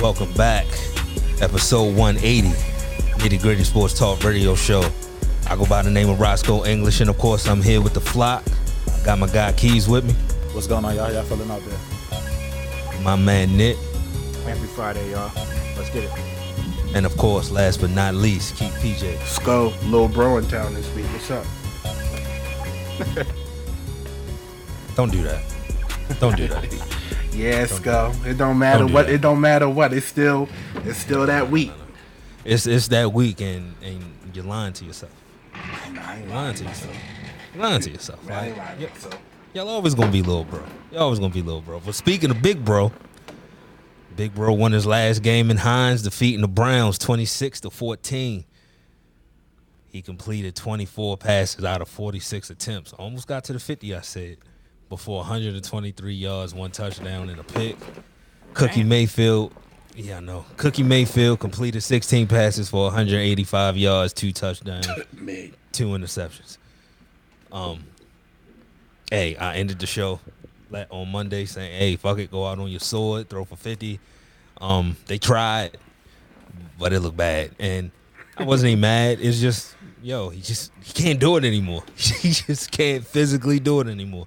Welcome back. Episode 180, Nitty Gritty Sports Talk Radio Show. I go by the name of Roscoe English, and of course, I'm here with the flock. Got my guy Keys with me, What's going on, y'all? Y'all feeling out there? my man Nick, Happy Friday, y'all. Let's get it. and of course, last but not least, Keith PJ. Skull, Lil Bro in town this week. What's up? Don't do that. Don't do that. Yeah, Skull. It don't matter Don't do what. that. It don't matter what. It's still, it's still that week. It's it's that week, and, and you're lying to yourself. I lying to yourself. You're lying to yourself. I ain't lying, y- so. y'all always gonna be little bro. Y'all always gonna be little bro. But speaking of big bro, big bro won his last game in Heinz, defeating the Browns 26 to 14. He completed 24 passes out of 46 attempts. Almost got to the 50, I said, before 123 yards, one touchdown, and a pick. Cookie Mayfield, yeah, I know. Cookie Mayfield completed 16 passes for 185 yards, two touchdowns two interceptions. Um, hey, I ended the show on Monday saying, "Hey, fuck it, go out on your sword, throw for 50. Um, they tried, but it looked bad, and I wasn't even mad. It's just, yo, he just he can't do it anymore. he just can't physically do it anymore.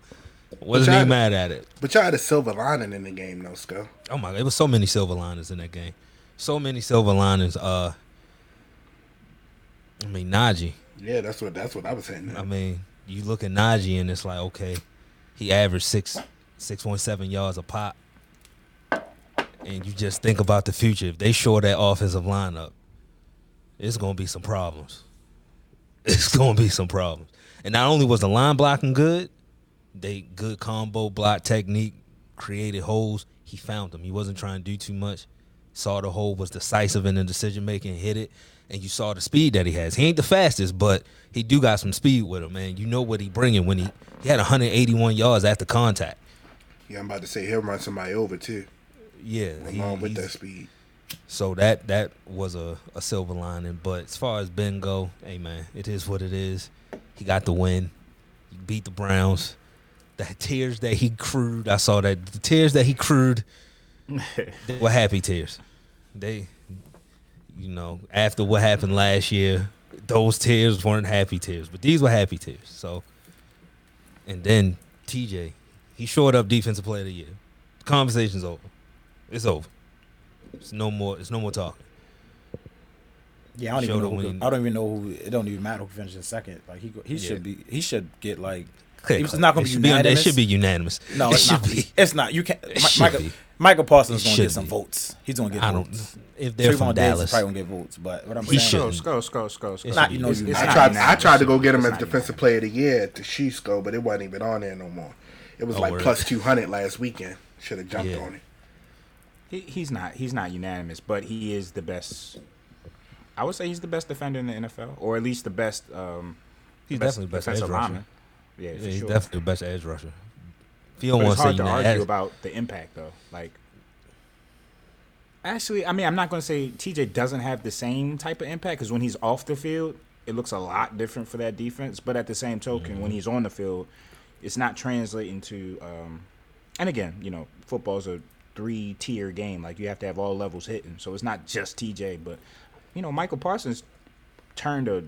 Wasn't even mad at it. but y'all had a silver lining in the game, though, Skull. Oh my god, it was so many silver liners in that game. So many silver liners. Uh, I mean, Najee. Yeah, that's what that's what I was saying. I mean, you look at Najee and it's like, okay, he averaged six six point seven yards a pop. And you just think about the future. If they shore that offensive lineup, it's gonna be some problems. It's gonna be some problems. And not only was the line blocking good, they good combo block technique, created holes. He found them. He wasn't trying to do too much. Saw the hole, was decisive in the decision making, hit it, and you saw the speed that he has. He ain't the fastest, but he do got some speed with him, man. You know what he bringing when he he had 181 yards after contact. yeah, I'm about to say he'll run somebody over too, Yeah, he- along with that speed. So that that was a, a silver lining. But as far as Ben go, hey man, it is what it is. He got the win. He beat the Browns. The tears that he crewed, I saw that the tears that he crewed were happy tears. They you know, after what happened last year, those tears weren't happy tears, but these were happy tears. So and then TJ, he showed up defensive player of the year. The conversation's over. It's over. It's no more. It's no more talking. Yeah, I don't Showed even know. Who, I don't even know who. It don't even matter who finishes second. Like he, go- he Yeah. should be. He should get like. Okay, It's not going it to should be on- unanimous. It should be unanimous. No, it it's should not. be. It's not. You can't. It Mi- should Michael, be. Micah Parsons It going to get some be. votes. He's going to get I don't. votes. If they're from Trevon Diggs is Dallas, probably going to get votes. But what I'm He saying, shouldn't. Go, go, go, go, go. It's not, you know, It's it's I not tried. I tried to go get him as defensive player of the year at the Chiefs go, but it wasn't even on there no more. It was Oh, like plus two hundred last weekend. Should have jumped on it. He, he's not. He's not unanimous, but he is the best. I would say he's the best defender in the NFL, or at least the best. Um, he's the definitely the best defensive lineman. Yeah, he's sure. definitely the best edge rusher. If you don't want it's to hard to argue unanimous, about the impact, though. Like, actually, I mean, I'm not going to say TJ doesn't have the same type of impact because when he's off the field, it looks a lot different for that defense. But at the same token, Mm-hmm. when he's on the field, it's not translating to. Um, and again, you know, football's a three-tier game. Like you have to have all levels hitting, so it's not just TJ. But you know, Micah Parsons turned a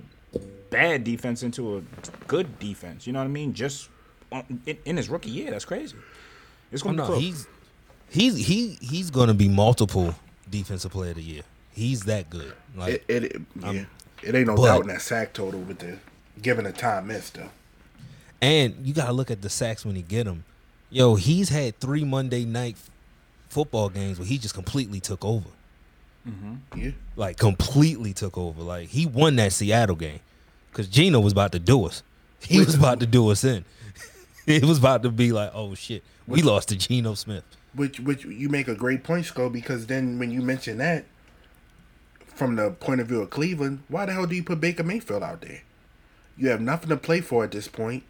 bad defense into a good defense. You know what I mean? Just on, in, in his rookie year, that's crazy. It's Oh, going to no, be close. he's he's he he's going to be multiple defensive player of the year. He's that good. Like It, it, it yeah. It ain't no but- doubt in that sack total with the given the time missed though. And you got to look at the sacks when he get them. Yo, he's had three Monday night football games where he just completely took over. Mm-hmm. Yeah. Like completely took over. Like he won that Seattle game because Geno was about to do us. He was about to do us in. it was about to be like, oh shit, we lost to Geno Smith. Which which you make a great point, Skull, because then when you mention that, from the point of view of Cleveland, why the hell do you put Baker Mayfield out there? You have nothing to play for at this point.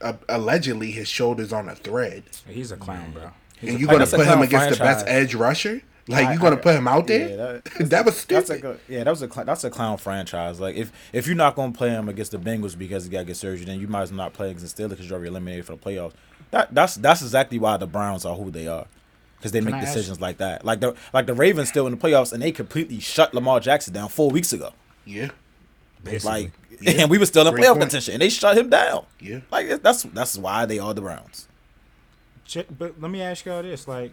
Uh, allegedly, his shoulder's on a thread, He's a clown, bro. He's and you're gonna put him clown against the best edge rusher. Like I- you gonna I- put him out there? Yeah, that, that, was That's stupid. a yeah, that was a cl- that's a clown franchise. Like if if you're not gonna play him against the Bengals because he got to get surgery, then you might as well not play against the Steelers because you're already eliminated for the playoffs. That that's that's exactly why the Browns are who they are. because they Can make I decisions like that. Like the like the Ravens still in the playoffs, and they completely shut Lamar Jackson down four weeks ago. Yeah. Basically. Like, and we were still in Great playoff point. contention, and they shut him down. Yeah. Like that's that's why they are the Browns. Check, but let me ask y'all this: like,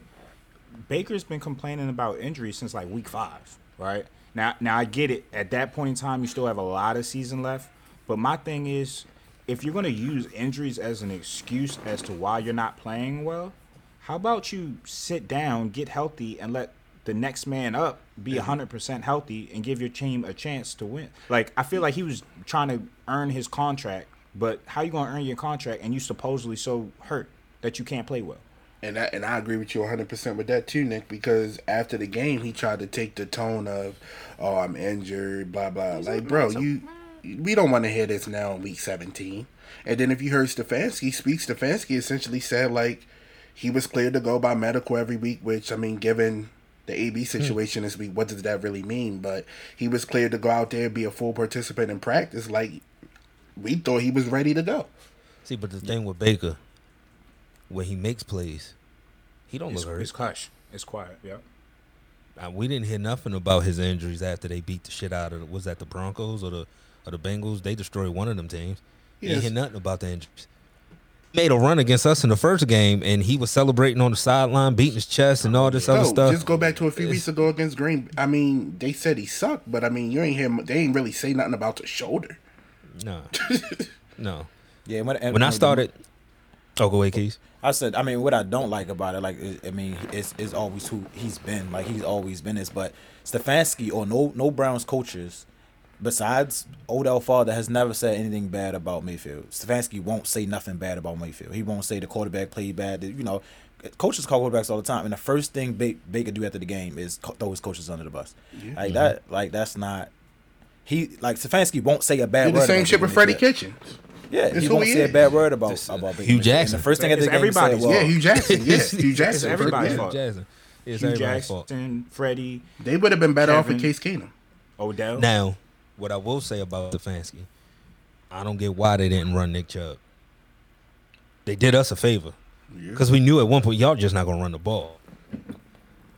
Baker's been complaining about injuries since like week five, right? Now, now I get it. At that point in time, you still have a lot of season left. But my thing is, if you're gonna use injuries as an excuse as to why you're not playing well, how about you sit down, get healthy, and let the next man up be 100% healthy and give your team a chance to win. Like I feel like he was trying to earn his contract, but how you going to earn your contract and you supposedly so hurt that you can't play well? And I, and I agree with you 100% with that too, Nick, because after the game, he tried to take the tone of, oh, I'm injured, blah, blah. Like, bro, you, we don't want to hear this now in week 17. And then if you heard Stefanski speak, Stefanski essentially said, like, he was cleared to go by medical every week, which, I mean, given the AB hmm. situation this week, what does that really mean? But he was cleared to go out there, and be a full participant in practice. Like, we thought he was ready to go. See, but the thing with Baker, when he makes plays, he don't It's, look hurt. it's hush. It's quiet. Yeah. Uh, we didn't hear nothing about his injuries after they beat the shit out of was that the Broncos or the or the Bengals? They destroyed one of them teams. You Yes. didn't hear nothing about the injuries. Made a run against us in the first game, and he was celebrating on the sideline, beating his chest and all this other No, stuff. just go back to a few It's- weeks ago against Green. I mean, they said he sucked, but I mean, you ain't hear. They ain't really say nothing about the shoulder. No, no. Yeah, when, and- When I started, oh, go away, Keys. I said, I mean, what I don't like about it, like, I- I mean, it's, it's always who he's been. Like, he's always been this. But Stefanski or no no Browns coaches, besides Odell Father, has never said anything bad about Mayfield. Stefanski won't say nothing bad about Mayfield. He won't say the quarterback played bad. You know, coaches call quarterbacks all the time, and the first thing Ba- Baker do after the game is throw his coaches under the bus. Like mm-hmm. that, like that's not. He like Stefanski won't say a bad Did word. the same about shit with Freddie Mayfield. Kitchens. Yeah, It's he won't he say a bad word about This, about Baker Hue Jackson. The first thing at It's the game he said everybody's- was, Yeah, Hue Jackson. Yeah, Hue Jackson. It's everybody's Yeah. fault. Jackson. It's Hue everybody's fault. Jackson, Freddie, They would have been better off with Kevin. Case Keenum. Odell. Now, what I will say about Stefanski, I don't get why they didn't run Nick Chubb. They did us a favor Yeah. because we knew at one point y'all just not gonna run the ball.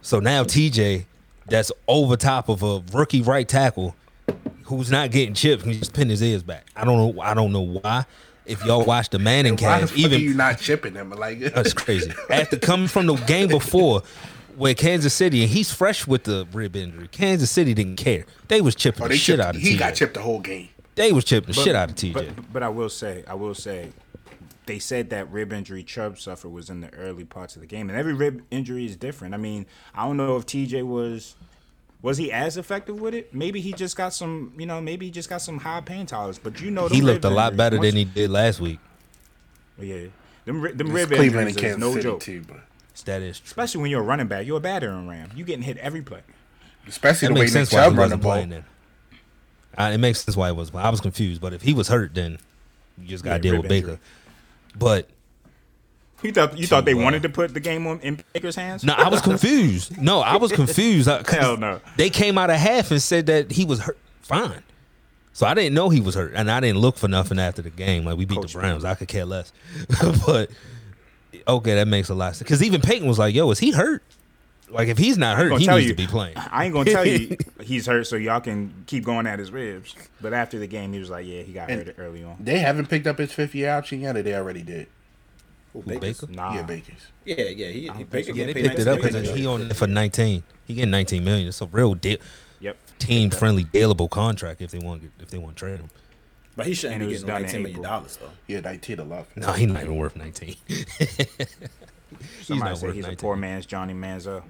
So now TJ, that's over top of a rookie right tackle, who's not getting chips, can just pin his ears back. I don't know. I don't know why. If y'all watch the Manning Why the cast, fuck even are you not chipping him? Like that's crazy. After coming from the game before, where Kansas City and he's fresh with the rib injury, Kansas City didn't care. They was chipping Oh, the they shit out of he TJ. got chipped the whole game. They was chipping the But- shit out of TJ. But, but I will say, I will say, they said that rib injury Chubb suffered was in the early parts of the game, and every rib injury is different. I mean, I don't know if TJ was was he as effective with it. Maybe he just got some, you know, maybe he just got some high pain tolerance. But you know, he looked a lot better than he did last week. Yeah, them ri- them It's rib Cleveland injuries and is no City joke. too, but That is true. Especially when you're a running back, you're a battering ram. You getting hit every play. especially That the way makes Nick sense why he Chubb run the wasn't ball. playing then. Uh, it makes sense why he was. I was confused, but if he was hurt, then you just got to Yeah, deal rib with Baker. injury. But You thought you thought they wanted to put the game on in Baker's hands? no, I was confused. No, I was confused. I- Hell no. They came out of half and said that he was hurt. Fine. So I didn't know he was hurt, and I didn't look for nothing after the game. Like we beat Coach the Browns, I could care less. but okay, that makes a lot of sense. Because even Peyton was like, "Yo, is he hurt? Like if he's not hurt, he needs you. to be playing." I ain't gonna tell you he's hurt, so y'all can keep going at his ribs. But after the game, he was like, "Yeah, he got And- hurt early on." They haven't picked up his fifth year option yet, or they already did. Who, Who, Baker? Nah, Yeah, Bakers. Yeah, yeah, he, he Baker. Yeah, they picked it up because he on it for 19. He getting 19 million. It's a real deal, Yep. team friendly, dealable contract if they want if they want to trade him. But he shouldn't And be getting nineteen million dollars though. Yeah, 19 a lot. No, he's not even worth 19. he's Somebody not said worth he's a poor man's Johnny Manziel.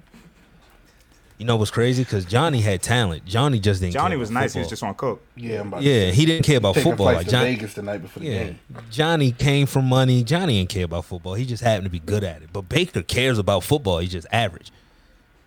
You know what's crazy? Because Johnny had talent. Johnny just didn't. Johnny care was about nice. He was just on coke. Yeah, I'm about Yeah, say. he didn't care about football. Like Johnny, Vegas the night before the yeah, game. Johnny came from money. Johnny didn't care about football. He just happened to be good at it. But Baker cares about football. He's just average.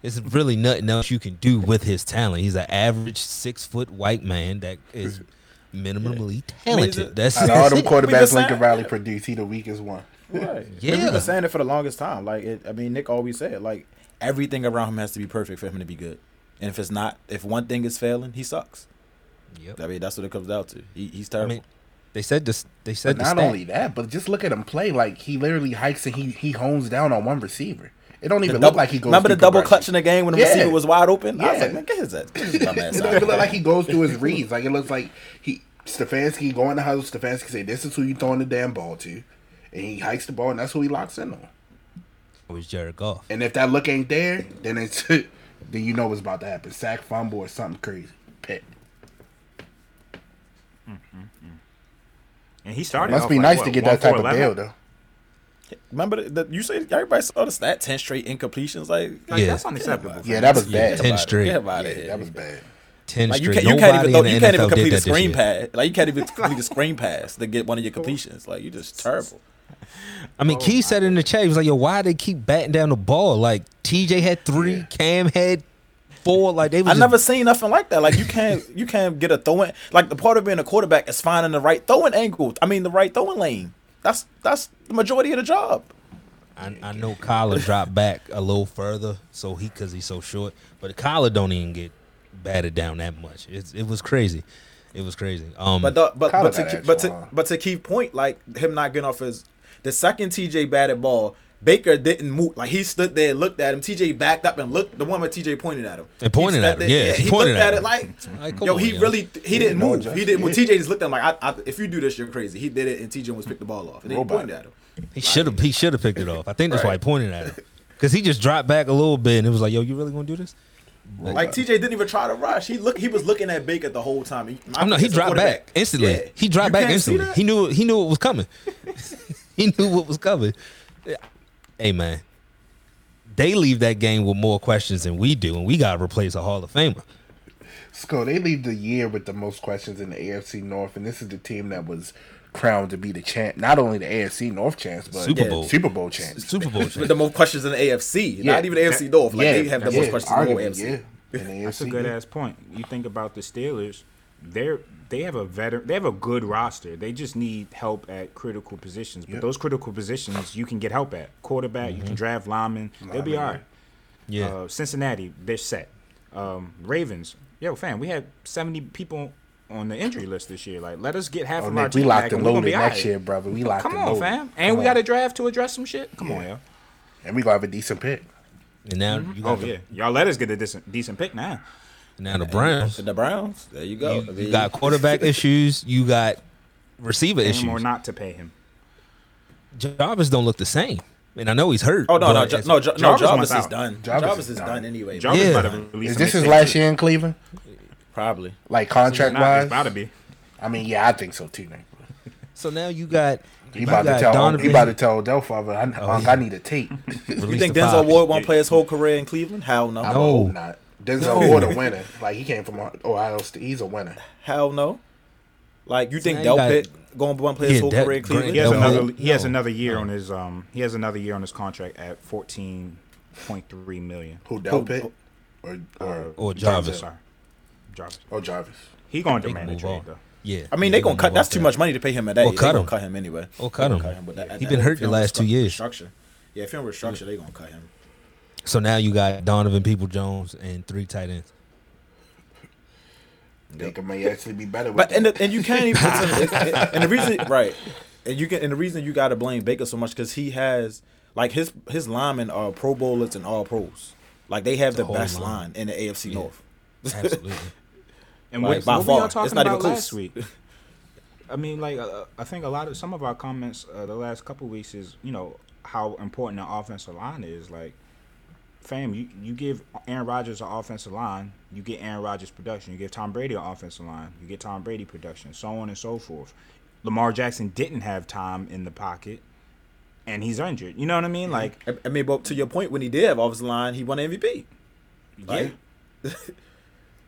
There's really nothing else you can do with his talent. He's an average six foot white man that is minimally talented. That's, Out of all that's them quarterbacks Lincoln signed- Riley produced, he the weakest one. Right. Yeah. We've been saying it for the longest time. Like, it, I mean, Nick always said, like, everything around him has to be perfect for him to be good. And if it's not, if one thing is failing, he sucks. Yep. I mean, that's what it comes down to. He, he's I terrible. mean, they said this. They said But not stat. only that, but just look at him play. Like he literally hikes and he he hones down on one receiver. It don't The even look double- like he goes. remember the double progression. clutch in the game when the Yeah. receiver was wide open? I was like, man, get his ass. Get his dumb ass It out don't even look like he goes through his reads. Like it looks like he Stefanski going to the house. Stefanski say, "This is who you throwing the damn ball to," and he hikes the ball, and that's who he locks in on. It was Jared Goff. And if that look ain't there, then it's then you know what's about to happen. Sack, fumble, or something crazy. Pit. And he started. It Must off be like, nice what, to get that type for of 11? bill though. Remember the, the, you say everybody saw the stat ten straight incompletions. Like, Like, Yeah. that's unacceptable. Yeah, that was Yeah, bad. 10 straight. Get him out Yeah, here. that was bad. Ten Like you straight. can't, you can't Nobody even throw, you can't NFL even complete a screen pass. Like you can't even complete a screen pass to get one of your completions. Like you're just terrible. I mean, Key said in the chat, he was like, "Yo, why they keep batting down the ball? Like TJ had three, Cam had four. Like they was I just- never seen nothing like that. Like you can't you can't get a throwing like the part of being a quarterback is finding the right throwing angle. I mean the right throwing lane. That's that's the majority of the job. I, I know Kyler dropped back a little further, so he because he's so short. But Kyler don't even get batted down that much. It's, it was crazy. It was crazy. Um, But the, but but to, got keep, but extra to line. but to keep point like him not getting off his the second TJ batted ball. Baker didn't move. Like he stood there, and looked at him. TJ backed up and looked. The one where TJ pointed at him. And pointed at stood him, there- yeah, he he pointed looked at at him. it like, Like, yo, on, he yo. really he didn't move. He didn't. When. TJ just looked at him like, I, I, if you do this, you're crazy. He did it, and TJ was picked the ball off, and then he Robot. pointed at him. he should have he should have picked it off. I think that's why he pointed at him because he just dropped back a little bit and it was like, "Yo, you really gonna do this?" Like TJ didn't even try to rush. He look. He was looking at Baker the whole time. He, I'm oh, not. He dropped back instantly. Yeah. He dropped You back instantly. He knew. He knew it was coming. he knew what was coming. Hey man, they leave that game with more questions than we do, and we got to replace a Hall of Famer. Sko, they leave the year with the most questions in the AFC North, and this is the team that was crowned to be the champ, not only the AFC North champs, but Super Yeah. Bowl, Super Bowl champs. Super Bowl. with the most questions in the AFC. Not even the AFC North. Like they have the most questions in the whole AFC. Yeah, in the That's a good ass point. You think about the Steelers, they're they have a veteran, they have a good roster. They just need help at critical positions. But Yep. those critical positions you can get help at. Quarterback, you can draft linemen. They'll be Linemen, all right. Yeah. Uh, Cincinnati, they're set. Um, Ravens, yo, fam, we had seventy people on the injury list this year. Like, let us get half Oh, of our Nick, we locked back, and and we're loaded be next all right. year, brother. We locked Come and on, loaded. fam, and Come we got a draft to address some shit. Come on, yo. and we gonna have a decent pick. and now you got Oh the, yeah, y'all let us get a decent decent pick now. Now the Browns. The Browns. There you go. You, you got quarterback issues. You got receiver Pay him or not to pay him. Jarvis don't look the same, and I know he's hurt. Oh no, no, but Jo- no, Jo- no, Jarvis Jarvis is out. done. Jarvis Jarvis, is is done. done anyway. Jarvis Yeah. about to release Is this his last year in Cleveland? Probably. Like contract not- it's wise? about to be. I mean, yeah, I think so too, Nick. So now you got He you about to tell Donovan he about to tell Odell Father, I, Unc, oh, yeah. I need a tape. You think Denzel. Ward won't play his whole career in Cleveland? Hell no. I No. not. Denzel No. Ward a winner. Like he came from Ohio State. He's a winner. Hell no. Like you think now you Del Pitt going to want to play his whole career in Cleveland? He has No, another. no. He has No. another year No. on his. Um. He has another year on his contract at fourteen point three million. Who Del Who- Pitt or or, or Jarvis. Sorry, Jarvis. or Jarvis? He going to They demand a move trade on. though. Yeah, I mean, they gonna cut. That's too much money to pay him at that. Or They cut gonna him. cut him anyway. Or cut They him. gonna with that- He at been hurt if the last two years. Restructure. Yeah, if he don't restructure, they gonna cut him. So now you got Donovan People Jones and three tight ends. Baker may actually be better with But that. and the, and you can't even. and, and- and the reason right, and you can and the reason you got to blame Baker so much because he has like his his linemen are Pro Bowlers and All Pros. Like they have the, whole best line. line in the AFC North. Absolutely. And Like, what, by what far. y'all It's not even about close. last week? I mean, like uh, I think a lot of some of our comments uh, the last couple weeks is you know how important the offensive line is. Like, fam, you you give Aaron Rodgers an offensive line, you get Aaron Rodgers production. You give Tom Brady an offensive line, you get Tom Brady production. So on and so forth. Lamar Jackson didn't have time in the pocket, and he's injured. You know what I mean? Like, I, I mean, but to your point, when he did have offensive line, he won MVP. yeah.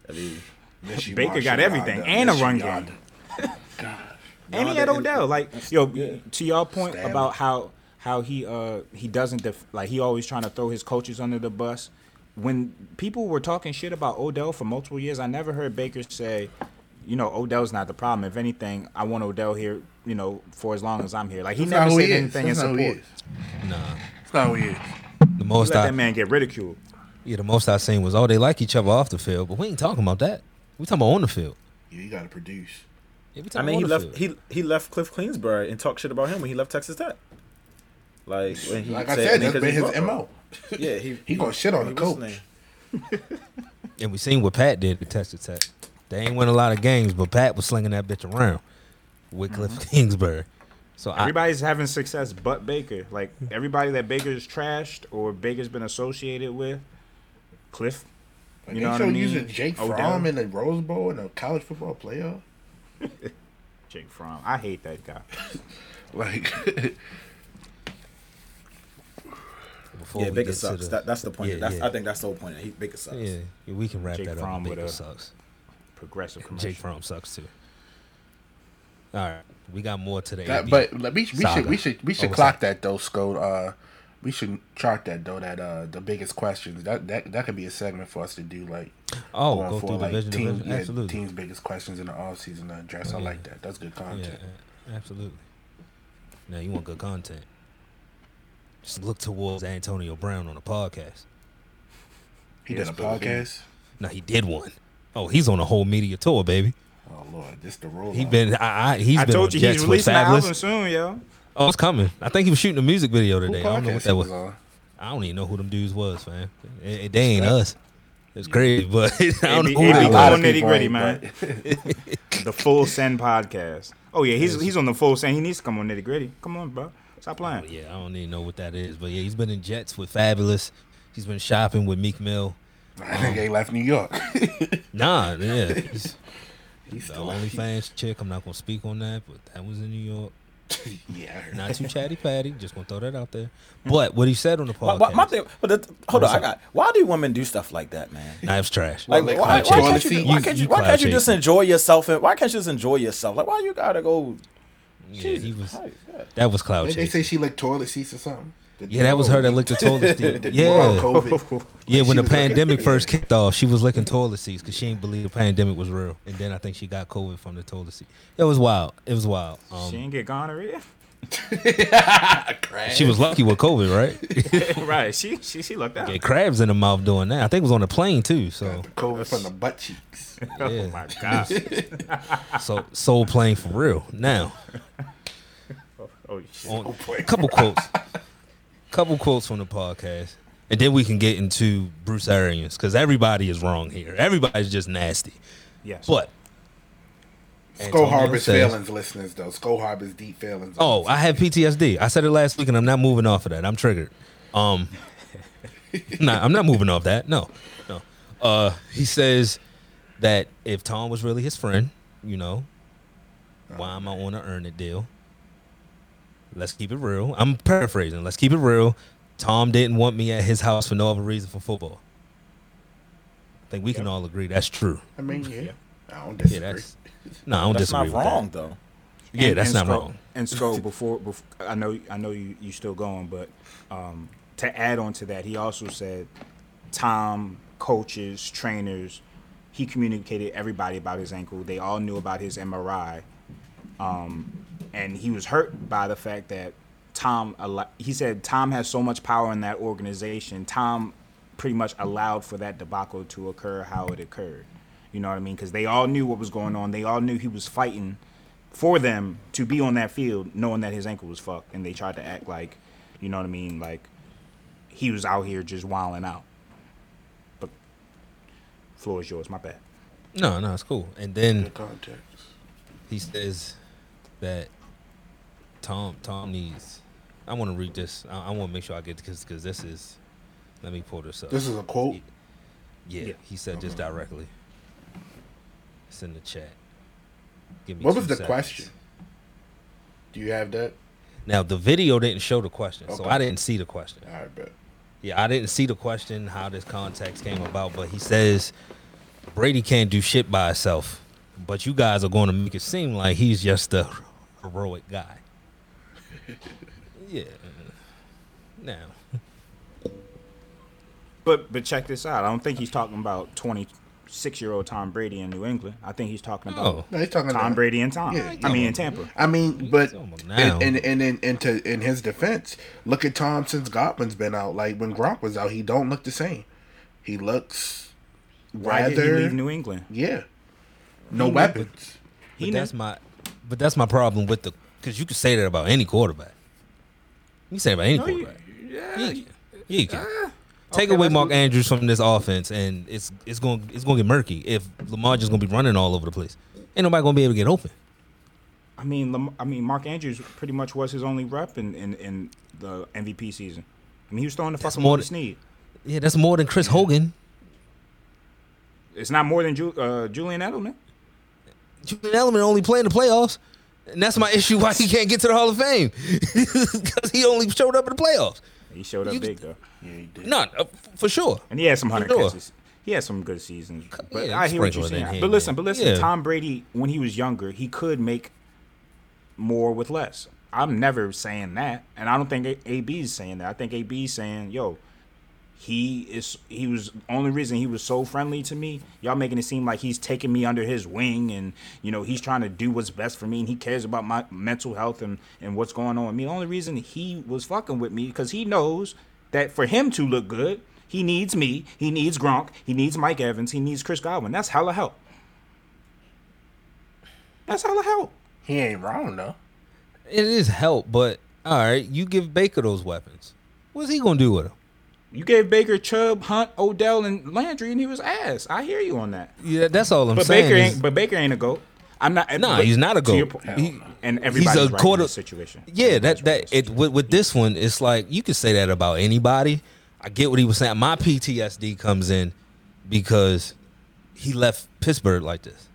I mean, Miss you, Baker got everything Yonder. and a Miss you, run Yonder. game. And he had Odell. Like yo, to your point Stab about how how he uh he doesn't def- like he always trying to throw his coaches under the bus. When people were talking shit about Odell for multiple years, I never heard Baker say, you know, Odell's not the problem. If anything, I want Odell here, you know, for as long as I'm here. Like he That's never said he anything in That's not support. Nah. That's not who he is. The He most let I that man get ridiculed. yeah, the most I seen was oh they like each other off the field, but we ain't talking about that. We talking about on the field. Yeah, you got to produce. Yeah, we I talking mean, he left field. he he left Cliff Kingsbury and talked shit about him when he left Texas Tech. Like when he Like I said, said, because that's been his Buffalo. mo. Yeah, he He gonna shit on the coach. And we seen what Pat did to Texas Tech. They ain't win a lot of games, but Pat was slinging that bitch around with Cliff Mm-hmm. Kingsbury. So I, Everybody's having success but Baker. Like everybody that Baker's trashed or Baker's been associated with, Cliff. You they know what I mean? using Jake Odell. Fromm in the Rose Bowl in a college football playoff. Jake Fromm. I hate that guy. Like, before Yeah, we Baker get to sucks. the- That, that's the point. Yeah, that's, yeah. I think that's the whole point. He Baker sucks. yeah, we can wrap Jake that Fromm up. with Baker a- sucks. Progressive commercial. Jake Fromm sucks too. All right, we got more to the. that, but like, we, we should we should we should Oh, clock that? that though, Scott. Uh, we should chart that though. That uh, the biggest questions that that that could be a segment for us to do like oh, going go for through like division, team, division. yeah, Absolutely. teams biggest questions in the off season to address. I Yeah. like that. That's good Yeah, content. a- absolutely. Now you want good content. Just look towards Antonio Brown on the podcast. He Yes, did a podcast. Now he did one. Oh, he's on a whole media tour, baby. Oh Lord, this the role. He's been, I, I, he's I been told on you Jets he's with releasing an album soon, yo. Oh, it's coming. I think he was shooting a music video Who today. I don't know what that he was. I don't even know who them dudes was, man. It, it- they ain't us. It's crazy, but I don't It know who it they be A lot was. of nitty gritty, man. the Full Send podcast. Oh yeah, he's he's on the Full Send. He needs to come on nitty gritty. Come on, bro. Stop playing. Yeah, I don't even know what that is, but yeah, he's been in Jets with Fabolous. He's been shopping with Meek Mill. I think he left New York. Nah, yeah, he's He's the still OnlyFans chick. I'm not gonna speak on that, but that was in New York. Yeah, Not too chatty patty. Just gonna throw that out there. But what he said on the podcast, why, my thing, but the, hold on, I got. Why do women do stuff like that, man? knives trash. Like, they why, why clout can't you? chasing. Why You- can't you you? Why can't you just enjoy yourself? And why can't you just enjoy yourself? Like, why you gotta go? Yeah, Jesus he was. Christ. That was cloud They, they chasing. say she licked toilet seats or something. The Yeah, that was her that licked the toilet seat. Before Yeah, COVID. yeah. When the was like- pandemic first kicked off, she was licking toilet seats because she didn't believe the pandemic was real. And then I think she got COVID from the toilet seat. It was wild. It was wild. She Um, ain't get gonorrhea. she was lucky with COVID, right? right. She she she looked out. Get crabs in the mouth doing that. I think it was on the plane too. So the COVID from the butt cheeks. Oh my gosh. so soul plane for real. Now, Oh shit. on a couple quotes, couple quotes from the podcast, and then we can get into Bruce Arians because everybody is wrong here. Everybody's just nasty. Yes. But Skull Antonio Harbor's says- failings, listeners, though. Skull Harbor's deep feelings. Oh, I have PTSD. I said it last week, and I'm not moving off of that. I'm triggered. Um, nah, I'm not moving off that. No, no. Uh, he says that if Tom was really his friend, you know, why am I on an earn it deal? Let's keep it real. I'm paraphrasing. Let's keep it real. Tom didn't want me at his house for no other reason for football. I think we can all agree that's true. I mean, yeah. I don't Yeah, disagree. that's no, I don't That's disagree not with wrong that. though. Yeah, And- that's and not Sko- wrong. And Sko, before, before I know, I know you you still going, but um, to add on to that, he also said, Tom, coaches, trainers, he communicated everybody about his ankle. They all knew about his MRI, um, and he was hurt by the fact that Tom. He said Tom has so much power in that organization. Tom pretty much allowed for that debacle to occur how it occurred. You know what I mean? Because they all knew what was going on. They all knew he was fighting for them to be on that field, knowing that his ankle was fucked, and they tried to act like, you know what I mean, like he was out here just wilding out. But floor is yours. My bad. No, no, it's cool. And then Good context. he says that Tom Tom needs. I want to read this. I, I want to make sure I get this because this is. Let me pull this up. This is a quote. yeah, Yeah. he said just directly. It's in the chat. Give me What was the seconds. question? Do you have that? Now the video didn't show the question, so I didn't see the question. All right, bet. Yeah, I didn't see the question, how this context came about, but he says Brady can't do shit by himself. But you guys are going to make it seem like he's just a heroic guy. yeah. Now, But but check this out. I don't think he's talking about twenty six year old Tom Brady in New England. I think he's talking about oh, No, he's talking Tom about Brady and Tom. Yeah, I mean in Tampa. I mean, but talking and and and in, into in his defense, look at Tom since Godwin's been out. Like when Gronk was out, he don't look the same. He looks Why did he leave New England? yeah, no He knew. weapons. He but knew. that's my, but that's my problem with the, because you could say that about any quarterback. You can say about any No, you- quarterback. yeah, Yeah, you can. Yeah, you can. Ah, Take okay, away Mark Andrews from this offense, and it's it's going it's going to get murky if Lamar just going to be running all over the place. Ain't nobody going to be able to get open. I mean, Lam- I mean, Mark Andrews pretty much was his only rep in, in, in the MVP season. I mean, he was throwing the That's fucking more than- Snead. Yeah, that's more than Chris Hogan. It's not more than Ju- uh, Julian Edelman. Julian Edelman only playing the playoffs, and that's my issue why he can't get to the Hall of Fame because he only showed up in the playoffs. He showed up You- big though, Yeah, he did. Not uh, for sure. and he had some hundred Sure. catches. He had some good seasons. But Yeah, I hear what you're saying. here, but listen, but listen, Yeah. Tom Brady when he was younger, he could make more with less. I'm never saying that, and I don't think A- AB is saying that. I think AB is saying, "Yo, he is. He was only reason he was so friendly to me. Y'all making it seem like he's taking me under his wing, and you know he's trying to do what's best for me, and he cares about my mental health and and what's going on with me. The only reason he was fucking with me because he knows that for him to look good, he needs me, he needs Gronk, he needs Mike Evans, he needs Chris Godwin. That's hella help. That's hella help. He ain't wrong though. It is help, but all right, you give Baker those weapons. What's he gonna do with them? You gave Baker Chubb, Hunt, Odell, and Landry, and he was ass. I hear you on that. Yeah, that's all I'm But saying. Baker ain't. But Baker ain't a goat. I'm not. Nah, he's not a goat. po- He- and everybody's a right quarter- in this situation. Yeah, that Everybody's that it with, with this one, it's like you could say that about anybody. I get what he was saying. My PTSD comes in because he left Pittsburgh like this.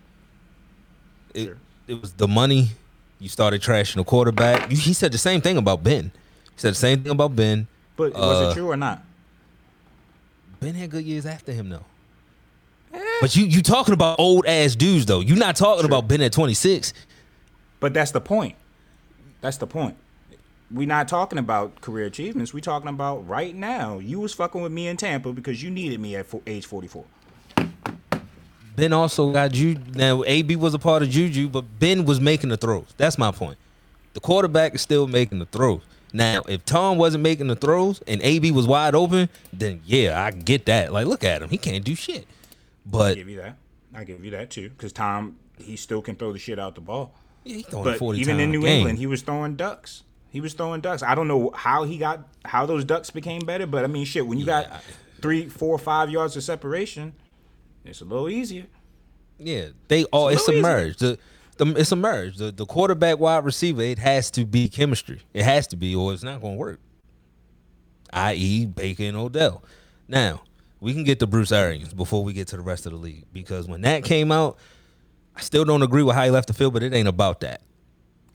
It Sure. it was the money. You started trashing the quarterback. You, he said the same thing about Ben. He said the same thing about Ben. But was Uh, it true or not? Ben had good years after him though. But you you talking about old ass dudes though. You're not talking about Ben at 26. But that's the point. That's the point. We're not talking about career achievements. We're talking about right now. You was fucking with me in Tampa because you needed me at age 44. Ben also got you. Now AB was a part of Juju, but Ben was making the throws. That's my point. The quarterback is still making the throws. Now, if Tom wasn't making the throws and AB was wide open, then yeah, I get that. Like, look at him; he can't do shit. But I give you that. I give you that too. Because Tom, he still can throw the shit out the ball. yeah, he throwing But 40 even in New game. England, he was throwing ducks. He was throwing ducks. I don't know how he got how those ducks became better, but I mean, shit. When you Yeah, got three, four, five yards of separation, it's a little easier. Yeah, they all it's It's submerged. The, the it's submerged. The the quarterback wide receiver, it has to be chemistry. It has to be, or it's not gonna work. I.e. Baker and Odell. Now, we can get to Bruce Arians before we get to the rest of the league. Because when that came out, I still don't agree with how he left the field, but it ain't about that.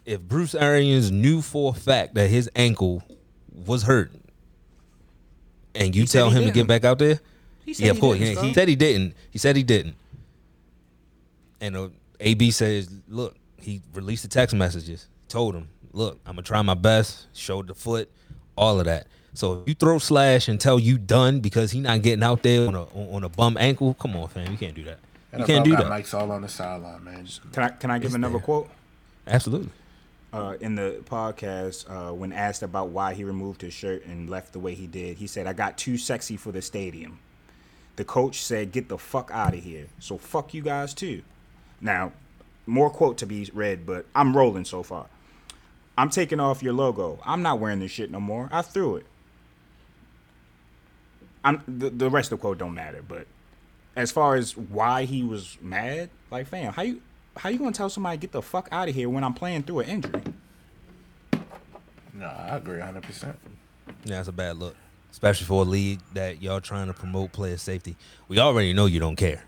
If Bruce Arians knew for a fact that his ankle was hurt, and you He tell him to get back out there, He said yeah, of he course. didn't, He, he said he didn't. He said he didn't. And uh, AB says, "Look, he released the text messages. Told him, look, I'm gonna try my best. Showed the foot, all of that. So if you throw slash and tell you done because he not getting out there on a on a bum ankle, come on, fam, you can't do that. You can't do got that. Mics all on the sideline, man. Can I can I give It's another there. quote? Absolutely. uh, in the podcast uh, when asked about why he removed his shirt and left the way he did. He said, "I got too sexy for the stadium." The coach said, "Get the fuck out of here." So fuck you guys too. Now, more quote to be read, but I'm rolling so far. I'm taking off your logo. I'm not wearing this shit no more. I threw it. I'm the, the rest of the quote don't matter, but as far as why he was mad, like fam, how you how you gonna tell somebody get the fuck out of here when I'm playing through an injury? No, I agree 100. percent Yeah, that's a bad look, especially for a league that y'all trying to promote player safety. We already know you don't care.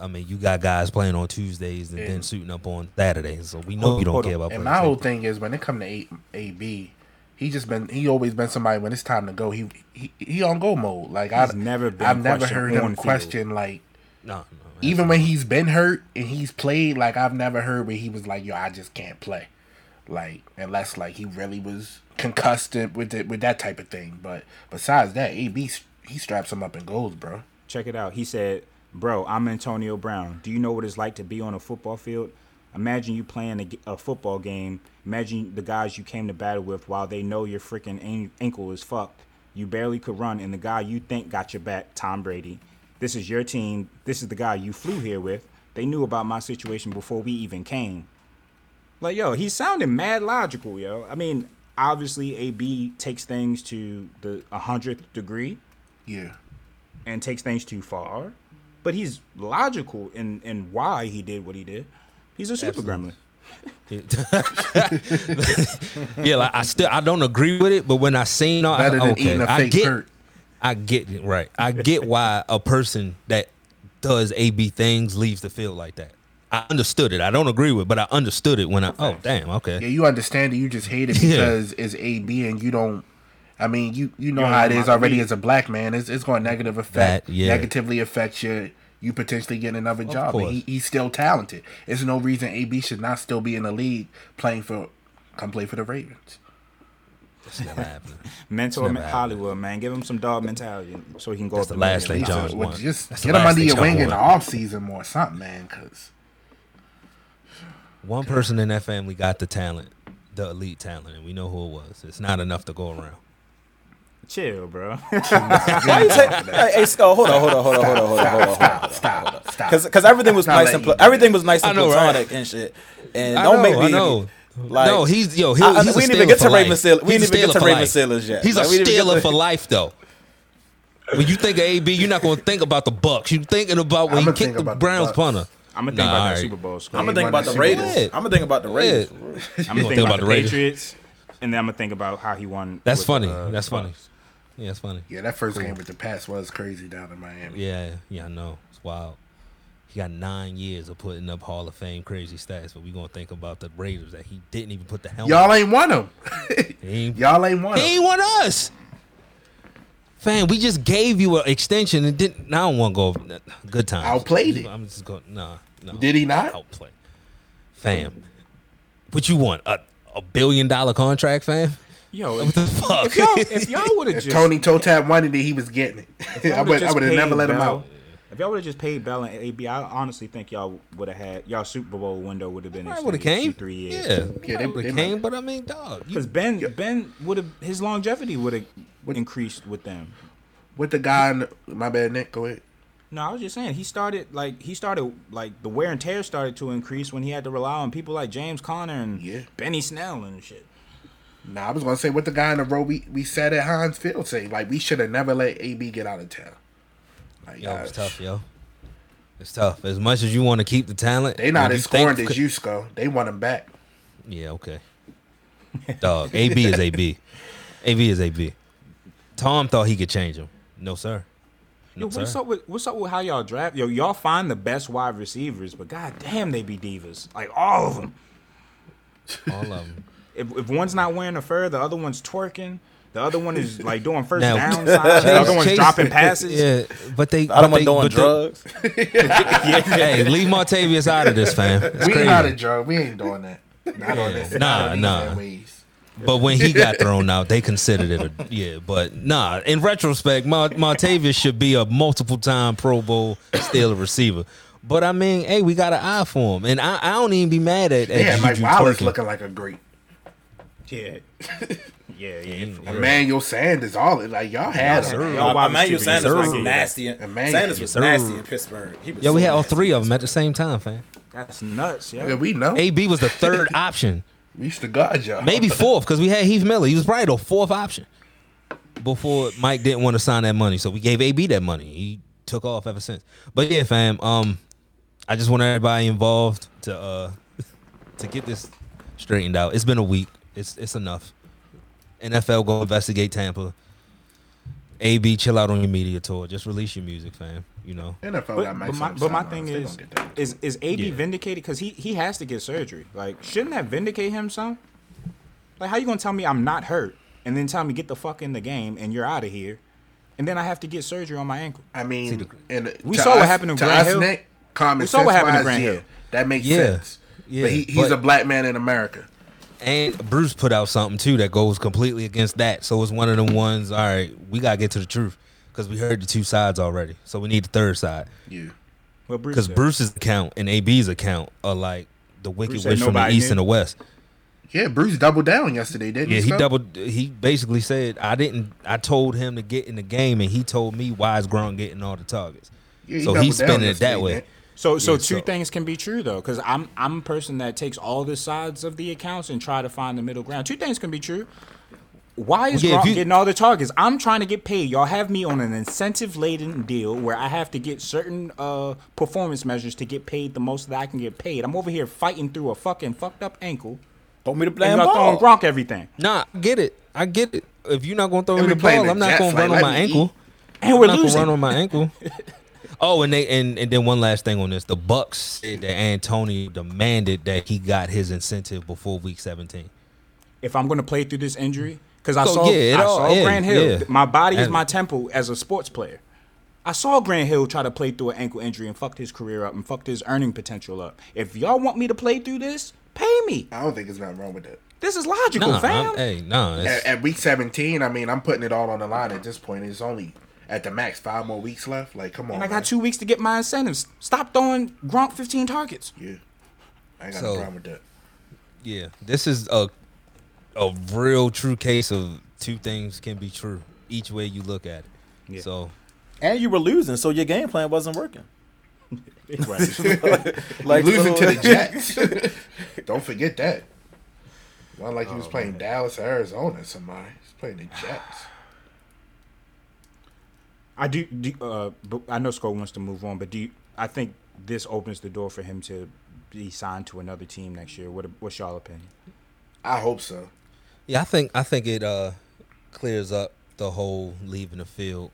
I mean, you got guys playing on Tuesdays and then suiting up on Saturdays, so we know Hold- you don't care on. about. And my whole thing is when it come to A, AB, he just been he always been somebody when it's time to go. He he, he on go mode. Like I've never been I've never heard on him field. question like no, no, even when he's been hurt and he's played. Like I've never heard where he was like, "Yo, I just can't play." Like unless like he really was concussed with it with that type of thing. But besides that, AB he straps him up and goes, bro. Check it out. He said, "Bro, I'm Antonio Brown. Do you know what it's like to be on a football field? Imagine you playing a football game. Imagine the guys you came to battle with while they know your freaking an- ankle is fucked. You barely could run, and the guy you think got your back, Tom Brady. This is your team. This is the guy you flew here with. They knew about my situation before we even came. Like, yo, he's sounding mad logical, yo. I mean, obviously AB takes things to the hundredth degree Yeah. and takes things too far, but he's logical in in why he did what he did. He's a super Absolutely. gremlin. yeah, like I still I don't agree with it, but when I seen all, Better than okay, eating a I get, hurt. I get it right. I get why a person that does AB things leaves the field like that. I understood it. I don't agree with, it, but I understood it when I. Oh damn, okay. Yeah, you understand it. You just hate it Yeah. because it's AB and you don't. I mean, you you know You how it know how to already read. as a black man. It's it's going to negative affect, That, yeah. negatively affect you. You potentially get another job. And he, he's still talented. There's no reason AB should not still be in the league playing for, come play for the Ravens. It's never happening. Mentor never Hollywood, man. Give him some dog mentality so he can go That's up the last million. thing John's Well, just That's get him last under your wing in the won. off season more, something, man. Because One person in that family got the talent, the elite talent, and we know who it was. It's not enough to go around. Chill, bro. Why you say, hey, hey, Skull, hold on, hold on, hold on, hold on, hold on, hold on, stop, stop, stop. Because because everything was nice and pla- everything was nice and know, right? platonic and shit. And I don't know, make me. I know. Like, no, he's yo. He, I- I- he's we didn't even get to for Raven life. We didn't even get to for Raven life. Yet. He's Like, a we Steeler to- for life, though. When you think of AB, you're not going to think about the Bucks. You're thinking about when I'ma he kicked the about the Browns punter. I'm gonna think Nah, about that. Super Bowl. Score. I'm gonna think about the Raiders. Bowl. I'm gonna think about the Raiders. I'm gonna gonna think, think about, about the the Raiders. Patriots, and then I'm gonna think about how he won. That's with, funny. uh, That's funny. Bucks. Yeah, it's funny. yeah, that first game with the pass was crazy down in Miami. Yeah, yeah, I know. It's wild. He got nine years of putting up Hall of Fame crazy stats, but we gonna think about the Raiders that he didn't even put the helmet. Y'all ain't won them. Ain't, Y'all ain't won he 'em. ain't want us. Fam, we just gave you an extension and didn't. I don't want to go. Good times. Outplayed it. I'm just going. Nah, no. Did he not? outplay? Fam, what you want? A, a billion dollar contract, fam? Yo, What the fuck? if y'all if y'all would have just Tony Toe Tap wanted it, he was getting it. I would, I would have never let him out. If y'all would have just paid Bell and AB, I honestly think y'all would have had y'all Super Bowl window would have been I would have came. three years. Yeah, Yeah, they- would they have came. But I mean, dog, Because Ben Ben would have his longevity would have increased with them. With the guy, in the, my bad, Nick. Go ahead. No, I was just saying he started like he started like the wear and tear started to increase when he had to rely on people like James Conner and Yeah. Benny Snell and shit. Nah, I was gonna say what the guy in the row we, we sat at Heinz Field say. Like we should have never let AB get out of town. Like yo, it's uh, tough, yo. It's tough. As much as you want to keep the talent, They not as you think- scorned as you, Skull. They want him back. Yeah, okay. Dog, AB is AB. AB is AB. Tom thought he could change him. No, sir. Yo, No, what's sir. up with what's up with how y'all draft? Yo, y'all find the best wide receivers, but god damn, they be divas. Like all of them. All of them. If, if one's not wearing a fur, the other one's twerking. The other one is like doing first Now- down signs. The other one's dropping passes. Yeah, but they. I don't want they- doing but they- drugs. hey, leave Martavis out of this, fam. It's we crazy. not a drug. We ain't doing that. Not on this. Nah, not on these nah. But when he got thrown out, they considered it a yeah. But nah, in retrospect, Mar- Martavis should be a multiple time Pro Bowl still a receiver. But I mean, hey, we got an eye for him, and I, I don't even be mad at, They had at Mike Juju Wallace twerking. looking like a great. Yeah. Yeah, yeah. Yeah. Emmanuel Sanders, all it like y'all had Yes, him. sir. Wide Emmanuel Sanders was nasty. Emmanuel. Sanders was Yes, nasty in Pittsburgh. He was Yo, we had all three of them at the same time, fam. That's nuts, Yeah, yo. we know. AB was the third option, We used to guard y'all. maybe fourth, because we had Heath Miller. He was probably the fourth option before Mike didn't want to sign that money, so we gave AB that money. He took off ever since. But yeah, fam. Um, I just want everybody involved to uh to get this straightened out. It's been a week. It's it's enough. NFL go investigate Tampa. AB, chill out on your media tour. Just release your music, fam. You know. NFL But, got Mike but my, but my thing on. They is, gonna get that. is is AB Yeah. vindicated? Because he he has to get surgery. Like, shouldn't that vindicate him some? Like, how you gonna tell me I'm not hurt and then tell me get the fuck in the game and you're out of here, and then I have to get surgery on my ankle? I mean, and We to saw what happened to to Grant Hill. Nick, We saw what sense happened to wise, Grant yeah, Hill. That makes Yeah. sense. Yeah, but he, he's but- a black man in America. And Bruce put out something too that goes completely against that. So it's one of them ones. All right, we gotta get to the truth because we heard the two sides already. So we need the third side Yeah. Well, Bruce because. Bruce's account and AB's account are like the wicked Bruce said witch from the east knew. and the west. Yeah, Bruce doubled down yesterday, didn't Yeah, he? he doubled. He basically said, "I didn't. I told him to get in the game, and he told me why is Gronk getting all the targets. Yeah, he so he's down spinning it that way. Nick. So, so Yeah, two so- things can be true though, because I'm I'm a person that takes all the sides of the accounts and try to find the middle ground. Two things can be true. Why is Yeah, if Gronk you- getting all the targets? I'm trying to get paid. Y'all have me on an incentive laden deal where I have to get certain uh, performance measures to get paid the most that I can get paid. I'm over here fighting through a fucking fucked up ankle, Don't me to play and y'all ball. throwing Gronk everything, Nah, get it. I get it. If you're not gonna throw Let me me the ball, the I'm not gonna run on my ankle. and we're not gonna losing. run on my ankle. Oh, and they and, and then one last thing on this: the Bucks said that Antonio demanded that he got his incentive before Week 17. if I'm going to play through this injury, because I So, saw, yeah, it I all- saw yeah, Grant Hill. yeah. My body is my temple as a sports player. I saw Grant Hill try to play through an ankle injury and fucked his career up and fucked his earning potential up. If y'all want me to play through this, pay me. I don't think there's nothing wrong with that. This is logical, Nah, fam. I'm- hey, nah. At, at week 17, I mean, I'm putting it all on the line at this point. It's only at the max five more weeks left. Like, come on. and I man. got two weeks to get my incentives. Stop throwing Gronk 15 targets. Yeah. I ain't got So- no problem with that. Yeah, this is a a real true case of two things can be true each way you look at it. Yeah. So And you were losing, so your game plan wasn't working. Right. Like losing so- to the Jets. Don't forget that. Not like he was oh, playing Dallas or Arizona. Somebody he's playing the Jets. I do. do uh, but I know Scott wants to move on, but do you, I think this opens the door for him to be signed to another team next year? What what's y'all opinion? I hope so. yeah, I think I think it uh clears up the whole leaving the field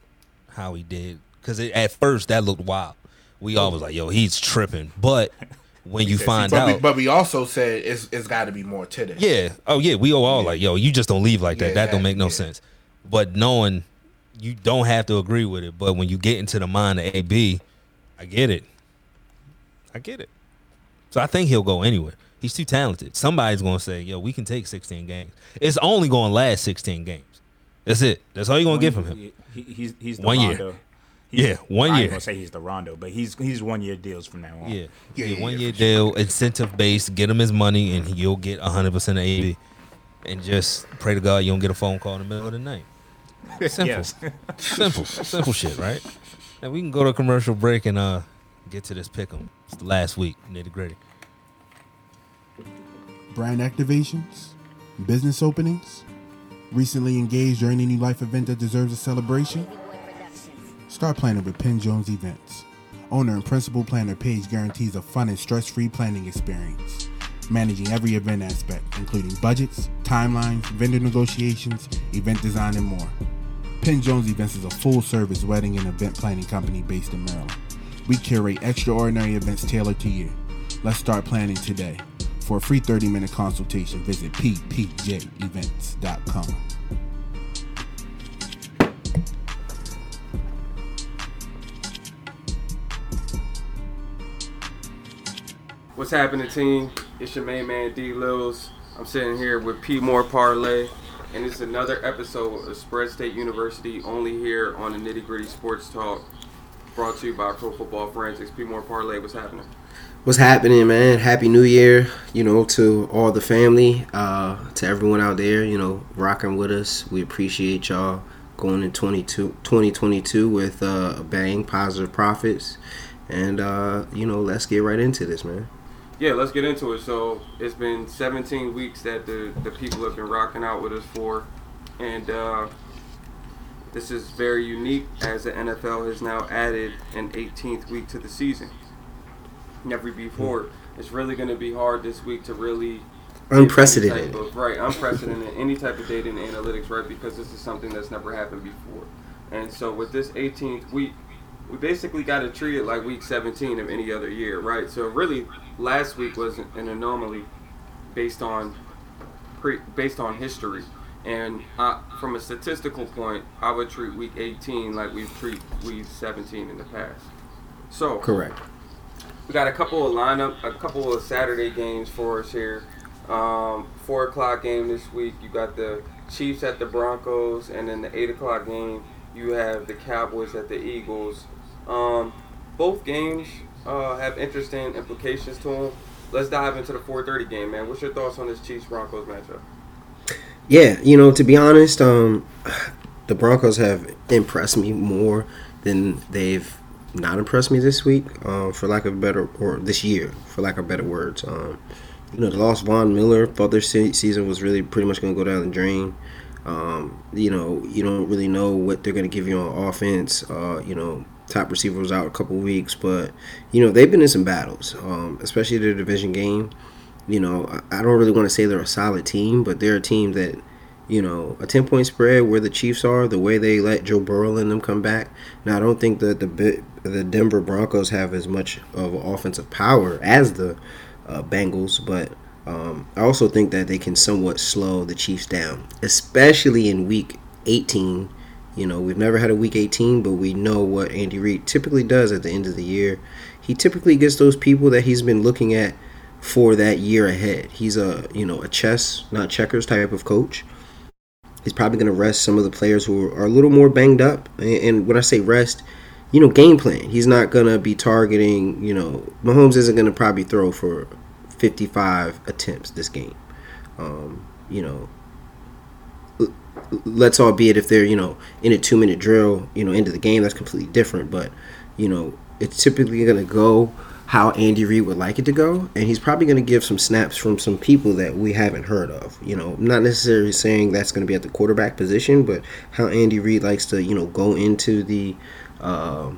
how he did because at first that looked wild. We all was like, "Yo, he's tripping," but when you find but, out, we, but we also said it's it's got to be more to this. Yeah. Oh yeah. We all, all like, yo, you just don't leave like that. Yeah, that don't make no yeah. sense. But knowing you don't have to agree with it, but when you get into the mind of AB, I get it. I get it. So I think he'll go anywhere. He's too talented. Somebody's gonna say, yo, we can take 16 games. It's only gonna last 16 games. That's it. That's all you're gonna get from him. He, he's he's the One year. Rondo. He's- Yeah, one year. I year. ain't gonna say he's the Rondo, but he's he's one year deals from now on. Yeah. Yeah, Yeah, yeah, one year for deal, incentive based, get him his money and you'll get 100% of AB. And just pray to God you don't get a phone call in the middle of the night. Simple. Yes. Simple, simple shit, right? And we can go to a commercial break and uh get to this pick 'em. It's the last week, nitty gritty. brand activations, business openings, recently engaged or any new life event that deserves a celebration? Start planning with Penn Jones Events. Owner and principal planner Paige guarantees a fun and stress free planning experience, managing every event aspect, including budgets, timelines, vendor negotiations, event design, and more. Penn Jones Events is a full service wedding and event planning company based in Maryland. We curate extraordinary events tailored to you. Let's start planning today. For a free 30 minute consultation, visit ppjevents.com. What's happening, team? It's your main man D Lils. I'm sitting here with P More Parlay, and it's another episode of Spread State University, only here on the Nitty Gritty Sports Talk, brought to you by Pro Football Forensics. P More Parlay, what's happening? What's happening, man? Happy New Year, you know, to all the family, uh, to everyone out there, you know, rocking with us. We appreciate y'all going in 22, 2022 with uh, bang, positive profits. And, uh, you know, let's get right into this, man. Yeah, let's get into it. So it's been 17 weeks that the, the people have been rocking out with us for, and uh, this is very unique as the NFL has now added an 18th week to the season. Never before. It's really going to be hard this week to really Unprecedented. of- right, unprecedented. any type of data and analytics, right? Because this is something that's never happened before. And so with this 18th week, we basically got to treat it like week 17 of any other year, right? So really, last week was an anomaly based on pre, based on history. And uh, from a statistical point, I would treat week 18 like we've treated week 17 in the past. So Correct. we got a couple of lineup, a couple of Saturday games for us here. Um, four o'clock game this week. You got the Chiefs at the Broncos, and then the eight o'clock game you have the Cowboys at the Eagles. Um, both games uh, have interesting implications to them. Let's dive into the 4:30 game, man. What's your thoughts on this Chiefs Broncos matchup? Yeah, you know, to be honest, um, the Broncos have impressed me more than they've not impressed me this week, um, for lack of better, or this year, for lack of better words. Um, you know, they lost Von Miller. Thought their se- season was really pretty much going to go down the drain. Um, you know, you don't really know what they're going to give you on offense. Uh, you know, top receiver was out a couple weeks, but you know they've been in some battles, um, especially their division game. You know, I, don't really want to say they're a solid team, but they're a team that, you know, a ten point spread where the Chiefs are, the way they let Joe Burrow and them come back. Now I don't think that the the Denver Broncos have as much of offensive power as the uh, Bengals, but um, I also think that they can somewhat slow the Chiefs down, especially in Week 18. You know, we've never had a Week 18, but we know what Andy Reid typically does at the end of the year. He typically gets those people that he's been looking at for that year ahead. He's a you know a chess, not checkers type of coach. He's probably going to rest some of the players who are a little more banged up. And, when I say rest, you know, game plan. He's not going to be targeting. You know, Mahomes isn't going to probably throw for 55 attempts this game. Um, you know, let's all be it if they're, you know, in a two minute drill, you know, into the game, that's completely different. But, you know, it's typically going to go how Andy Reid would like it to go. And he's probably going to give some snaps from some people that we haven't heard of. You know, not necessarily saying that's going to be at the quarterback position, but how Andy Reid likes to, you know, go into the. Uh,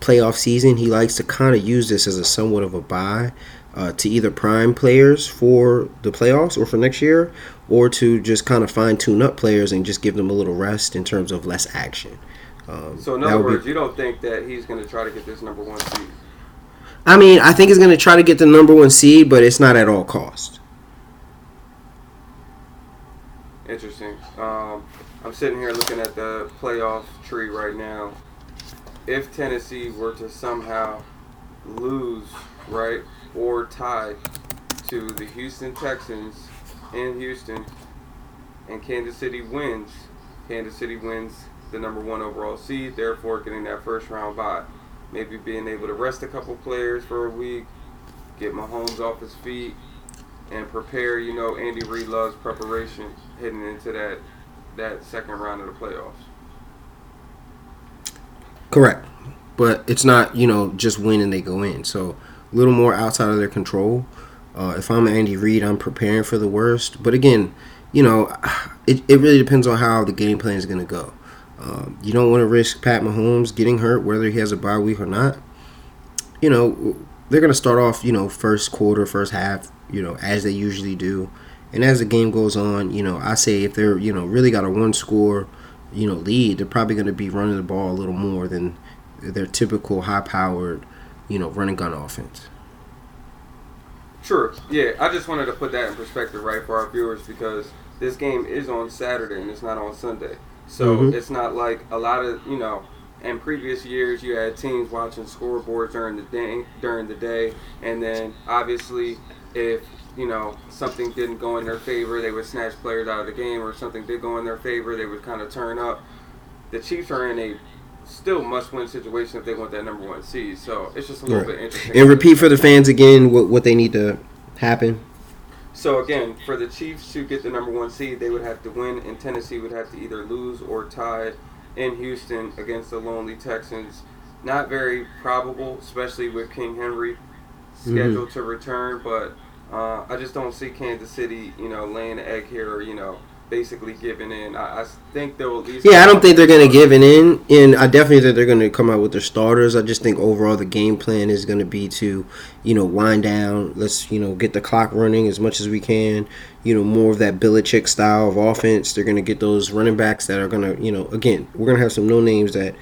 playoff season, he likes to kind of use this as a somewhat of a buy uh, to either prime players for the playoffs or for next year, or to just kind of fine tune up players and just give them a little rest in terms of less action. Um, So in other would be- words, you don't think that he's going to try to get this number one seed? I mean, I think he's going to try to get the number one seed, but it's not at all cost. Interesting. Um, I'm sitting here looking at the playoff tree right now. If Tennessee were to somehow lose, right, or tie to the Houston Texans in Houston, and Kansas City wins, Kansas City wins the number one overall seed, therefore getting that first round bye. Maybe being able to rest a couple players for a week, get Mahomes off his feet, and prepare. You know, Andy Reid loves preparation heading into that that second round of the playoffs. Correct. But it's not, you know, just win and they go in. So a little more outside of their control. Uh, if I'm Andy Reid, I'm preparing for the worst. But again, you know, it, it really depends on how the game plan is going to go. Um, you don't want to risk Pat Mahomes getting hurt, whether he has a bye week or not. You know, they're going to start off, you know, first quarter, first half, you know, as they usually do. And as the game goes on, you know, I say if they're, you know, really got a one score, you know, lead, they're probably going to be running the ball a little more than their typical high powered, you know, running gun offense. Sure. Yeah, I just wanted to put that in perspective, right, for our viewers because this game is on Saturday and it's not on Sunday. So Mhm. it's not like a lot of you know. In previous years, you had teams watching scoreboards during the day, during the day, and then obviously, if you know something didn't go in their favor, they would snatch players out of the game, or something did go in their favor, they would kind of turn up. The Chiefs are in a still must-win situation if they want that number one seed. So it's just a little Right. bit interesting. And repeat for the fans again what, what they need to happen. So again, for the Chiefs to get the number one seed, they would have to win, and Tennessee would have to either lose or tie in Houston against the lonely Texans. Not very probable, especially with King Henry scheduled to return. But uh, I just don't see Kansas City, you know, laying an egg here, or you know, basically giving in. I, I think they'll at least. Yeah, I don't think they're going to give it in, and I definitely think they're going to come out with their starters. I just think overall the game plan is going to be to, you know, wind down. Let's you know get the clock running as much as we can. You know, more of that Belichick style of offense. They're going to get those running backs that are going to, you know, again, we're going to have some no names that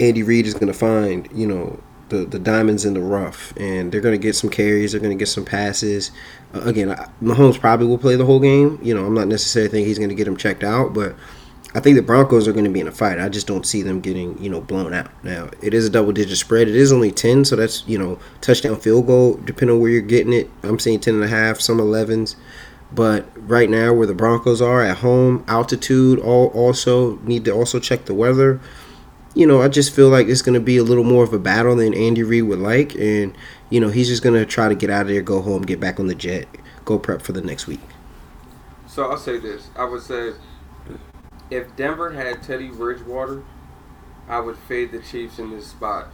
Andy Reid is going to find. You know, the the diamonds in the rough, and they're going to get some carries. They're going to get some passes. Uh, again, I- Mahomes probably will play the whole game. You know, I'm not necessarily thinking he's going to get him checked out, but I think the Broncos are going to be in a fight. I just don't see them getting you know blown out. Now it is a double digit spread. It is only ten, so that's you know touchdown field goal depending on where you're getting it. I'm saying ten and a half, some 11s. But right now, where the Broncos are at home, altitude, all also need to also check the weather. You know, I just feel like it's going to be a little more of a battle than Andy Reid would like, and you know he's just going to try to get out of there, go home, get back on the jet, go prep for the next week. So I'll say this: I would say, if Denver had Teddy Bridgewater, I would fade the Chiefs in this spot.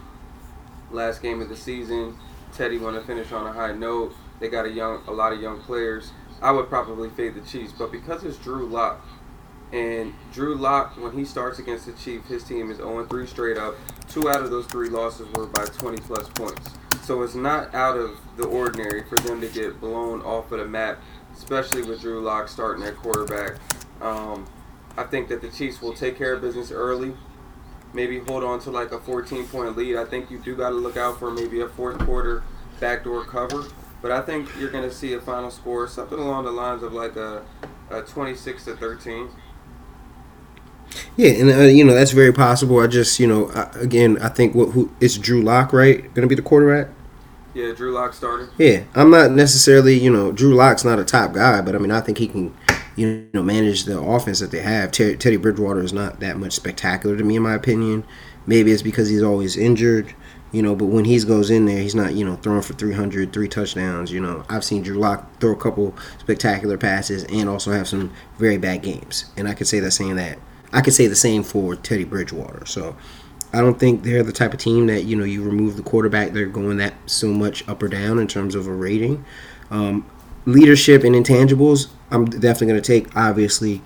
last game of the season. Teddy want to finish on a high note. They got a young, a lot of young players. I would probably fade the Chiefs, but because it's Drew Lock, and Drew Lock, when he starts against the Chiefs, his team is 0-3 straight up. Two out of those three losses were by 20 plus points. So it's not out of the ordinary for them to get blown off of the map, especially with Drew Lock starting at quarterback. Um, I think that the Chiefs will take care of business early. Maybe hold on to like a 14 point lead. I think you do got to look out for maybe a fourth quarter backdoor cover. But I think you're going to see a final score, something along the lines of like a, a 26 to 13. Yeah, and uh, you know that's very possible. I just you know I, again I think what who it's Drew Lock right going to be the quarterback. Yeah, Drew Lock started. Yeah, I'm not necessarily you know Drew Lock's not a top guy, but I mean I think he can you know manage the offense that they have. Ter- Teddy Bridgewater is not that much spectacular to me in my opinion. Maybe it's because he's always injured, you know. But when he goes in there, he's not you know throwing for 300, three touchdowns. You know, I've seen Drew Lock throw a couple spectacular passes and also have some very bad games, and I could say that saying that. I could say the same for Teddy Bridgewater. So I don't think they're the type of team that you know you remove the quarterback, they're going that so much up or down in terms of a rating. Um, leadership and intangibles, I'm definitely going to take obviously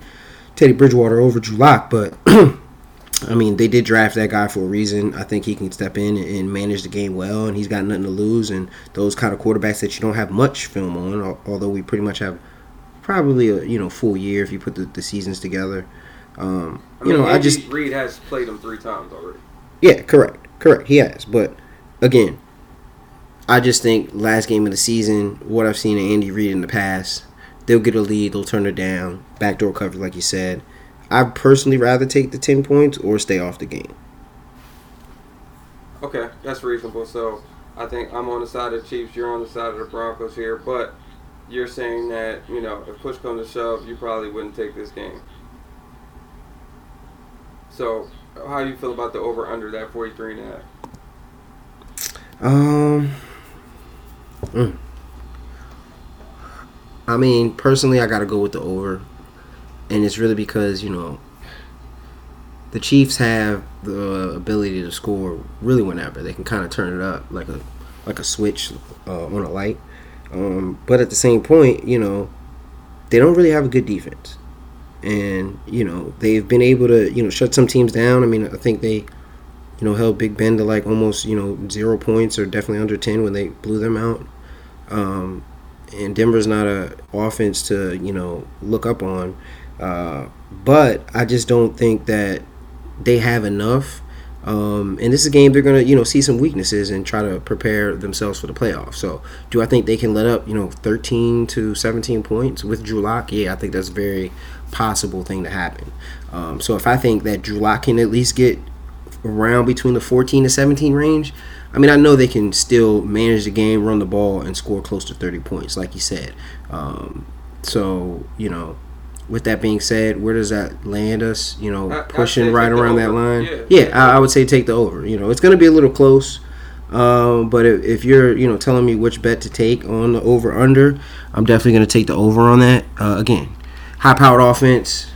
Teddy Bridgewater over Drew Lock, but I mean they did draft that guy for a reason. I think he can step in and manage the game well, and he's got nothing to lose. And those kind of quarterbacks that you don't have much film on, although we pretty much have probably a you know full year if you put the, the seasons together. Um, I you mean, know, I just Reid has played him three times already. yeah, correct, correct. He has, but again, I just think last game of the season, what I've seen in Andy Reid in the past, they'll get a lead, they'll turn it down, backdoor coverage, like you said. I'd personally rather take the ten points or stay off the game. Okay, that's reasonable. So I think I'm on the side of the Chiefs. You're on the side of the Broncos here, but you're saying that you know if push comes to shove, you probably wouldn't take this game. So how do you feel about the over under that 43 and a half? Um, mm. I mean, personally, I got to go with the over, and it's really because you know the Chiefs have the ability to score really whenever they can kind of turn it up like a like a switch uh, on a light. Um, but at the same point, you know, they don't really have a good defense, and you know they've been able to you know shut some teams down. I mean, I think they you know, held Big Ben to like almost, you know, zero points or definitely under 10 when they blew them out. Um, and Denver's not a offense to, you know, look up on. Uh, but I just don't think that they have enough. Um, and this is a game they're to, you know, see some weaknesses and try to prepare themselves for the playoffs. So do I think they can let up, you know, 13 to 17 points with Drew Lock? Yeah, I think that's very possible thing to happen. Um, so if I think that Drew Lock can at least get around between the 14 to 17 range. I mean, I know they can still manage the game, run the ball, and score close to 30 points, like you said. Um, so, you know, with that being said, where does that land us? You know, I- pushing right around that line. Yeah. Yeah, I, I would say take the over. You know, it's going to be a little close. Um, but if, if you're, you know, telling me which bet to take on the over under, I'm definitely going to take the over on that. Uh, again, high powered offense.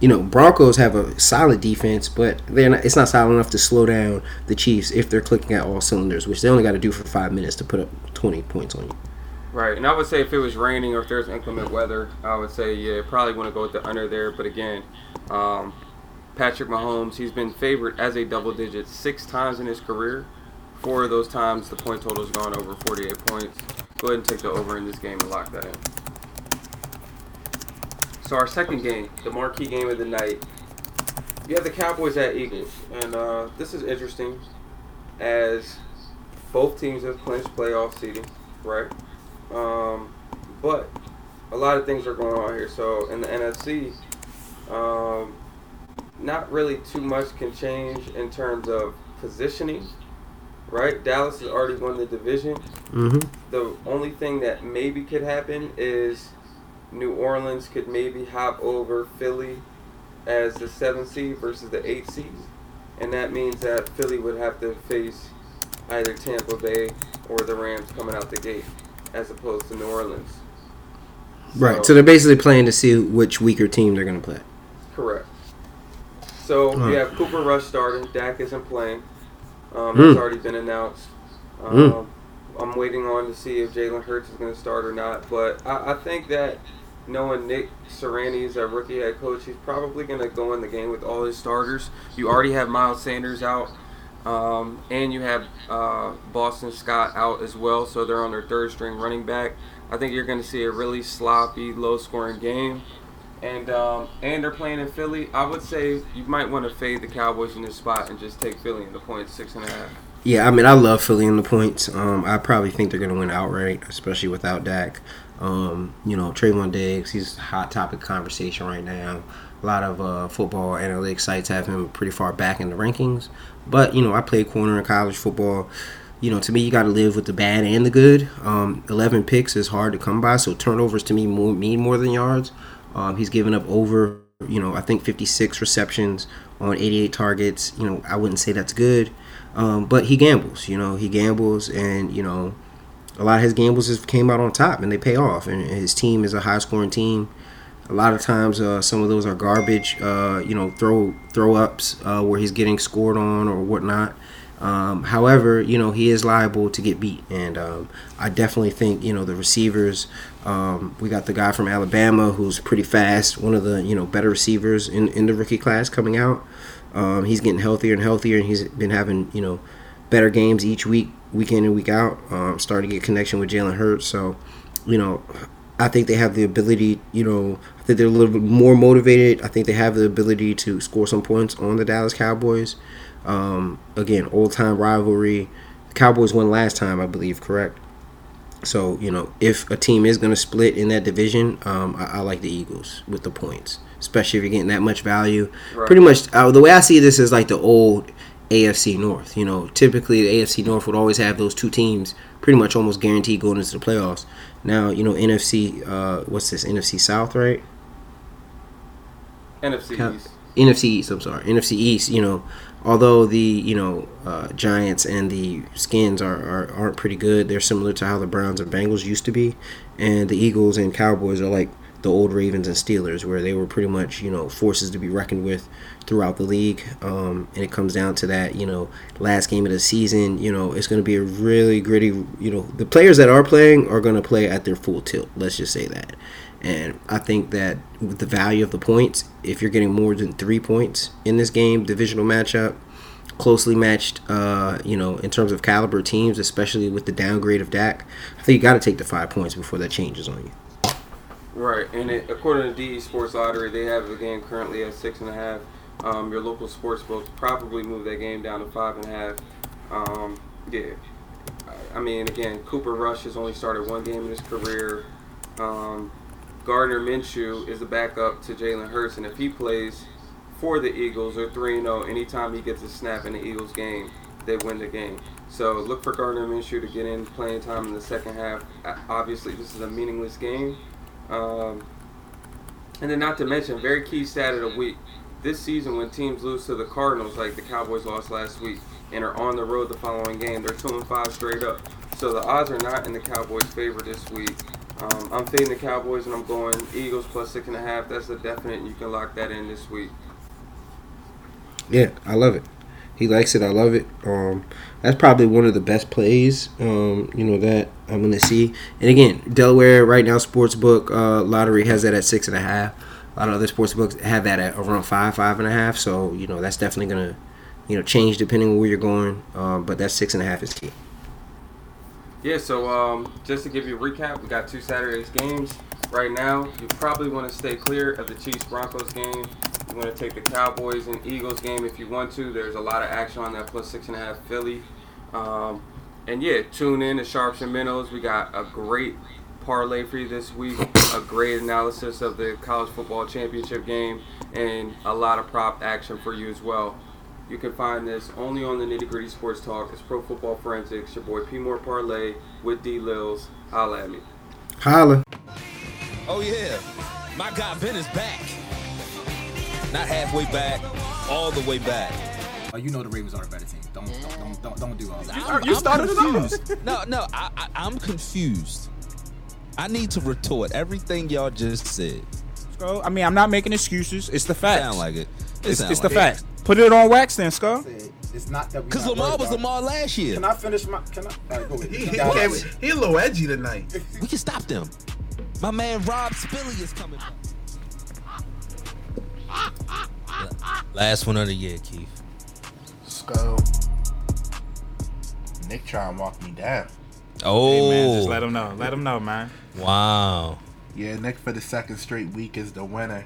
You know, Broncos have a solid defense, but they're not, it's not solid enough to slow down the Chiefs if they're clicking at all cylinders, which they only got to do for five minutes to put up 20 points on you. Right, and I would say if it was raining or if there's inclement weather, I would say yeah, probably want to go with the under there. But again, um, Patrick Mahomes, he's been favored as a double digit six times in his career. Four of those times, the point total's gone over 48 points. Go ahead and take the over in this game and lock that in. Our second game, the marquee game of the night, you have the Cowboys at Eagles, and uh, this is interesting, as both teams have clinched playoff seeding, right? Um, but a lot of things are going on here. So in the NFC, um, not really too much can change in terms of positioning, right? Dallas has already won the division. Mm-hmm. The only thing that maybe could happen is New Orleans could maybe hop over Philly as the seventh seed versus the eighth seed, and that means that Philly would have to face either Tampa Bay or the Rams coming out the gate, as opposed to New Orleans. Right. So they're basically playing to see which weaker team they're going to play. Correct. So Huh. you have Cooper Rush starting. Dak isn't playing. Um, Hmm. That's already been announced. Um, I'm waiting on to see if Jalen Hurts is going to start or not. But I, I think that knowing Nick Sirianni is a rookie head coach, he's probably going to go in the game with all his starters. You already have Miles Sanders out, um, and you have uh, Boston Scott out as well, so they're on their third string running back. I think you're going to see a really sloppy, low scoring game. And um, and they're playing in Philly. I would say you might want to fade the Cowboys in this spot and just take Philly in the points six and a half. Yeah, I mean, I love Philly in the points. Um, I probably think they're going to win outright, especially without Dak. Um, you know, Trevon Diggs, he's a hot topic conversation right now. A lot of uh, football analytics sites have him pretty far back in the rankings. But, you know, I played corner in college football. You know, to me, you got to live with the bad and the good. Um, 11 picks is hard to come by, so turnovers to me more, mean more than yards. Um, he's given up over, you know, I think 56 receptions on 88 targets. You know, I wouldn't say that's good. Um, but he gambles, you know, he gambles, and you know, a lot of his gambles has came out on top, and they pay off. And his team is a high scoring team. A lot of times, uh, some of those are garbage, uh, you know, throw throw ups uh, where he's getting scored on or whatnot. Um, however, you know, he is liable to get beat, and um, I definitely think you know the receivers. Um, we got the guy from Alabama who's pretty fast, one of the you know better receivers in in the rookie class coming out. Um, he's getting healthier and healthier, and he's been having you know better games each week, week in and week out. Um, starting to get connection with Jalen Hurts, so you know I think they have the ability. You know, I think they're a little bit more motivated. I think they have the ability to score some points on the Dallas Cowboys. Um, again, old time rivalry. The Cowboys won last time, I believe, correct? So you know, if a team is going to split in that division, um, I, I like the Eagles with the points especially if you're getting that much value. Right. Pretty much, uh, the way I see this is like the old AFC North. You know, typically the AFC North would always have those two teams pretty much almost guaranteed going into the playoffs. Now, you know, NFC, uh, what's this? NFC South, right? NFC East. NFC East. I'm sorry, NFC East. You know, although the you know uh, Giants and the Skins are, are aren't pretty good, they're similar to how the Browns and Bengals used to be, and the Eagles and Cowboys are like the old Ravens and Steelers, where they were pretty much you know forces to be reckoned with throughout the league. Um, and it comes down to that you know last game of the season. You know it's going to be a really gritty. You know the players that are playing are going to play at their full tilt. Let's just say that. And I think that with the value of the points, if you're getting more than three points in this game, divisional matchup, closely matched, uh, you know, in terms of caliber teams, especially with the downgrade of Dak, I think you got to take the five points before that changes on you. Right, and it, according to DE Sports Lottery, they have the game currently at six and a half. Um, your local sports books probably move that game down to five and a half. Um, yeah, I, mean, again, Cooper Rush has only started one game in his career. Um, Gardner Minshew is a backup to Jalen Hurts, and if he plays for the Eagles, they're three and zero. Anytime he gets a snap in the Eagles game, they win the game. So look for Gardner Minshew to get in playing time in the second half. Obviously, this is a meaningless game. Um, and then, not to mention, very key stat of the week. This season, when teams lose to the Cardinals, like the Cowboys lost last week, and are on the road the following game, they're two and five straight up. So the odds are not in the Cowboys' favor this week. Um, I'm fading the Cowboys, and I'm going Eagles plus six and a half. That's a definite. and You can lock that in this week. Yeah, I love it. He likes it. I love it. Um, that's probably one of the best plays. Um, you know that I'm gonna see. And again, Delaware right now sportsbook uh, lottery has that at six and a half. A lot of other sports books have that at around five, five and a half. So you know that's definitely gonna, you know, change depending on where you're going. Um, but that six and a half is key. Yeah, so um, just to give you a recap, we got two Saturdays games right now. You probably want to stay clear of the Chiefs Broncos game. You want to take the Cowboys and Eagles game if you want to. There's a lot of action on that plus six and a half Philly. Um, and yeah, tune in to Sharps and Minnows. We got a great parlay for you this week, a great analysis of the college football championship game, and a lot of prop action for you as well. You can find this only on the Nitty Gritty Sports Talk. It's Pro Football Forensics. Your boy P More Parlay with D Lils. Holla at me. Holla. Oh yeah, my guy Ben is back. Not halfway back, all the way back. Oh, you know the Ravens are a better team. Don't don't don't don't, don't do all that. I'm, you started it off. confused. No, no, I, I, I'm confused. I need to retort everything y'all just said. Skull. I mean, I'm not making excuses. It's the facts. Sound like it. It It's, sound it's the like it. facts. Put it on wax then, Skull. It's not that we. Because Lamar was about. Lamar last year. Can I finish my? Can I? All right, go ahead. He, he, got he, he a little edgy tonight. We can stop them. My man Rob Spilly is coming. Last one of the year, Keith. Skull. Nick trying to walk me down. Oh, Hey, man, just let him know. Let him know, man. wow. Yeah, Nick for the second straight week is the winner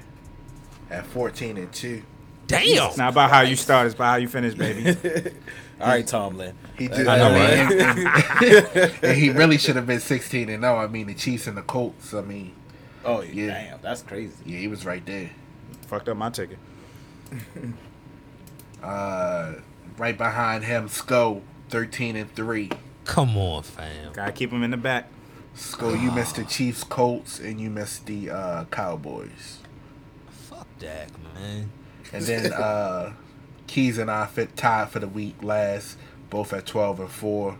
at 14 and 2. Damn. It's not about how you start, it's about how you finish, baby. All right, Tomlin. He did. I know, I mean, and, and he really should have been 16 and 0. I mean, the Chiefs and the Colts. I mean, Oh Yeah. damn, that's crazy. yeah, he was right there. Fucked up my ticket. Uh, right behind him, Sko, 13 and 3. Come on, fam. Gotta keep him in the back. Sko, you missed the Chiefs, Colts, and you missed the uh, Cowboys. Fuck that, man. And then uh, Keys and I fit tied for the week last, both at 12 and 4.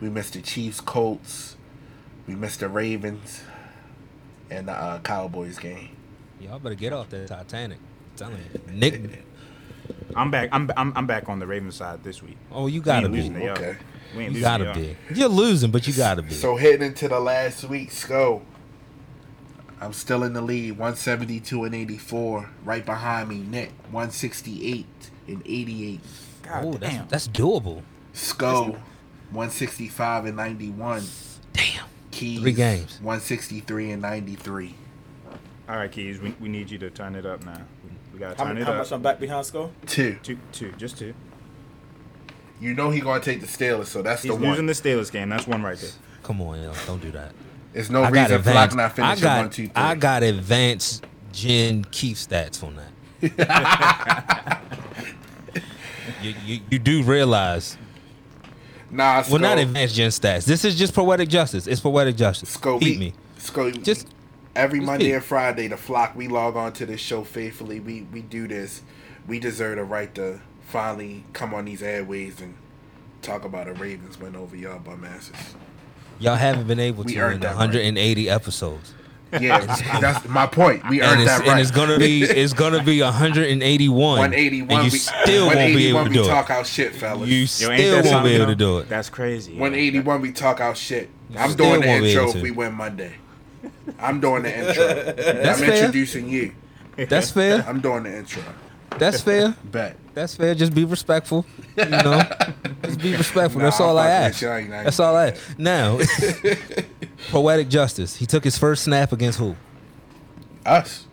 We missed the Chiefs, Colts. We missed the Ravens and the uh, Cowboys game. Y'all better get off the Titanic. I'm telling you. Nick. I'm back. I'm, I'm I'm back on the Ravens side this week. Oh, you gotta be. y'all. Okay. We ain't You losing gotta to y'all. be. You're losing, but you gotta be. So heading into the last week, Sko. I'm still in the lead, 172 and 84. Right behind me, Nick, 168 and 88. God oh, that's, damn. that's doable. Sko, 165 and 91. Damn. Keys, Three games. 163 and 93. All right, Keys, we, we need you to turn it up now. We, we gotta How, turn mu- it how up. much I'm back behind Skull? Two. Two, two, just two. You know he gonna take the Steelers, so that's He's the losing one. the Steelers game. That's one right there. Come on, yo. Don't do that. There's no I got reason Flock advanced. not I finishing got, one, two, three. I got advanced Gen Keith stats on that. you, you, you do realize, nah, well, not advanced Gen stats. This is just poetic justice. It's poetic justice. Sko, Beat we, me. Sko, Just every Monday beat. and Friday, the flock we log on to this show faithfully. We we do this. We deserve the right to finally come on these airways and talk about a Ravens win over y'all bum asses. Y'all haven't been able We to earned in that right. 180 episodes. Yeah, that's my point. We And earned it's, that and it's gonna be it's gonna be 181. 181. And you we, still won't be able to we do talk it. out shit, fellas. You still ain't that won't something, be able to do it. That's crazy. yo. 181 we talk out shit. I'm still doing the won't intro if we win Monday. I'm doing the intro. That's I'm fair. introducing you. That's fair. I'm doing the intro. That's fair. Bet. That's fair. Just be respectful. You know, just be respectful. Nah, That's all I ask. with you. I ain't- I ain't- That's all I ask. Now, poetic justice. He took his first snap against who? Us.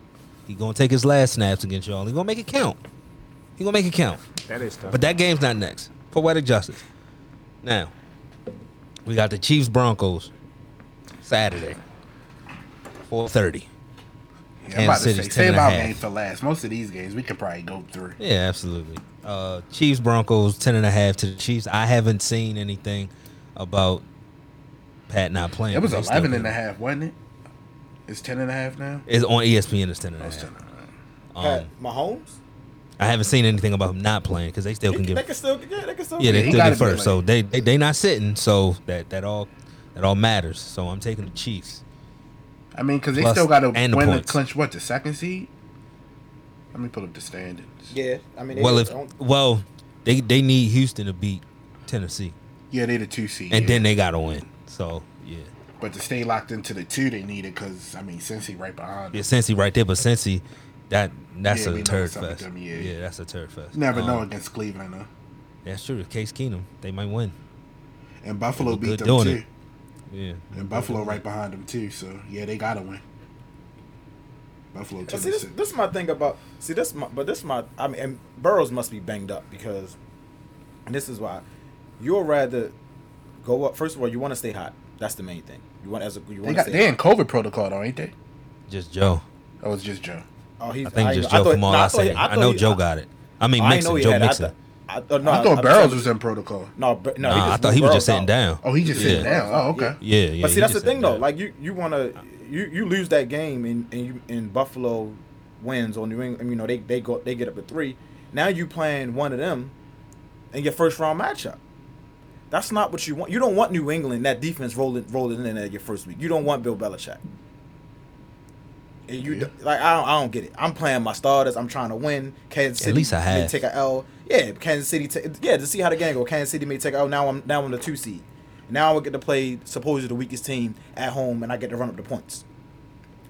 He gonna take his last snaps against y'all. He gonna make it count. He gonna make it count. That is tough. But that game's not next. Poetic justice. Now, we got the Chiefs Broncos Saturday, four thirty. Yeah, I'm about to Kansas say, City's 10 save our game for last. Most of these games we could probably go through. Yeah, absolutely. Uh, Chiefs Broncos ten and a half to the Chiefs. I haven't seen anything about Pat not playing. It was They still 11 and a half, wasn't it? It's 10 and a half now? It's on ESPN. It's ten and a it's half. 10 and a half. Pat Um, Mahomes. I haven't seen anything about him not playing because they still They, can they give. can still, yeah, they can still. Yeah, Yeah, they he still get be first, so they, they they not sitting. So that that all that all matters. So I'm taking the Chiefs. I mean, because they still got to and the win to points. clinch what, the second seed? Let me pull up the standings. Yeah, I mean, they Well, if don't- well, they they need Houston to beat Tennessee, Yeah, they need the two seed. and yeah. then they gotta win. So yeah, But to stay locked into the two, they need it because, I mean, Cincy right behind yeah, them. Cincy right there, but Cincy, that that's Yeah, a know turd what's up with fest. them, yeah. yeah, that's a turd fest. Never know Um, against Cleveland, though. That's true. Case Keenum, they might win. And Buffalo look beat good them, too. it. Yeah, And Buffalo right behind them, too. So, yeah, they got to win. Buffalo, But see, this, this is my thing about. See, this, my, but this is my. I mean, and Burrows must be banged up because, and this is why, you'll rather go up. First of all, you want to stay hot. That's the main thing. You want as a you They want to got, stay. they hot. in COVID protocol, though, ain't they? just Joe. Oh, it's just Joe. Oh, he's. I think ain't just know- Joe thought- from all no, I, thought he- say. I, know he- Joe got it. I mean, I didn't Mixon. know Joe had. it. I Mixon. Thought. I, thought- no, I thought I'm Burrows saying- was in protocol. No, but no. Nah, he I thought he was Burrows just sitting out. down. Oh, he just Yeah. sitting down. Oh, okay. Yeah, yeah. but see, that's the thing sitting though. down. Like you, you want to, you you lose that game and and you and Buffalo wins on New England. You know they they go they get up to three. Now you playing one of them, in your first round matchup. That's not what you want. You don't want New England that defense rolling rolling in at your first week. You don't want Bill Belichick. And you like I don't, I don't get it. I'm playing my starters. I'm trying to win. Kansas City least I may have. take a L. Yeah, Kansas City. Ta- yeah, to see how the game go. Kansas City may take a L. Now I'm now I'm the two seed. Now I get to play supposedly the weakest team at home, and I get to run up the points.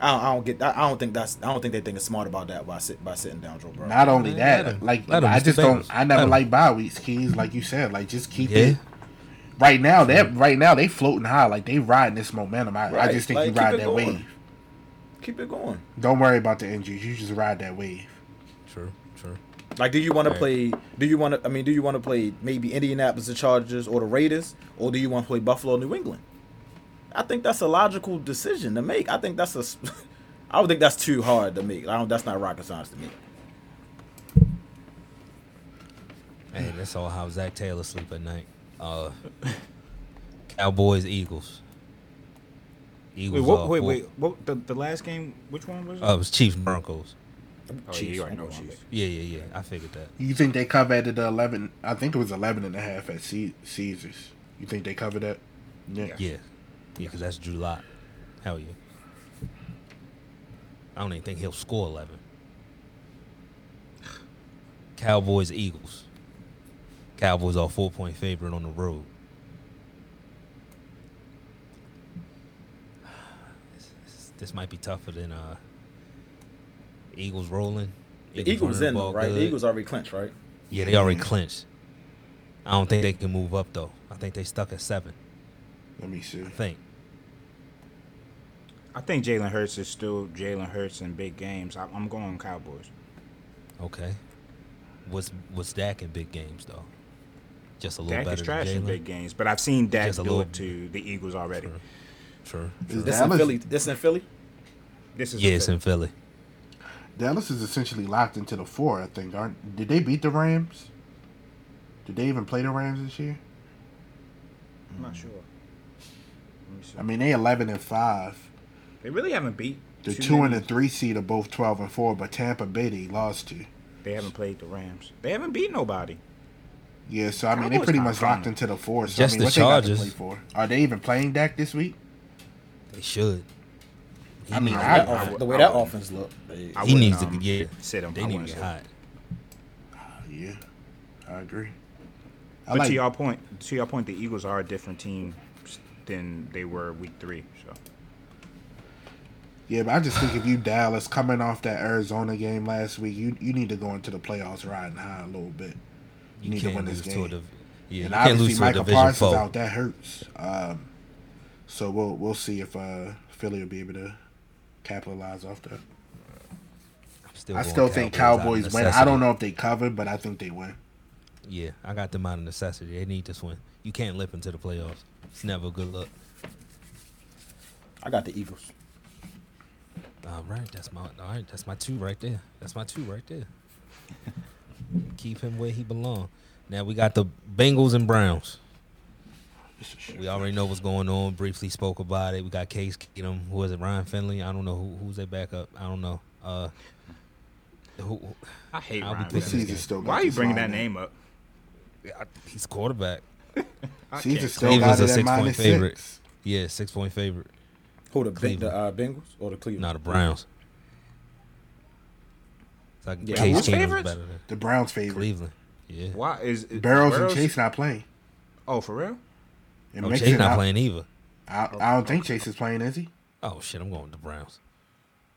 I don't, I don't get. I I don't think that's. I don't think they think it's smart about that by sit by sitting down Joe Burrow. Not only Man, that, like let 'em, I it's the just don't. I never like bye weeks, keys. Like you said, like just keep Yeah. it. Right now, that right now they floating high, like they riding this momentum. I, I just think like, you ride that going. wave. Keep it going. Don't worry about the injuries. You just ride that wave. True, true. Like, do you want to Right. play? Do you want to? I mean, do you want to play maybe Indianapolis, the Chargers, or the Raiders, or do you want to play Buffalo, New England? I think that's a logical decision to make. I think that's a. s- I would think that's too hard to make. I don't. That's not rocket science to me. Hey, that's all how Zac Taylor sleep at night. Uh, Cowboys, Eagles. Eagles. Wait, what, are wait, wait. What the, the last game? Which one was it? Uh, it was Chiefs, Broncos. oh, yeah, Chiefs. you already know know Chiefs. Chiefs. Yeah, yeah, yeah. I figured that. You think they covered the eleven? I think it was 11 and a half at C- Caesars. You think they covered that? Yeah. Yeah, yeah, because that's Drew Lock. Hell yeah. I don't even think he'll score eleven. Cowboys, Eagles. Cowboys are four point favorite on the road. This, this- this might be tougher than uh Eagles rolling. The Eagles running in the though, ball right? The. Eagles already clinched, right? Yeah, they already clinched. I don't think they can move up though. I think they stuck at seven. Let me see. I think. I think Jalen Hurts is still Jalen Hurts in big games. I, I'm going Cowboys. Okay. What's what's Dak in big games though? Just a little Dak better is trash than in big games, but I've seen Dak Just a do little- it to the Eagles already. Sure. Sure. Is This Dallas, in Philly. This in Philly. This is Yeah, it's in Philly. Dallas is essentially locked into the four. I think. Aren't? Did they beat the Rams? Did they even play the Rams this year? I'm not sure. Let me see. I mean, they 11 and five. They really haven't beat The too two and the three seed are both 12 and four, but Tampa Bay they lost to. They haven't played the Rams. They haven't beat nobody. Yeah, so I mean, they pretty much locked into the four. So Just I mean, the what they got to play for? Are they even playing Dak this week? They should. He I mean, I- I off- the way I that would- offense look. they- he wouldn't, needs to um, get. sit him. They I need to wouldn't get sit hot. Yeah, I agree. I But like to your point, to your point, the Eagles are a different team than they were week three. So Yeah, but I just think if you Dallas coming off that Arizona game last week, you you need to go into the playoffs riding high a little bit. You, need to win this lose to a div- yeah, and you can't obviously lose to a Micah division Parsons foe. out, that hurts. Um, so we'll we'll see if uh, Philly will be able to capitalize off that. Still I still think out of Cowboys win. I don't know if they cover, but I think they win. Yeah, I got them out of necessity. They need this win. You can't lip into the playoffs. It's never a good look. I got the Eagles. All right, that's my all right. That's my two right there. That's my two right there. Keep him where he belong. Now we got the Bengals and Browns. We already know what's going on. Briefly spoke about it. We got Case Keenum. Who is it? Ryan Finley. I don't know who, who's their backup. I don't know. Uh, who, I hate I'll Ryan. picking this Finley. Still Why are you bringing that name up? I- he's quarterback. I Caesar still Cleveland's got a it at six-point minus favorite. six. Yeah, six point favorite. Who the, Cleveland. the uh, Bengals or the Cleveland? Not the Browns. It's like Yeah, Case who's Keenum's favorites? better than The Browns favorite. Cleveland. Yeah. Why is, is Burrows and Chase not playing. Oh, for real? And Oh, Mixon Chase not out. playing either. I, I don't think Chase is playing, is he? Oh shit, I'm going with the Browns.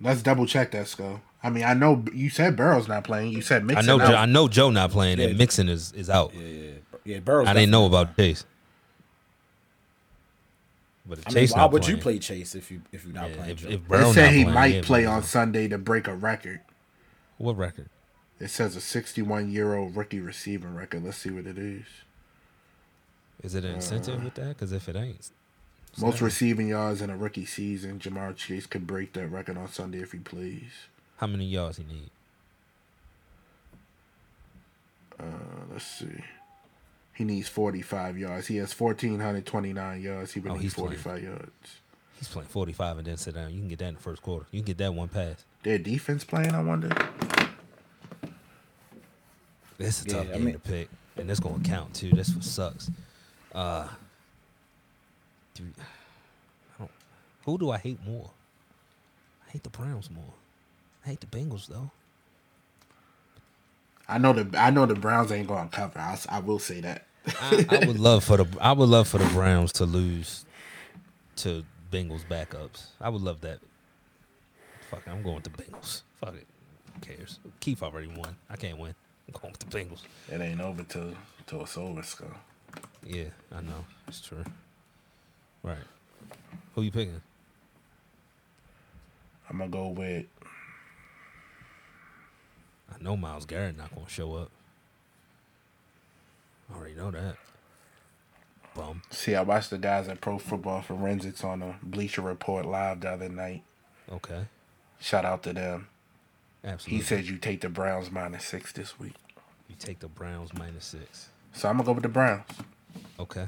Let's double check that, Skull. I mean, I know you said Burrow's not playing. You said I know. out. Joe, I know Joe not playing, Yeah. and Mixon is is out. Yeah, yeah, yeah. Burrow's I didn't know about Chase. But if I mean, Chase why not would playing, you play Chase if you if you're not yeah, playing? if, Joe? if They Burrow said not he playing, might yeah, play on Sunday to break a record. What record? It says a 61 year old rookie receiving record. Let's see what it is. Is it an incentive with that? Because if it ain't, Most not. receiving yards in a rookie season. Ja'Marr Chase could break that record on Sunday if he plays. how many yards he need? Uh, let's see. He needs 45 yards. He has 1,429 yards. He would Oh, need he's playing. 45 yards. He's playing 45 and then sit down. You can get that in the first quarter. You can get that one pass. Their defense playing, I wonder. This is a Yeah, tough I game mean- to pick, and this gonna count too. This what sucks. Uh, do, I don't, who do I hate more? I I hate the Browns more. I hate the Bengals though. I know the I know the Browns ain't going to cover. I will say that. I, I would love for the I would love for the Browns to lose to Bengals backups. I would love that. Fuck, it, I'm going with the Bengals. Fuck it. Who cares? Keith already won. I can't win. I'm going with the Bengals. It ain't over till till it's over, so. Yeah, I know. It's true. Right. Who you picking? I'm gonna go with I know Myles Garrett not gonna show up. I already know that. Bum. See, I watched the guys at Pro Football Forensics on the Bleacher Report live the other night. Okay. Shout out to them. Absolutely. He said you take the Browns minus six this week. you take the Browns minus six. So I'm gonna go with the Browns. Okay.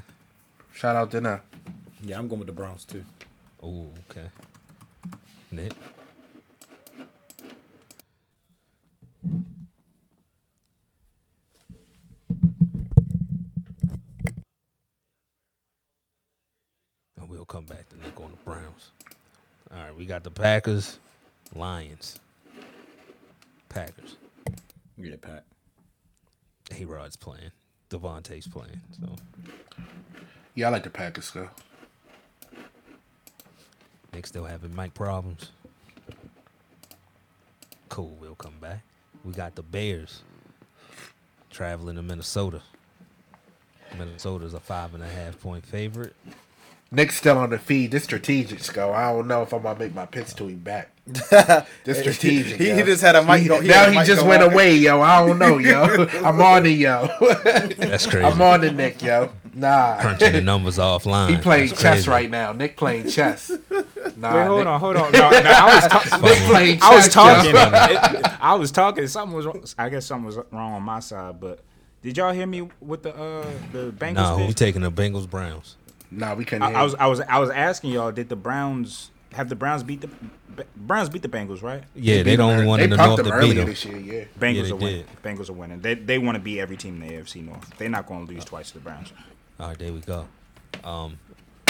Shout out to them. Yeah, I'm going with the Browns too. Oh, okay. Nick. And we'll come back to Nick on the Browns. All right, we got the Packers, Lions, Packers. Yeah, Pat. A Rod's playing. Davante's playing. So Yeah, I like the Packers go. Nick still having mic problems. Cool, we'll come back. We got the Bears traveling to Minnesota. Minnesota's a five and a half point favorite. Nick's still on the feed. This strategic go. I don't know if I'm gonna make my pitch to him back. This strategic. He- he just had a mic go- he now a he mic just went out. away, yo. I don't know, yo. I'm on it, yo. That's crazy. I'm on it, Nick, yo. Nah. Crunching the numbers offline. He playing That's chess crazy. right now. Nick playing chess. Nah, Wait, hold Nick, on, hold on. No, no, I was ta- Nick playing chess. I was talking. It- I was talking. Something was. wrong. I guess something was wrong on my side. But did y'all hear me with the uh the Bengals? No, pick? we taking the Bengals Browns. Nah, we couldn't I, hear. I was I was I was asking y'all. Did the Browns have the Browns beat the Browns beat the Bengals? Right? Yeah, they beat the them only ear- one they in the pumped north them to beat them. this year. Yeah. Bengals they are winning. Bengals are winning. They they want to beat every team in the AFC North. They're not going to lose twice to the Browns. All right, there we go. Um,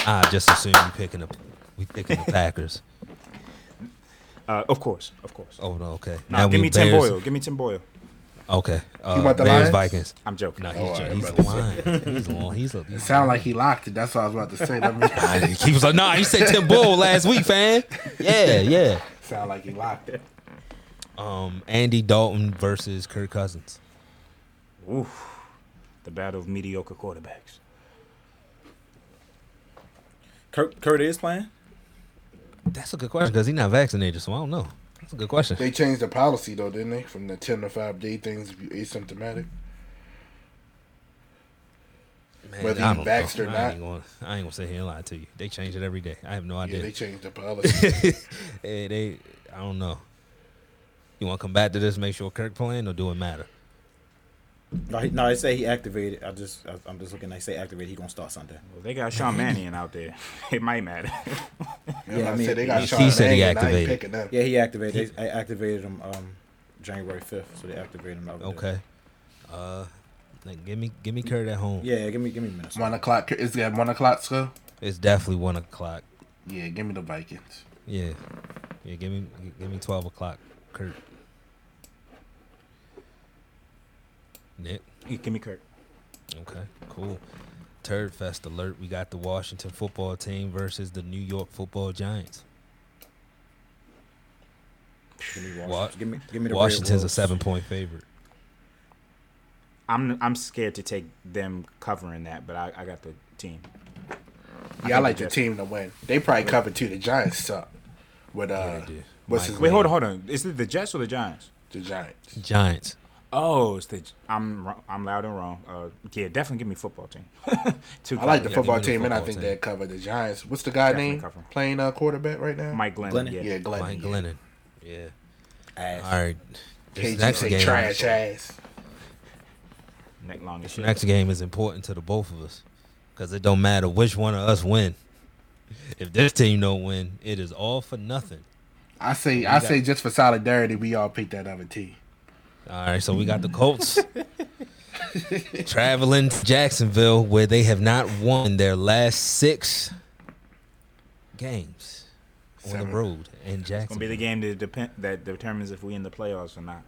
I just assume we picking the we picking the Packers. Uh, of course, of course. Oh no, okay. Now, give we me Tim Bears- Boyle. Give me Tim Boyle. Okay. Uh, You want the Bears Lions? Vikings. I'm joking. No, Oh, he's, all ju- right, he's brother. lying. He's lying. He's a. It He's sounded like he locked it. That's what I was about to say. Let me. he was like, nah, you said Tim Bull last week, fam. Yeah, yeah. sound like he locked it. Um, Andy Dalton versus Kirk Cousins. Oof. The battle of mediocre quarterbacks. Kirk, Kirk is playing. That's a good question because he's not vaccinated, so I don't know. That's a good question. They changed the policy though, didn't they? From the ten to five day things if you asymptomatic. Man, whether I you don't vaxxed or I not. ain't, gonna, I ain't gonna sit here and lie to you. They change it every day. I have no Yeah, idea. they changed the policy. hey, they, I don't know. You want to come back to this? Make sure Kirk playing, or do it matter? No, he, no, they say he activated. I just, I, I'm just looking. They say activated. He gonna start Sunday. Well, they got Sean Mannion out there. It might matter. Yeah, Yeah, I I mean, said they got he- Sean he said he Mannion, I ain't activated. picking them. Yeah, he activated. They activated him um, January 5th, so they activated him. the other day. Okay. Uh, like, give me, give me Kirk at home. Yeah, give me, give me minutes. One o'clock. Is that one o'clock school? It's definitely one o'clock. Yeah, give me the Vikings. Yeah, yeah. Give me, give me twelve o'clock, Kirk. Nick. Give me Kirk. Okay, cool. Turd Fest alert. We got the Washington football team versus the New York football giants. Give me Wa- Give me, give me the Washington's a seven point favorite. I'm I'm scared to take them covering that, but I, I got the team. Yeah, I, think like the the team to win. They probably cover too. The Giants suck. With uh, Yeah, what's Mike his Wait, name? hold on, hold on. Is it the Jets or the Giants? The Giants. Giants. Oh, it's the I'm I'm loud and wrong. Uh, yeah, definitely give me football team. Two I like the Yeah, football give me the team, and I think team. they cover the Giants. What's the guy Definitely name cover. playing uh, quarterback right now? Mike Glennon. Glennon? Yeah. Yeah, Glenn. Mike yeah. Glennon. Yeah. Ass. All right. This KG next say game. trash ass. Neck long as This shit. next game is important to the both of us because it don't matter which one of us win. If this team don't win, it is all for nothing. I say, I say, just for solidarity, we all pick that other team. All right, so we got the Colts traveling to Jacksonville, where they have not won their last six games on the road in It's gonna be the game that depend that determines if we in the playoffs or not.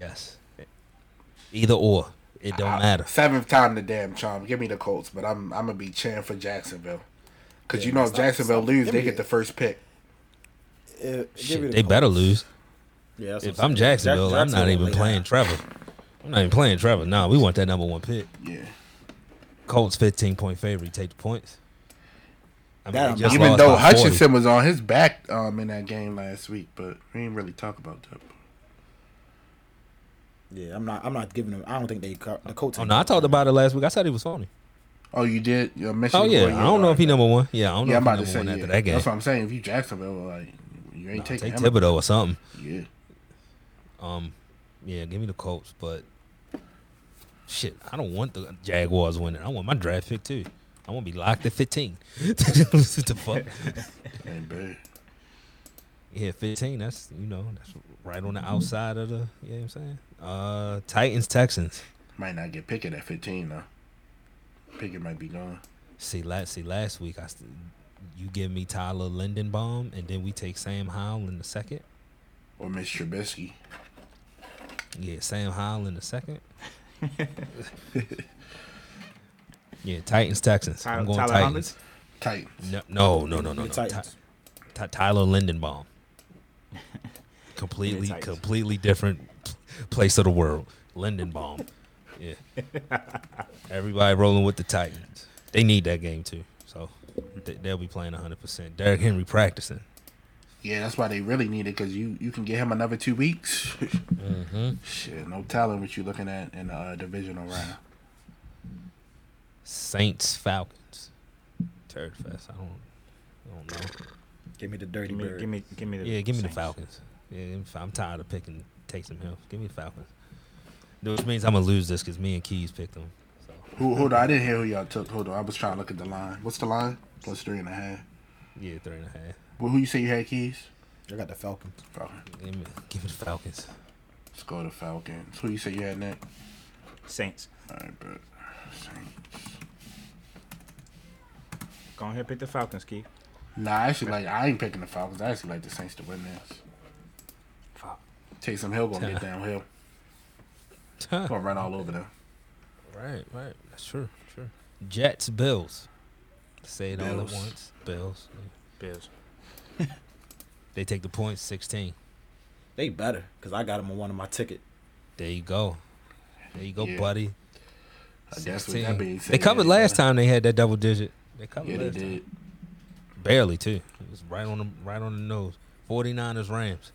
Yes. Either or, it don't I- matter. Seventh time the damn charm. Give me the Colts, but I'm I'm gonna be cheering for Jacksonville. Cause Yeah, you know if Jacksonville stop. lose, they get it. the first pick. Uh, give me Shit, the they better lose. Yeah, that's If what I'm. Jacksonville, Jack- I'm not even playing down. Trevor. I'm not even playing Trevor. Nah, we want that number one pick. Yeah. Colts 15 point favorite. Take the points. I That- Even though by 40. Hutchinson was on his back um in that game last week, but we didn't really talk about that. Yeah, I'm not. I'm not giving them. I don't think they co- the Colts. Oh ain't no, I talked about it last week. I said he was phony. Oh, you did? You Oh yeah, I don't know if he number one. Yeah, I don't know Yeah, I'm if he about to number say one yeah. that game. That's what I'm saying. If you Jacksonville, like you ain't Nah, taking take him. Thibodeaux or something. Yeah. Um, yeah, give me the Colts, but shit, I don't want the Jaguars winning. I want my draft pick too. I want to be locked at 15. what the fuck? Ain't bad. Yeah, 15. That's you know that's right on the outside of the. You know what I'm saying? Uh, Titans Texans. Might not get Pickett at 15 though. Pickett might be gone. See last see last week I st- you give me Tyler Linderbaum and then we take Sam Howell in the second. Or Mitch Trubisky. Yeah, Sam Howell in the second. yeah, Titans Texans. I'm going Tyler Titans. Titans. No, no, no, no, no. No. Titans. Ty- Ty- Tyler Linderbaum. completely, completely different place of the world. Linderbaum. Yeah. Everybody rolling with the Titans. They need that game too. So they, they'll be playing 100%. Derrick Henry practicing. Yeah, that's why they really need it because you, you can get him another two weeks. Mm-hmm. Shit, no telling what you're looking at in the uh, divisional round. Saints Falcons. Turd Fest. I don't, I don't know. Give me the dirty Give me, bird. give me, give me the. Yeah, give me the Falcons. Yeah, I'm tired of picking Taysom Hill. Give me the Falcons. Which means I'm gonna lose this because me and Keys picked them. So Who, hold on, I didn't hear who y'all took. Hold on, I was trying to look at the line. What's the line? Plus three and a half. yeah, three and a half. Well, who you say you had keys? I got the Falcons. Falcon. Give me, give me the Falcons. Let's go to Falcons. Who you say you had next? Saints. All right, but Saints. Go ahead, pick the Falcons, Keith. Nah, I actually like. I ain't picking the Falcons. I actually like the Saints to win this. Fuck. Taysom Hill gonna get downhill. Gonna run all over them. Right, right. That's true. True. Jets, Bills. Say it all at once. Bills. Bills. They take the points, 16. They better because I got them on one of my ticket. There you go. There you go, Yeah. buddy. I guess with 16. that being said, They covered yeah, last time they had that double digit. They covered Yeah, they last time. did. Barely too. It was right on the right on the nose. 49ers Rams.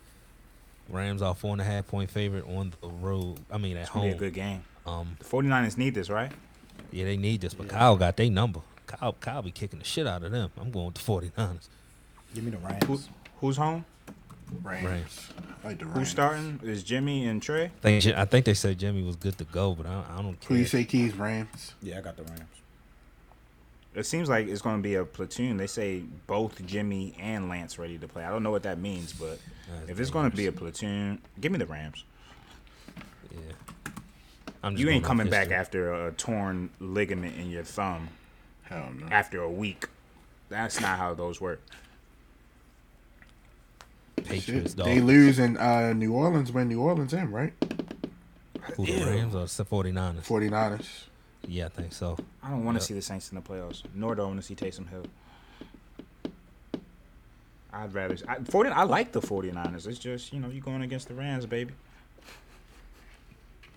Rams are four and a half point favorite on the road. I mean at It's gonna be a good game. Um The 49ers need this, right? yeah, they need this, but Kyle got their number. Kyle Kyle be kicking the shit out of them. I'm going with the 49ers. Give me the Rams. Who, who's home? Rams. Rams. I like the Rams. Who's starting? Is Jimmy and Trey? I think, I think they said Jimmy was good to go, but I, I don't care. Who you say keys? Rams. Yeah, I got the Rams. It seems like it's going to be a platoon. They say both Jimmy and Lance ready to play. I don't know what that means, but That's if it's going to be a platoon, give me the Rams. Yeah. I'm just You ain't coming back after a torn ligament in your thumb Hell no. after a week. That's not how those work. Patriots, Shit. dog. They lose in uh, New Orleans when New Orleans in, right? Who, the Rams or the 49ers? 49ers. Yeah, I think so. I don't want to Yep. see the Saints in the playoffs, nor do I want to see Taysom Hill. I'd rather. I, 40, I like the 49ers. It's just, you know, you're going against the Rams, baby.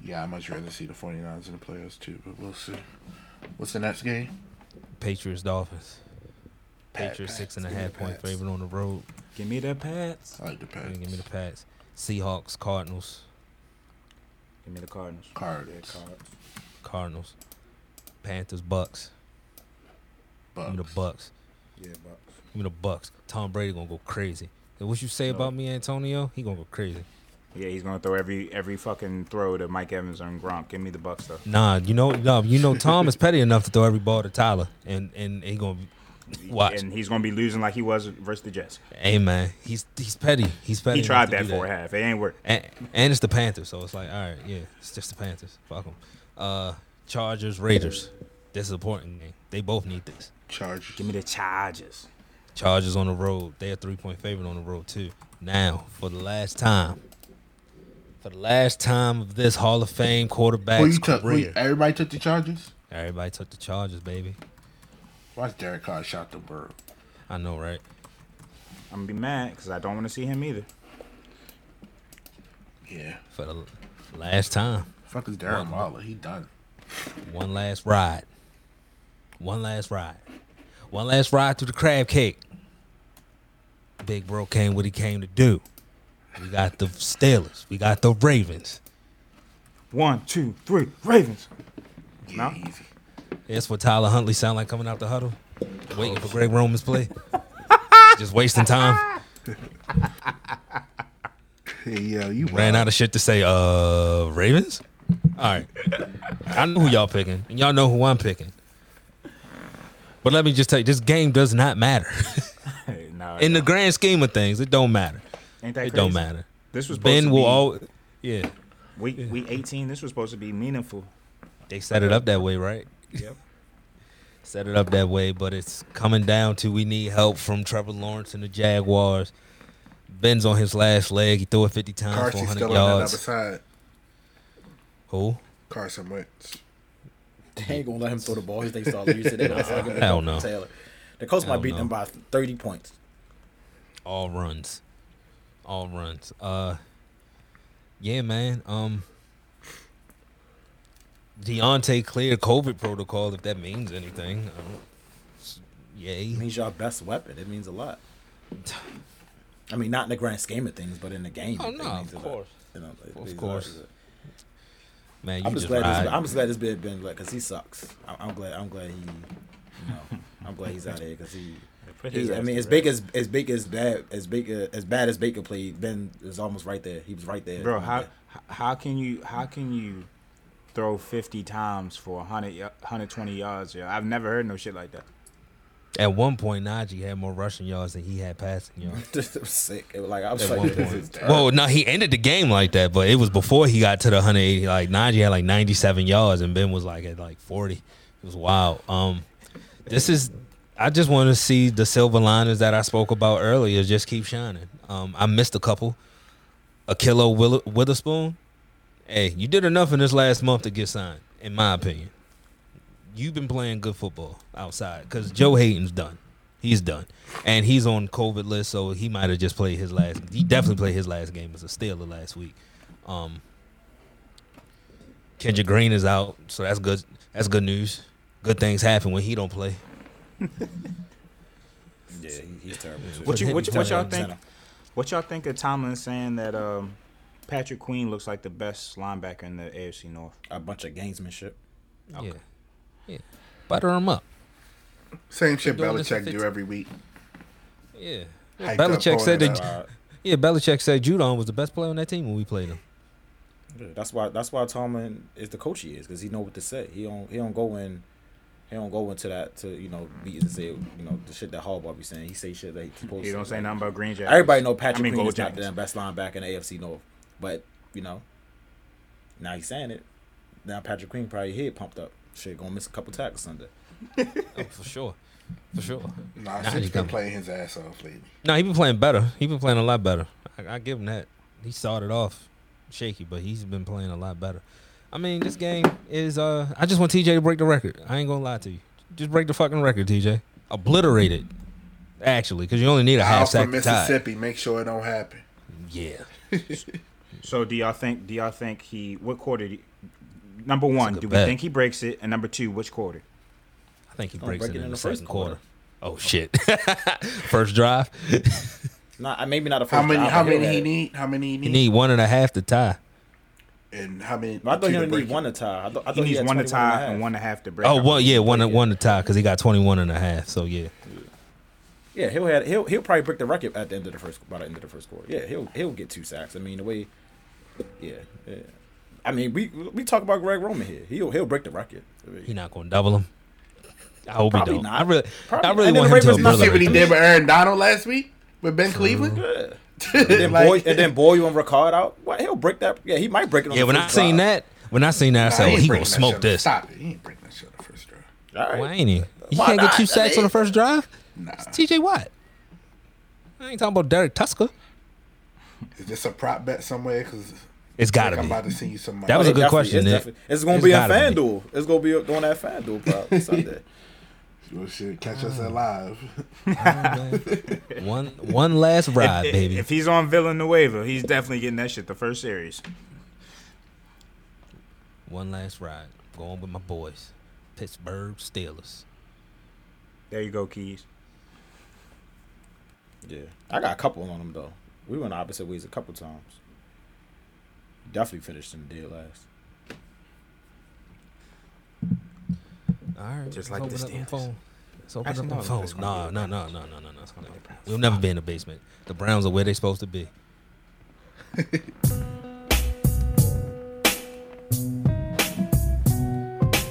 Yeah, I'd much rather see the 49ers in the playoffs too, but we'll see. What's the next game? Patriots, Dolphins. Pat- Patriots six Pats. and a Give me half the point favorite on the road. Give me the Pats. I like the Pats. give me the Pats. Seahawks, Cardinals, Give me the Cardinals. Cards. Yeah, Cards. Cardinals, Panthers, Bucks. Give me the Bucks. Bucks. Yeah, Bucks. Give me the Bucks. Tom Brady gonna go crazy. And what you say about me, Antonio? He gonna go crazy. Yeah, he's gonna throw every every fucking throw to Mike Evans and Gronk. Give me the Bucks though. Nah, you know, no, you know, Tom is petty enough to throw every ball to Tyler, and and he gonna watch. And he's gonna be losing like he was versus the Jets. Hey man, he's he's petty. He's petty. He tried enough to that do for a half. It ain't work. And, and it's the Panthers, so it's like, all right, yeah, it's just the Panthers. Fuck them. Uh, Chargers, Raiders. This is important game. They both need this. Chargers. Give me the Chargers. Chargers on the road. They're a three point favorite on the road too. Now, for the last time, for the last time of this Hall of Fame Who you took? who you- career, everybody took the Chargers. everybody took the Chargers, baby. Watch Derek Carr shot the bird. I know, right? I'm gonna be mad because I don't want to see him either. Yeah. For the last time, Fuck is Darren Waller? He done. one last ride, one last ride, one last ride through the crab cake. Big bro came what he came to do. We got the Steelers. We got the Ravens. One, two, three, Ravens. Yeah, No? easy. That's what Tyler Huntley sound like coming out the huddle, waiting for Greg Roman's play. Just wasting time. Hey, yeah, you Ran out of shit to say. Uh, Ravens. All right, I know who y'all picking, and y'all know who I'm picking. But let me just tell you, this game does not matter. No, In the grand scheme of things, it don't matter. ain't that It crazy? don't matter. This was Ben to will be all. Yeah, week week 18. This was supposed to be meaningful. they set it up that way, right? Yep. Set it up that way, but it's coming down to we need help from Trevor Lawrence and the Jaguars. Ben's on his last leg. He threw it 50 times for Carson's 100 still on that other yards. side. Who? Carson Wentz. They ain't gonna let him throw the ball. He thinks all used to they gonna give it to Hell Jonathan no. Taylor. The Colts might beat no. them by thirty points. all runs all runs uh yeah man um Diontae cleared COVID protocol if that means anything um, yay It means your best weapon. It means a lot. I mean, not in the grand scheme of things, but in the game. Oh, no, of a lot. course. You know, it Of means a course. man you I'm just, just glad. ride. This, I'm just glad this bit been like because he sucks. I, I'm glad. I'm glad he. You know, I'm glad he's out here because he. He I mean, as big as as big as bad as big as bad as Baker played, Ben is almost right there. He was right there. Bro, how how can you how can you throw 50 times for 100 120 yards? Yeah, I've never heard no shit like that. at one point Najee had more rushing yards than he had passing yards Just it sick. It was like I was At like, this is terrible. well no he ended the game like that but it was before he got to the 180 like Najee had like 97 yards and Ben was like at like 40 it was wild um this is I just want to see the silver liners that I spoke about earlier just keep shining. Um, I missed a couple. Ahkello Will- Witherspoon. Hey, you did enough in this last month to get signed, in my opinion. You've been playing good football outside because Joe Haden's done. He's done, and he's on COVID list, so he might have just played his last. He definitely played his last game as a Steeler last week. Um, Kendrick Green is out, so that's good. That's good news. Good things happen when he don't play. yeah, he's terrible. Too. What you what, what y'all think? What y'all think of Tomlin saying that um, Patrick Queen looks like the best linebacker in the AFC North? A bunch of gamesmanship. Yeah, yeah. Butter him up. Same shit doing this Belichick do every week. Yeah. Hyped up, Belichick said throwing that. it. Yeah, Belichick said Judon was the best player on that team when we played him. Yeah, that's why that's why Tomlin is the coach he is because he know what to say. He don't he don't go in he don't go into that to you know be to say you know the shit that Harbaugh be saying. He say shit that he supposed He to don't say nothing about Green Jackets. Everybody know Patrick I mean, Queen Gold is not Jackets. the best linebacker in the AFC North, but you know now he's saying it. Now Patrick Queen probably head pumped up. Shit, gonna miss a couple tackles Sunday. Oh, for sure. For sure. Nah, Nah, Sid's he been playing his ass off lately. No, he been playing better. He been playing a lot better. I, I give him that. He started off shaky, but he's been playing a lot better. I mean, this game is. uh I just want TJ to break the record. I ain't gonna lie to you. Just break the fucking record, TJ. Obliterate it. Actually, because you only need a half Out sack from to tie. Mississippi, make sure it don't happen. Yeah. So do y'all think? Do y'all think he? What quarter? Do, number one, do we bet. think he breaks it? And number two, which quarter? I think he breaks break it it in in the, the first second quarter. quarter. Oh shit. First drive. Not maybe not a first How many? drive, How many he need? How many he need? He need one and a half to tie. And how many? I thought he to only need one to tie. I thought, I He thought needs had one to 21 tie half. and one and a half to break. Oh, up. one, yeah, one, Yeah. one to tie because he got 21 and a half. So yeah. Yeah, he'll have, he'll he'll probably break the record at the end of the first by the end of the first quarter. Yeah, he'll he'll get two sacks. I mean the way, yeah, yeah. I mean we we talk about Greg Roman here. He'll he'll break the record. I mean, He not gonna double him. I hope Probably he don't. not. I really, Probably- I really and then want the him to Ravens must You see what he did with Aaron Donald last week with Ben Cleveland? yeah. and then boy and then Boyle and Ricard out. What he'll break that? Yeah, he might break it. On Yeah, the when I seen drive. that, when I seen that, I Nah, said, he "Oh, he gonna smoke this." Stop it. He ain't breaking that shit on the first drive. All right. Why ain't he? He Why can't get two sacks on the first drive. Nah. It's T.J. Watt. I ain't talking about Derek Tusker. Is this a prop bet somewhere? Because It's got to I'm be. about to see you some money. That was a good question, It's, Nick. it's gonna It's be a gotta be. FanDuel. It's gonna be on that FanDuel prop Sunday. Well, shit, catch us alive. One one last ride, if, baby. If he's on Villanueva, he's definitely getting that shit the first series. One last ride. Going with my boys. Pittsburgh Steelers. There you go, Keys. Yeah, I got a couple on them though. We went opposite ways a couple times. Definitely finished in the dead last. All right. Just let's like open the up phone. Let's open Actually, up no, no, phones. it's gonna No, be no, the no, no, no, no, no. It's gonna be- We'll never be in the basement. The Browns are where they're supposed to be.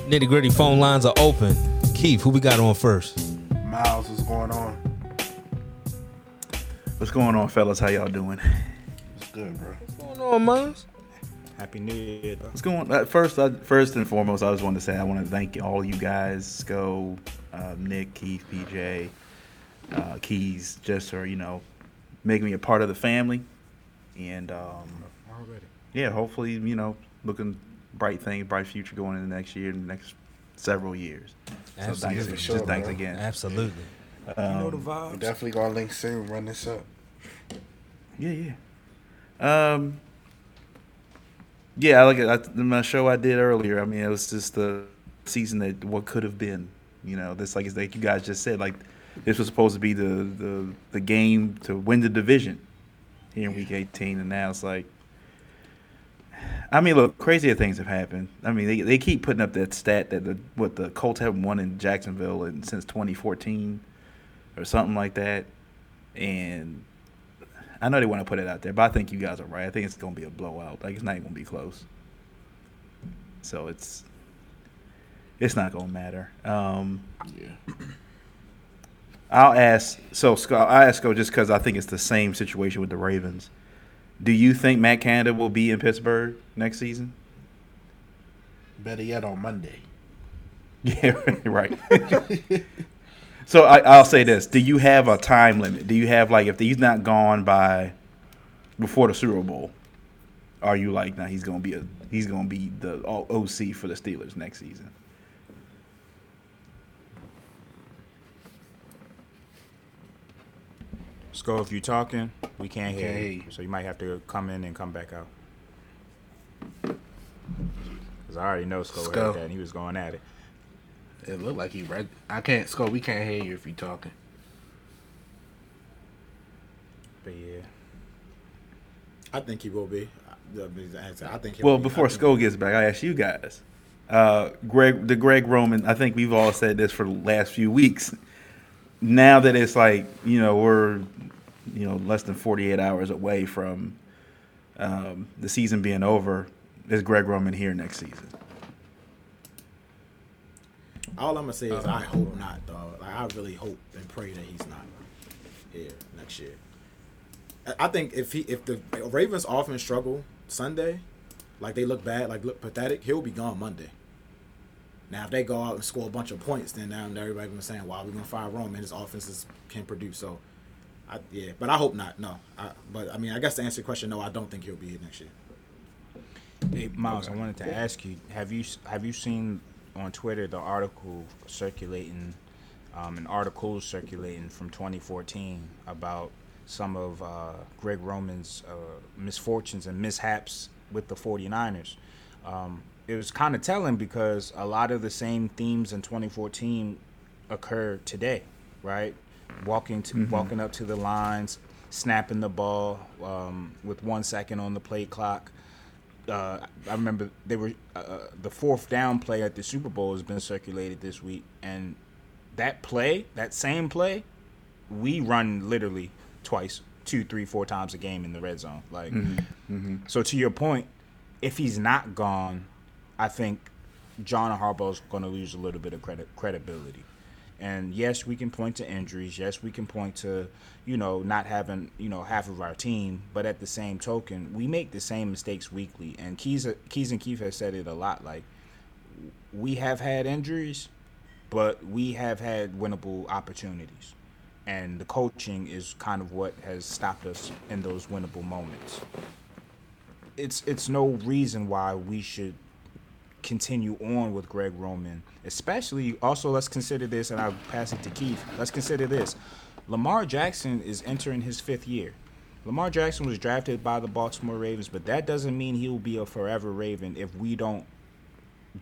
Nitty gritty phone lines are open. Keith, who we got on first? Miles, what's going on? What's going on, fellas? How y'all doing? It's good, bro. What's going on, Miles? Happy New Year. though. What's going on? First, I, first and foremost, I just wanted to say I want to thank all you guys, Sco, uh, Nick, Keith, PJ, uh, Keys, just for you know making me a part of the family, and um, yeah, hopefully you know looking bright things, bright future going into next year and the next several years. So thanks, Absolutely. just thanks bro. again. Absolutely. you know the Um, We're definitely gonna link soon. Run this up. Yeah, yeah. Um, yeah, like. I, my show I did earlier. I mean, it was just the season that what could have been. You know, this like like you guys just said. Like this was supposed to be the the the game to win the division here in week 18, and now it's like. I mean, look, crazier things have happened. I mean, they, they keep putting up that stat that the what the Colts haven't won in Jacksonville in, since 2014 or something like that, and I know they want to put it out there, but I think you guys are right. I think it's going to be a blowout. Like it's not even going to be close. So it's it's not going to matter. Um, Yeah. I'll ask. So Scott, I ask Go just because I think it's the same situation with the Ravens. Do you think Matt Canada will be in Pittsburgh next season? Better yet, on Monday. Yeah, right. so I, I'll say this: Do you have a time limit? Do you have like if he's not gone by before the Super Bowl, are you like, now he's gonna be a he's gonna be the OC for the Steelers next season? Sko, if you're talking, we can't hear Can't you. So you might have to come in and come back out. Because I already know Sko, Sko. heard that and he was going at it. It looked like he read. I can't. Sco, we can't hear you if you're talking. But yeah. I think he will be. I, I mean, I think. Well, be. before I think Sko gets back, I ask you guys. Uh, Greg, the Greg Roman. I think we've all said this for the last few weeks. Now that it's like you know we're you know less than forty eight hours away from um, the season being over, is Greg Roman here next season? All I'm gonna say is uh-huh. I hope not, dog. Like, I really hope and pray that he's not here next year. I- I think if he if the Ravens offense struggle Sunday, like they look bad, like look pathetic, he'll be gone Monday. Now if they go out and score a bunch of points, then now everybody gonna saying, "Wow, we're gonna fire Roman. His offenses can produce." So, I, yeah, but I hope not. No, I, but I mean, I guess to answer your question, no, I don't think he'll be here next year. Hey, Miles, I wanted to ask you: Have you have you seen on Twitter the article circulating, um, an article circulating from 2014 about some of uh, Greg Roman's uh, misfortunes and mishaps with the 49ers? Um, it was kind of telling because a lot of the same themes in 2014 occur today, right? Walking to walking up to the lines, snapping the ball um, with one second on the play clock uh, I remember they were uh, uh, the fourth down play at the Super Bowl has been circulated this week, and that play, that same play, we run literally twice, two, three, four times a game in the red zone. Like, so to your point, if he's not gone, I think John Harbaugh's going to lose a little bit of credit credibility. And yes, we can point to injuries. Yes, we can point to, you know, not having, you know, half of our team. But at the same token, we make the same mistakes weekly. And Keys, Keys and Keith have said it a lot. Like, we have had injuries, but we have had winnable opportunities. and the coaching is kind of what has stopped us in those winnable moments. It's it's no reason why we should continue on with Greg Roman, especially also let's consider this and I'll pass it to Keith. Let's consider this. Lamar Jackson is entering his fifth year. Lamar Jackson was drafted by the Baltimore Ravens, but that doesn't mean he will be a forever Raven if we don't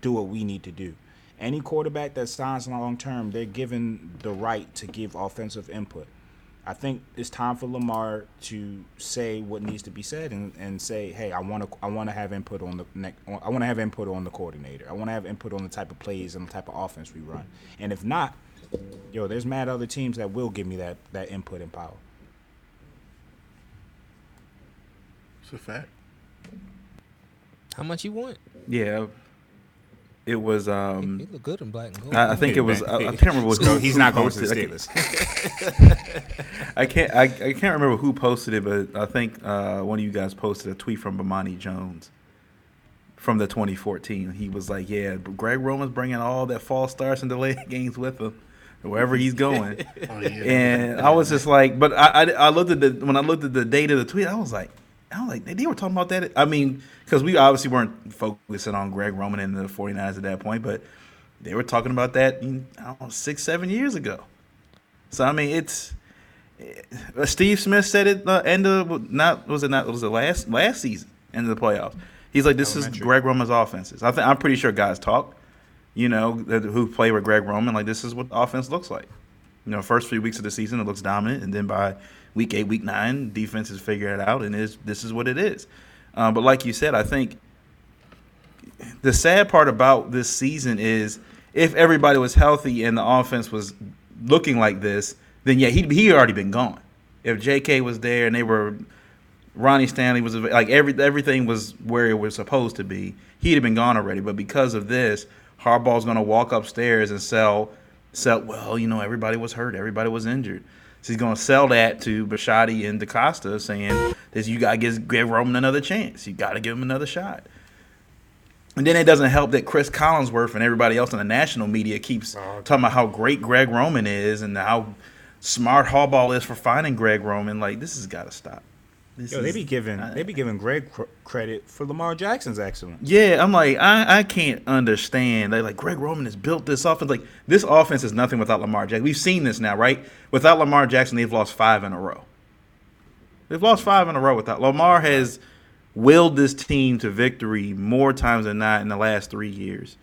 do what we need to do. Any quarterback that signs long term, they're given the right to give offensive input. I think it's time for Lamar to say what needs to be said and, and say, hey, I want to I want to have input on the next. I want to have input on the coordinator. I want to have input on the type of plays and the type of offense we run. And if not, yo, there's mad other teams that will give me that that input and power. It's a fact. How much you want? Yeah, it was. He Um, look good in black and gold. I, I think it was. I, I can't remember what. So who- he's not going to the posted it. Steelers. I can't. I, I can't remember who posted it, but I think uh, one of you guys posted a tweet from Bomani Jones from the 2014. He was like, "Yeah, Greg Roman's bringing all that false starts and delayed games with him, wherever he's going." Oh, yeah. and I was just like, but I, I, I looked at the when I looked at the date of the tweet, I was like, I was like, they were talking about that. I mean, because we obviously weren't focusing on Greg Roman and the 49ers at that point, but they were talking about that I don't know, six, seven years ago. So I mean, it's uh, Steve Smith said it uh, end of not was it not was it last last season end of the playoffs. He's like, this is Greg Roman's offenses. I think I'm pretty sure guys talk, you know, that, who play with Greg Roman. Like this is what the offense looks like. You know, first few weeks of the season it looks dominant, and then by week eight, week nine, defenses figure it out, and is this is what it is. Uh, but like you said, I think the sad part about this season is if everybody was healthy and the offense was looking like this, then yeah, he he already been gone. If J.K. was there and they were Ronnie Stanley was like every everything was where it was supposed to be, he'd have been gone already. But because of this, Harbaugh's going to walk upstairs and sell sell. Well, you know, everybody was hurt, everybody was injured. He's going to sell that to Bisciotti and DeCosta, saying that you got to give Greg Roman another chance. You got to give him another shot. And then it doesn't help that Cris Collinsworth and everybody else in the national media keeps oh, talking about how great Greg Roman is and how smart Harbaugh is for finding Greg Roman. Like this has got to stop. This Yo, they be giving they be giving Greg cr- credit for Lamar Jackson's excellence. Yeah, I'm like, I, I can't understand. They like Greg Roman has built this offense. Like this offense is nothing without Lamar Jackson. We've seen this now, right? Without Lamar Jackson, they've lost five in a row. They've lost five in a row without Lamar has willed this team to victory more times than not in the last three years.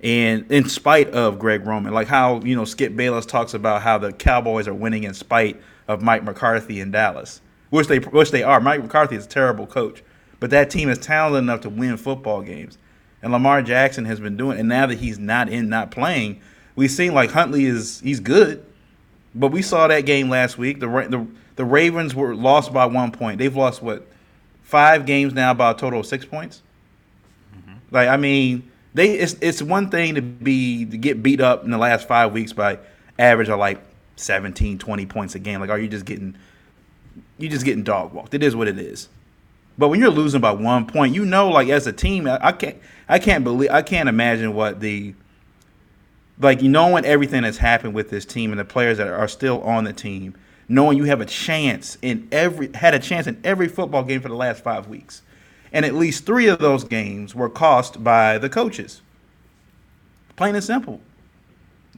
And in spite of Greg Roman, like how, you know, Skip Bayless talks about how the Cowboys are winning in spite of Mike McCarthy in Dallas. Which they which they are. Mike McCarthy is a terrible coach. But that team is talented enough to win football games. And Lamar Jackson has been doing and now that he's not in not playing, we've seen like Huntley is he's good. But we saw that game last week. The the the Ravens were lost by one point. They've lost what five games now by a total of six points. Mm-hmm. Like I mean, they it's it's one thing to be to get beat up in the last five weeks by average of like 17, 20 points a game. Like, are you just getting you just getting dog walked? It is what it is. But when you're losing by one point, you know, like as a team, I, I can't I can't believe I can't imagine what the like knowing everything that's happened with this team and the players that are still on the team, knowing you have a chance in every had a chance in every football game for the last five weeks, and at least three of those games were cost by the coaches. Plain and simple.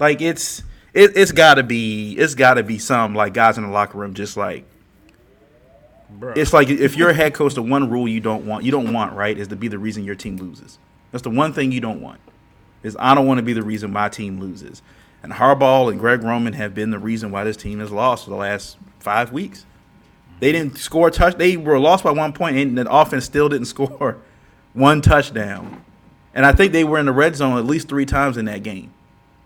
Like it's it, it's got to be it's got to be some like guys in the locker room just like it's like if you're a head coach, the one rule you don't want you don't want right is to be the reason your team loses. That's the one thing you don't want. Is I don't want to be the reason my team loses. And Harbaugh and Greg Roman have been the reason why this team has lost for the last five weeks. They didn't score a touch. They were lost by one point, and the offense still didn't score one touchdown. And I think they were in the red zone at least three times in that game,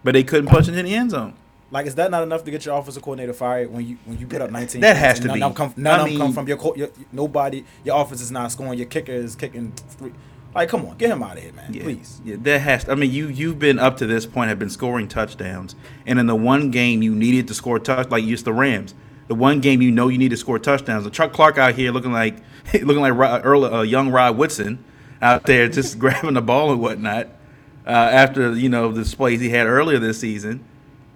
but they couldn't punch into the end zone. Like, is that not enough to get your offensive coordinator fired when you when you put up 19? That has to none be. Of come, none I of them come from your, co- your nobody. Your offense is not scoring. Your kicker is kicking three. Like, come on, get him out of here, man. Yeah, Please. Yeah, that has. To, I mean, you you've been up to this point have been scoring touchdowns, and in the one game you needed to score touch, like you used the Rams. The one game you know you need to score touchdowns. The Chuck Clark out here looking like looking like Earl, uh, young Rod Woodson out there just grabbing the ball and whatnot. Uh, after you know the displays he had earlier this season,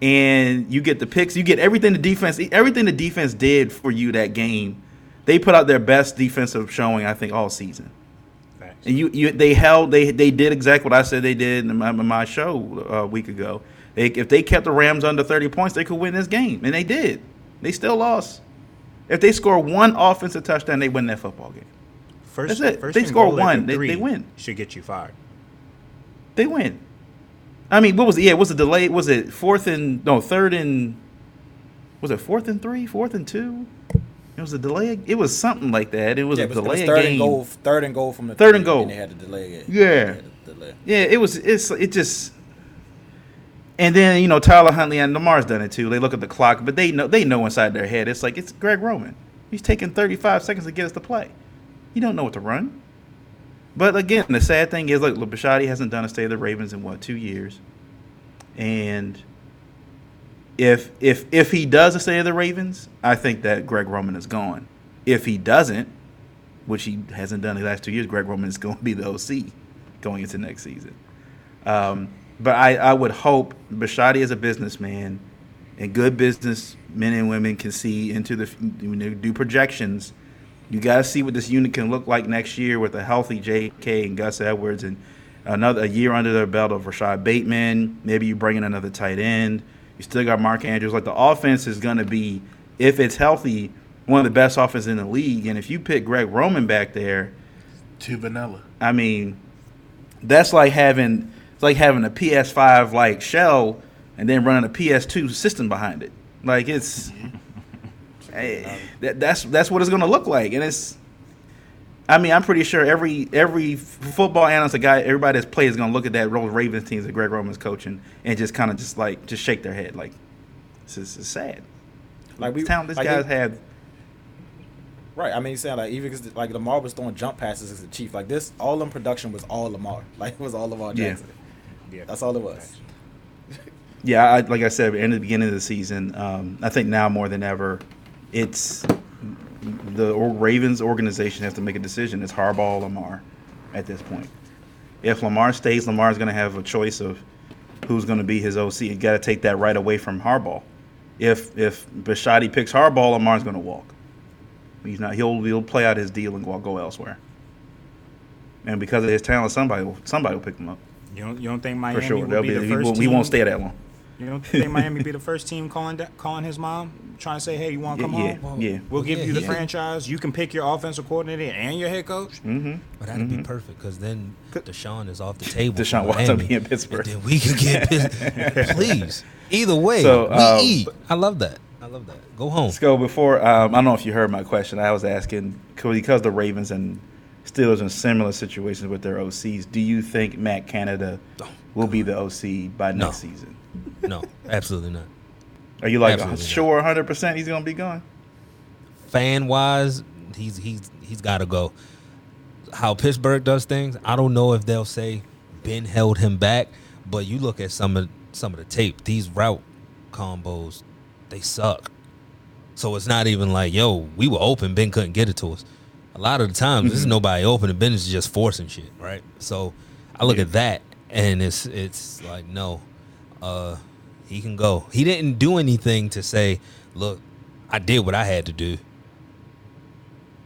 and you get the picks, you get everything the defense, everything the defense did for you that game. They put out their best defensive showing, I think, all season. Facts. And you, you, they held, they, they did exactly what I said they did in my, in my show uh, a week ago. They, if they kept the Rams under thirty points, they could win this game, and they did. They still lost. If they score one offensive touchdown, they win that football game. First, That's it. First They score one, they- they win. Should get you fired. They win. I mean, what was it? Yeah, it was a delay? Was it fourth and no third and was it fourth and three, fourth and two? It was a delay. It was something like that. It was Yeah, a it was, it was delay of third game. and goal. Third and goal from the Third and goal. And they had to delay it. Yeah. They had to delay. Yeah, it was. It's it just. And then you know Tyler Huntley and Lamar's done it too. They look at the clock, but they know they know inside their head it's like it's Greg Roman. He's taking 35 seconds to get us to play. You don't know what to run. But again, the sad thing is, like, Bisciotti hasn't done a State of the Ravens in what two years, and if if if he does a State of the Ravens, I think that Greg Roman is gone. If he doesn't, which he hasn't done the last two years, Greg Roman is going to be the OC going into next season. Um, but I, I would hope Bisciotti is a businessman and good business men and women can see into the when they do projections. You got to see what this unit can look like next year with a healthy J.K. and Gus Edwards and another a year under their belt of Rashod Bateman. Maybe you bring in another tight end. You still got Mark Andrews. Like the offense is going to be, if it's healthy, one of the best offenses in the league. And if you pick Greg Roman back there, Too vanilla. I mean, that's like having it's like having a PS5 like shell and then running a PS2 system behind it. Like it's mm-hmm. That, that's that's what it's going to look like, and it's. I mean, I'm pretty sure every every football analyst, a guy, everybody that's played is going to look at that Rose Ravens teams that Greg Roman's coaching and just kind of just like just shake their head like, this is it's sad. Like we, Talent this like guy's had. Right. I mean, he's saying like even 'cause, like Lamar was throwing jump passes as the chief. Like this, all in production was all Lamar. Like it was all Lamar Yeah. Yeah, That's all it was. Yeah, I, like I said, in the beginning of the season, um, I think now more than ever, it's the Ravens organization has to make a decision. It's Harbaugh or Lamar at this point. If Lamar stays, Lamar's going to have a choice of who's going to be his OC. You got to take that right away from Harbaugh. If if Bisciotti picks Harbaugh, Lamar's going to walk. He's not. He'll he'll play out his deal and go, go elsewhere. And because of his talent, somebody will somebody will pick him up You don't you don't think for Miami sure. will be, be, the he, first team? he won't stay that long. You don't think Miami be the first team calling da- calling his mom, trying to say, "Hey, you want to come Yeah, home? yeah. We'll give Yeah, you the yeah. franchise. You can pick your offensive coordinator and your head coach." Mm-hmm. But that'd be perfect because then Deshaun is off the table. Deshaun for Watson Miami, be in Pittsburgh. And then we can get pissed. Please. Either way, So, we um, eat. I love that. I love that. Go home. Let's go before. Um, I don't know if you heard my question. I was asking because the Ravens and Steelers in similar situations with their OCs. Do you think Matt Canada Oh, will be the OC by No. next season? No, absolutely not. Are you like Absolutely sure 100 percent he's going to be gone? Fan wise, he's he's he's got to go. How Pittsburgh does things, I don't know if they'll say Ben held him back, but you look at some of some of the tape. These route combos, they suck. So it's not even like, yo, we were open, Ben couldn't get it to us. A lot of the times, this is mm-hmm. nobody open, and Ben is just forcing shit, right? So I look at that, and it's it's like, no, uh, he can go. He didn't do anything to say, look, I did what I had to do.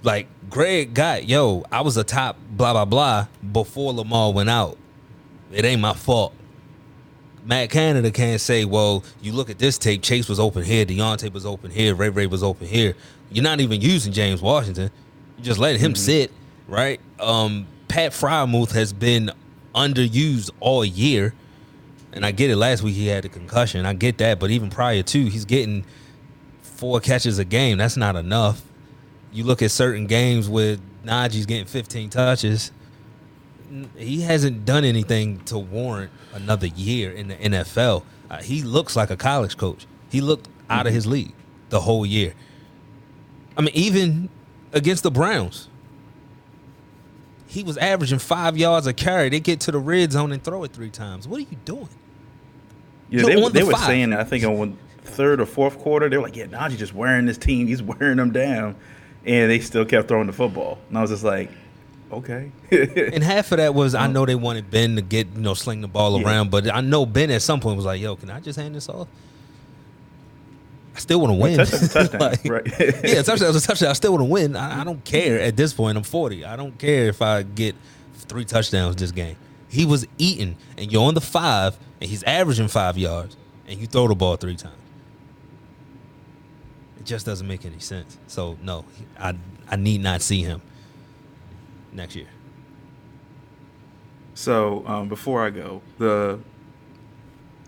Like Greg got, yo, I was a top blah blah blah before Lamar went out. It ain't my fault. Matt Canada can't say, well, you look at this tape, Chase was open here, Diontae was open here, Ray Ray was open here. You're not even using James Washington. You're just letting him sit, right? Um, Pat Freiermuth has been underused all year. And I get it. Last week he had a concussion. I get that. But even prior to, he's getting four catches a game. That's not enough. You look at certain games with Najee's getting 15 touches. He hasn't done anything to warrant another year in the NFL. Uh, he looks like a college coach. He looked out of his league the whole year. I mean, even against the Browns, he was averaging five yards a carry. They get to the red zone and throw it three times. What are you doing? Yeah, they, they the were five. saying, I think, on third or fourth quarter, they were like, yeah, Najee just wearing this team. He's wearing them down. And they still kept throwing the football. And I was just like, okay. And half of that was I um, know they wanted Ben to get you know sling the ball Yeah. around, but I know Ben at some point was like, "Yo, can I just hand this off?" I still want to win. touchdown's a touchdown, Like, right. yeah, touchdown's a touchdown. I still want to win. I, I don't care at this point. I'm 40. I don't care if I get three touchdowns this game. He was eating, and you're on the five, and he's averaging five yards, and you throw the ball three times. It just doesn't make any sense. So no, I I need not see him next year. So um, before I go, the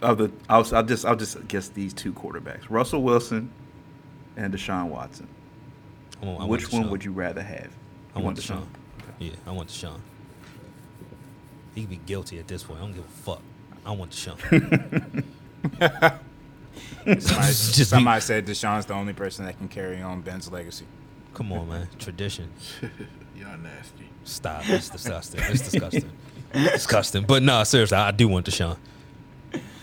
of the I'll, I'll just I'll just guess these two quarterbacks: Russell Wilson and Deshaun Watson. I want, I want Which one would you rather have? I You want Deshaun. Yeah, I want Deshaun. He would be guilty at this point. I don't give a fuck. I want Deshaun. Somebody, somebody said Deshaun's the only person that can carry on Ben's legacy. Come on, man. Tradition. Y'all nasty. Stop. It's disgusting. It's disgusting. disgusting. But no, seriously, I do want Deshaun.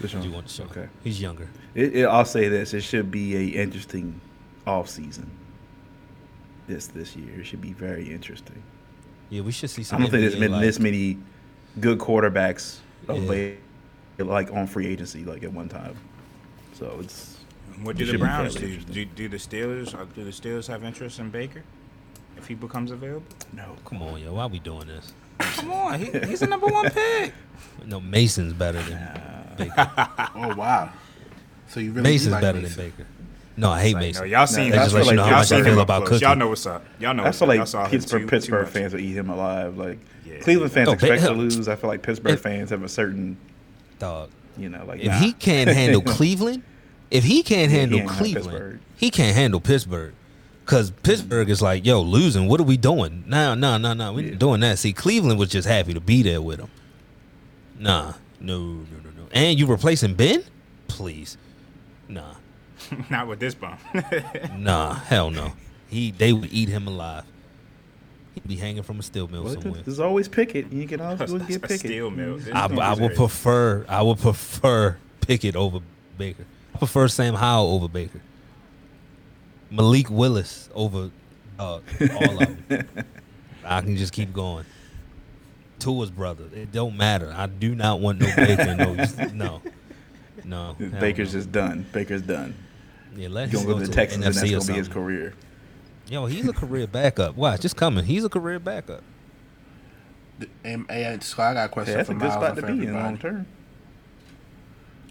Deshaun. I do want Deshaun. Okay. He's younger. It, it, I'll say this: it should be a interesting off season. This this year, it should be very interesting. Yeah, we should see some. I don't think there's NBA, been like- this many good quarterbacks Yeah. available, like on free agency, like at one time. So it's What do the Browns do? do? Do the Steelers? uh, Do the Steelers have interest in Baker if he becomes available? no. Come on, yo. Why we doing this? Come on, he, he's the number one pick. No, Mason's better than Baker. Oh wow. So you really Mason's do like better Mason. than Baker. No, I hate Like, Mason. no, y'all seen That him. just you know y'all much I seen him up about close. Cookie. Y'all know what's up. Y'all know. I feel saw like him Pittsburgh too- Pittsburgh too fans much. will eat him alive. Like Yeah. Cleveland fans Oh, expect Ba- to lose. I feel like Pittsburgh If- fans have a certain, Dog. you know, like If nah. he can't handle Cleveland, if he can't he handle ain't Cleveland, he can't handle Pittsburgh. Cause Pittsburgh is like, yo, losing. What are we doing? No, no, no, no. We Yeah. doing that. See, Cleveland was just happy to be there with him. Nah, no, no, no, no. And you replacing Ben? Please, nah, Not with this bum. nah, hell no. He, they would eat him alive. He'd be hanging from a steel mill Well, somewhere. there's, there's always Pickett. You can always get a Pickett. steel mill. This I, dude I would prefer I would prefer Pickett over Baker. I prefer Sam Howell over Baker. Malik Willis over uh, all of them. I can just keep going. Tua's brother. It don't matter. I do not want no Baker. No, no, no. Baker's no. just done. Baker's done. yeah. Let He's him gonna go to to the Texans, and that's gonna be his career. Yo, he's a career backup. Watch, just coming. He's a career backup. And, and so I got a Yeah, question that's for a good spot to be in everybody. long term.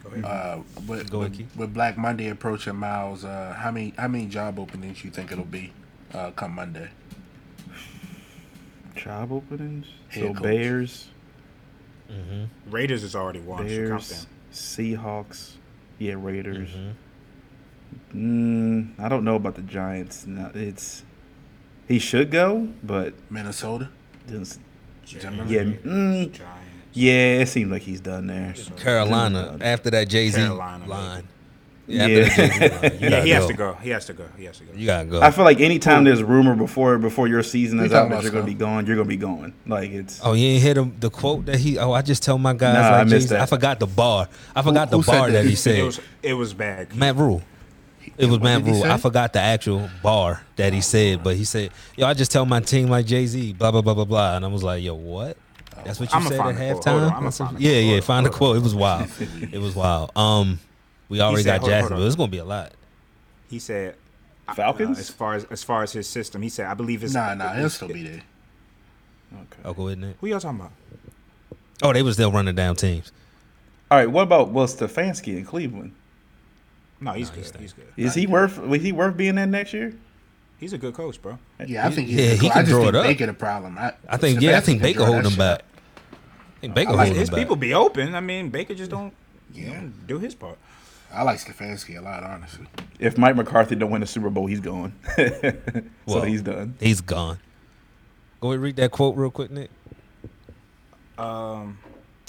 Go ahead. Uh, with, Go ahead, with, with Black Monday approaching, Miles, uh, how many how many job openings you think it'll be uh, come Monday? Job openings. Head so coach. Bears, Mm-hmm. Raiders is already won. so count Bears. Seahawks. Yeah, Raiders. Mm-hmm. Mm, I don't know about the Giants. No, it's he should go, but Minnesota. just, Giants. yeah, mm, Giants. yeah, it seems like he's done there. Carolina after that Jay Z line. Yeah. after line. Yeah, gotta he has go. to go. He has to go. He has to go. You gotta go. I feel like anytime there's rumor before before your season is talking out that you're gonna be gone, you're gonna be gone. Like it's Oh, you ain't hear the, the quote that he? Oh, I just tell my guys Nah, I missed Jay-Z. that. I forgot the bar. I forgot who the said bar that? that he It said. was it was bad. Matt Rhule. It was What Matt Rhule. I forgot the actual bar that he said, but he said, "Yo, I just tell my team like Jay Z, blah blah blah blah blah," and I was like, "Yo, what?" That's what you I'ma said at find the quote. Hold on, halftime. I'ma find the yeah, quote. yeah, find the quote. It was wild. it was wild. Um, we already said- got hold on, hold Jacksonville. on. It's gonna be a lot. He said uh, Falcons? as far as as far as his system, he said I believe it's Nah, nah, he'll still be there. okay. Oh, go ahead, Nick. Who y'all talking about? Oh, they was still running down teams. All right, what about Will Stefanski in Cleveland? No, he's Nah, good. he's He's, good. Is he worth? Was he worth being there next year? He's a good coach, bro. Yeah, I think he's Yeah, the he coach. can I just draw think it up. Baker the problem. I, I think yeah, I think can Baker draw holding that them shit back. I think Baker I like holding His them back. people be open. I mean, Baker just don't, Yeah. don't do his part. I like Stefanski a lot, honestly. If Mike McCarthy don't win the Super Bowl, he's gone. so Well, he's done. He's gone. Go ahead, read that quote real quick, Nick. Um,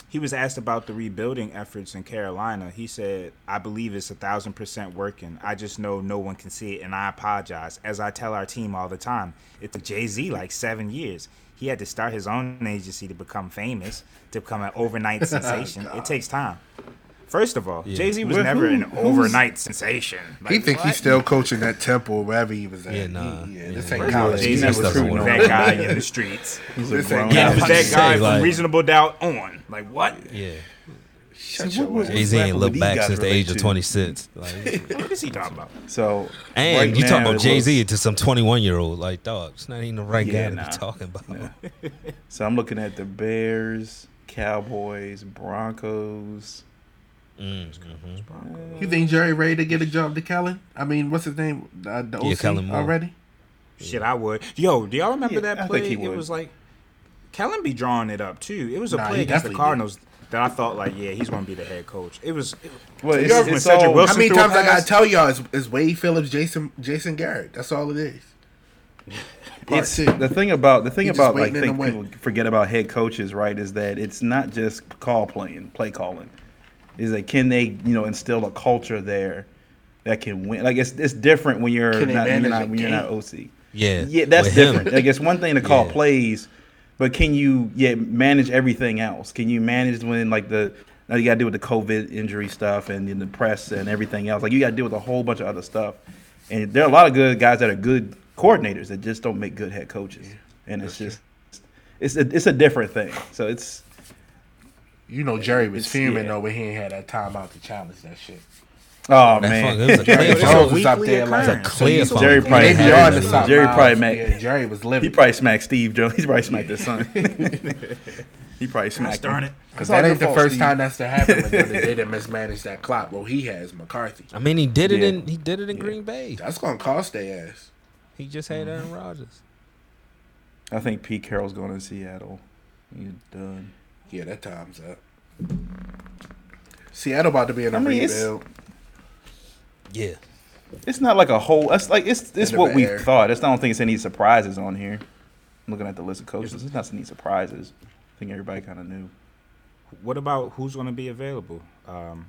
he was asked about the rebuilding efforts in Carolina. He said, "I believe it's a thousand percent working. I just know no one can see it, and I apologize. As I tell our team all the time, it took Jay Z like seven years. He had to start his own agency to become famous, to become an overnight oh, sensation. It takes time." First of all, Yeah. Jay Z was Well, never who- an who's- overnight sensation. he Like, think what? he's still coaching at Temple, wherever he was at. Yeah, nah. He- yeah, Yeah. this First ain't of all, college. Jay Z was doesn't recruiting that guy in the streets. He's a This grown ain't- Yeah, I he was was that to guy say, from like- Reasonable Doubt on. Like what? Yeah. Shut your. Jay Z ain't looked back since the relate age of to? 26. Like, What is he talking about? So and right you talking about Jay Z to some 21 year old. Like, dog, it's not even the right Yeah, guy to be talking about. Yeah. So I'm looking at the Bears, Cowboys, Broncos. Mm, mhm. You think Jerry ready to get a job to Kellen? I mean, what's his name? Uh, the Yeah, OC Kellen Moore. already? Shit, I would. Yo, do y'all remember Yeah, that I play? think he It was like Kellen be drawing it up too. It was a Nah, play he against the definitely Cardinals that I thought like, yeah, he's gonna be the head coach. It was. It, Well, You it's, it's Cedric all, Wilson- How many times I gotta tell y'all it's, it's Wade Phillips, Jason Jason Garrett. That's all it is. Part it's two. the thing about the thing He just about like think people forget about head coaches, right? Is that it's not just call playing, play calling. Is that can they you know instill a culture there that can win? Like it's it's different when you're not, when you're not when you're not? OC. Yeah. Yeah, that's different. Like it's one thing to call Yeah. plays, but can you yeah manage everything else? Can you manage when like the now you got to deal with the COVID injury stuff and then the press and everything else. Like you got to deal with a whole bunch of other stuff. And there are a lot of good guys that are good coordinators that just don't make good head coaches. And it's just it's a, it's a different thing. So it's You know Jerry was It's- fuming yeah. though when he ain't had that time out to challenge that shit. oh That man. fuck- it was a Jerry clear It's a phone. Jones was up weekly there like a clear so. Jerry And probably they be had on it. Jerry probably made- Yeah, Jerry was living. he probably smacked Steve Jones. He probably smacked his son. he probably smacked darn it. Because It's all that ain't the fault, first Steve. time that's to happen. But they didn't mismanage that clock. Well, he has McCarthy. I mean, he did it Yeah. in he did it in Green Bay. That's gonna cost their ass. He just had Aaron mm-hmm. Rodgers. I think Pete Carroll's going to Seattle. He's done. Yeah, that time's up. Seattle about to be in a I mean, it's- rebuild. Yeah. It's not like a whole. It's like it's it's what we era. thought. It's, I don't think it's any surprises on here. I'm looking at the list of coaches. It's not any surprises. I think everybody kind of knew. What about who's gonna be available? Um,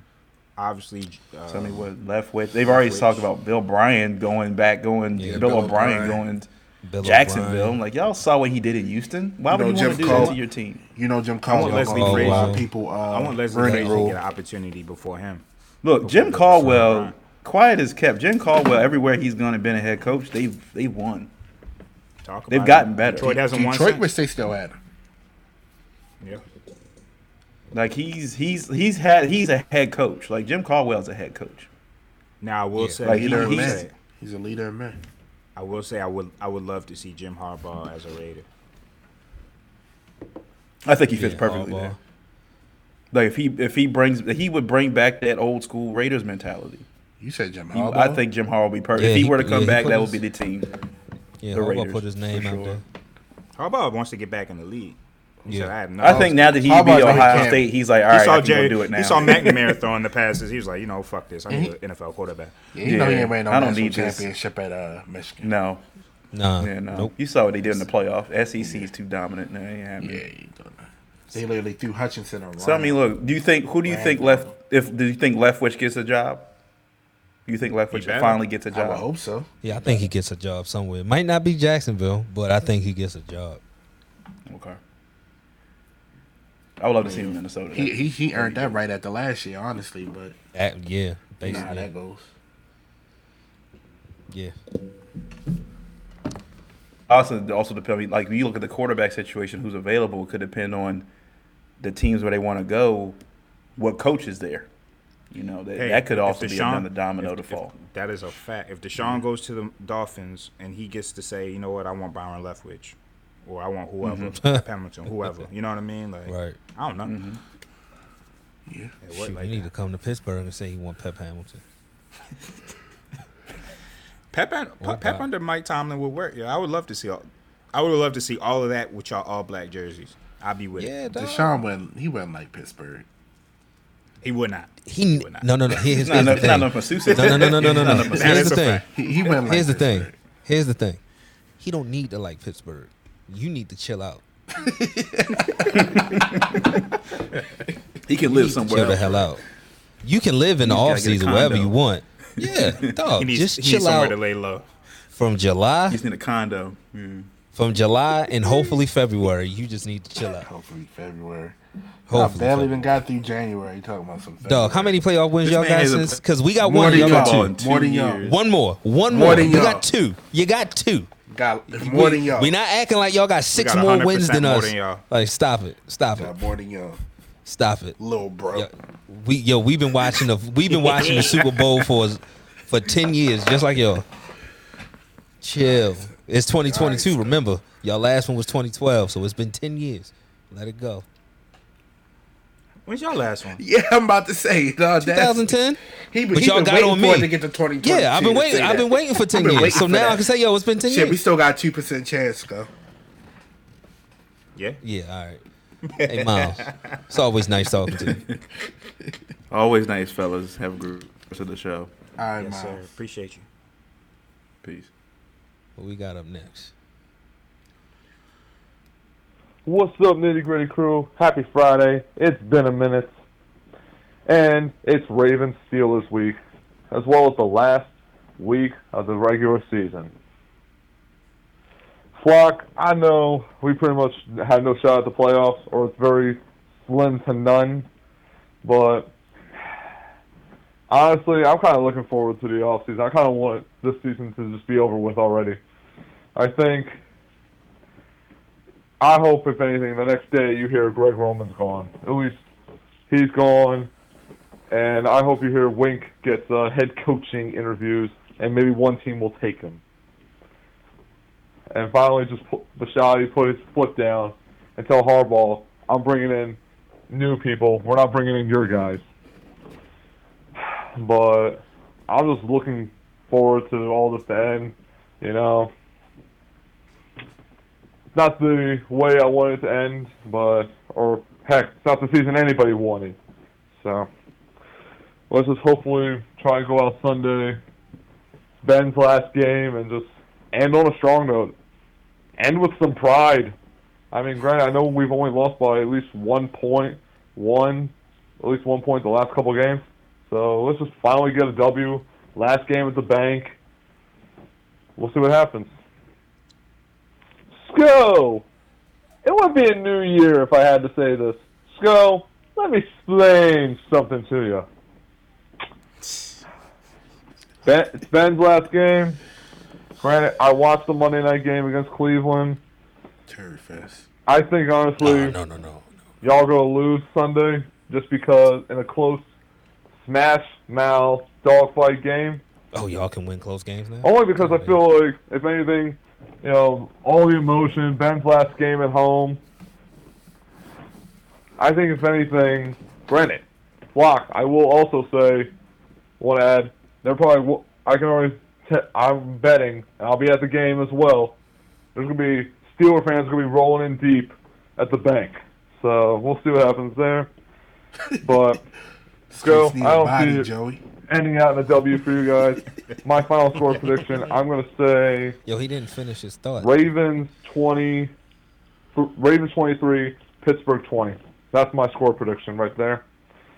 obviously. Uh, So I mean, what Leftwich? They've already Leftwich. talked about Bill Bryan going back, going Yeah, Bill, Bill O'Brien O'Brien. going Bill Jacksonville. O'Brien. Like y'all saw what he did in Houston. Why You would know, you want to Jim do that to your team? You know, Jim Caldwell. I want Leslie gonna Frazier. allow people. Uh, I want Leslie Rooney Frazier to get an opportunity before him. Look, Jim Before Bill Caldwell, quiet as kept. Jim Caldwell, everywhere he's gone and been a head coach, they've they've won. Talk They've about gotten it. better. Detroit hasn't won Detroit since. wish they still had him. Yeah. Like he's he's he's had he's a head coach. Like Jim Caldwell's a head coach. Now I will Yeah. say, Like, he, he- Leader of he he's- men. He's a leader of men. I will say I would I would love to see Jim Harbaugh as a Raider. I think he fits Yeah, perfectly Harbaugh. there. Like if he if he brings he would bring back that old school Raiders mentality. You said Jim He- Harbaugh. I think Jim Harbaugh would be perfect. Yeah, if he, he- were to come he back, that his- would be the team. Yeah, The Harbaugh Raiders, put his name for out sure. there. Harbaugh wants to get back in the league. He Yeah. said, I no. I think now that he Harbaugh beat know he Ohio. State, he's like, all he right, saw I can Jay. do it now. He saw McNamara throwing the passes. He was like, you know, fuck this. I And need an NFL quarterback. Yeah, you know he ain't no I don't national need this. championship at uh, Michigan. no, Nah. yeah, no. Nope. You saw what he did in the playoff. SEC is too dominant. No, it ain't Yeah, happening. you doing that. They literally threw Hutchinson on. So I mean, look, do you think who do you think left? If do you think Leftwich gets a job? You think Leftwich better. finally gets a job? I hope so. Yeah, I think he gets a job somewhere. Might not be Jacksonville, but I think he gets a job. Okay. I would love to see him in Minnesota. He he he earned that right at the last year, honestly. But At- yeah, you know how basically. that goes. Yeah. also also depend like when you look at the quarterback situation, who's available could depend on the teams where they want to go, what coach is there. You know that, Hey, that could if also be Deshaun- another domino if- to fall. that is a fact. If Deshaun goes to the Dolphins and he gets to say, you know what, I want Byron Leftwich, or I want whoever, Pep Hamilton, whoever. You know what I mean? Like, Right. I don't know. Mm-hmm. Yeah. It worked Shoot, like you need that. to come to Pittsburgh and say he want Pep Hamilton. Pep, un- Oh, Pep under Mike Tomlin would work. Yeah, I would love to see all. I would love to see all of that with y'all all black jerseys. I'd be with it. Yeah, dog. Deshaun went. He went like Pittsburgh. He would not. He would not. no no no. Here's, It's not here's the enough, not thing. enough for Sousa. No no no no no no no. Not enough for That Here's the thing. fact. He, he went like Here's the thing. Here's the thing. He don't need to like Pittsburgh. You need to chill out. He can live somewhere Chill the hell out. You can live in the off season wherever you want. Yeah, dog. He needs, just he needs chill somewhere out to lay low. from July, He's in a condo. Mm. from July, and hopefully February. You just need to chill out. Hopefully February. Hopefully, I barely February. even got through January. You talking about some dog. How many playoff wins This y'all got since? Because we got More one. than Y'all got two. two More than y'all. One more. One More more. than you y'all. got two. You got two. Got more than y'all? We not acting like y'all got six got more wins than more us. than y'all. Like stop it. Stop it. got more than y'all. Stop it. little bro. Yo, we yo, we've been watching the we've been watching the Super Bowl for for ten years, just like y'all. Chill. It's 2022. Remember, y'all last one was 2012, so it's been 10 years. Let it go. When's your last one? Yeah, I'm about to say. No, that's- 2010. He, But he y'all been got waiting on me. to get to 2020. Yeah, I've been waiting. I've been waiting for 10 years. So for now I can say, yo, it's been 10 Shit, we still got two percent chance, go. Yeah. Yeah, all right. Hey, Miles. It's always nice talking to you. Always nice, fellas. Have a good rest of the show. All right, Yes, sir. Miles. Appreciate you. Peace. What we got up next? What's up, nitty gritty crew? Happy Friday. It's been a minute. And it's Ravens Steelers week, as well as the last week of the regular season. Flock, I know we pretty much had no shot at the playoffs, or it's very slim to none, but honestly, I'm kind of looking forward to the offseason. I kind of want this season to just be over with already. I think I hope, if anything, the next day you hear Greg Roman's gone. At least he's gone, and I hope you hear Wink gets uh, head coaching interviews, and maybe one team will take him. And finally, just Bisciotti put his foot down and tell Harbaugh, "I'm bringing in new people. We're not bringing in your guys." But I'm just looking forward to all to end. You know, it's not the way I wanted to end, but or heck, it's not the season anybody wanted. So let's just hopefully try and go out Sunday, Ben's last game, and just end on a strong note. End with some pride. I mean, granted, I know we've only lost by at least one point, one, at least one point the last couple games. So let's just finally get a W. Last game at the bank. We'll see what happens. Sco! It would be a new year if I had to say this. Sco, let me explain something to you. Ben, it's Ben's last game. Granted, I watched the Monday night game against Cleveland. Turd fest. I think honestly, No, no, no, no. y'all gonna lose Sunday just because in a close smash mouth dogfight game. Oh, y'all can win close games now? Only because I feel like, if anything, you know, all the emotion, Ben's last game at home. I think, if anything, granted, Flock, I will also say, want to add, they're probably, I can already, te- I'm betting, and I'll be at the game as well. There's going to be, Steeler fans going to be rolling in deep at the bank. So we'll see what happens there. But, Go, I don't body, see it. Joey. Ending out in a W for you guys. My final score prediction, I'm going to say Yo, he didn't finish his thought. Ravens 20, Ravens 23, Pittsburgh 20. That's my score prediction right there.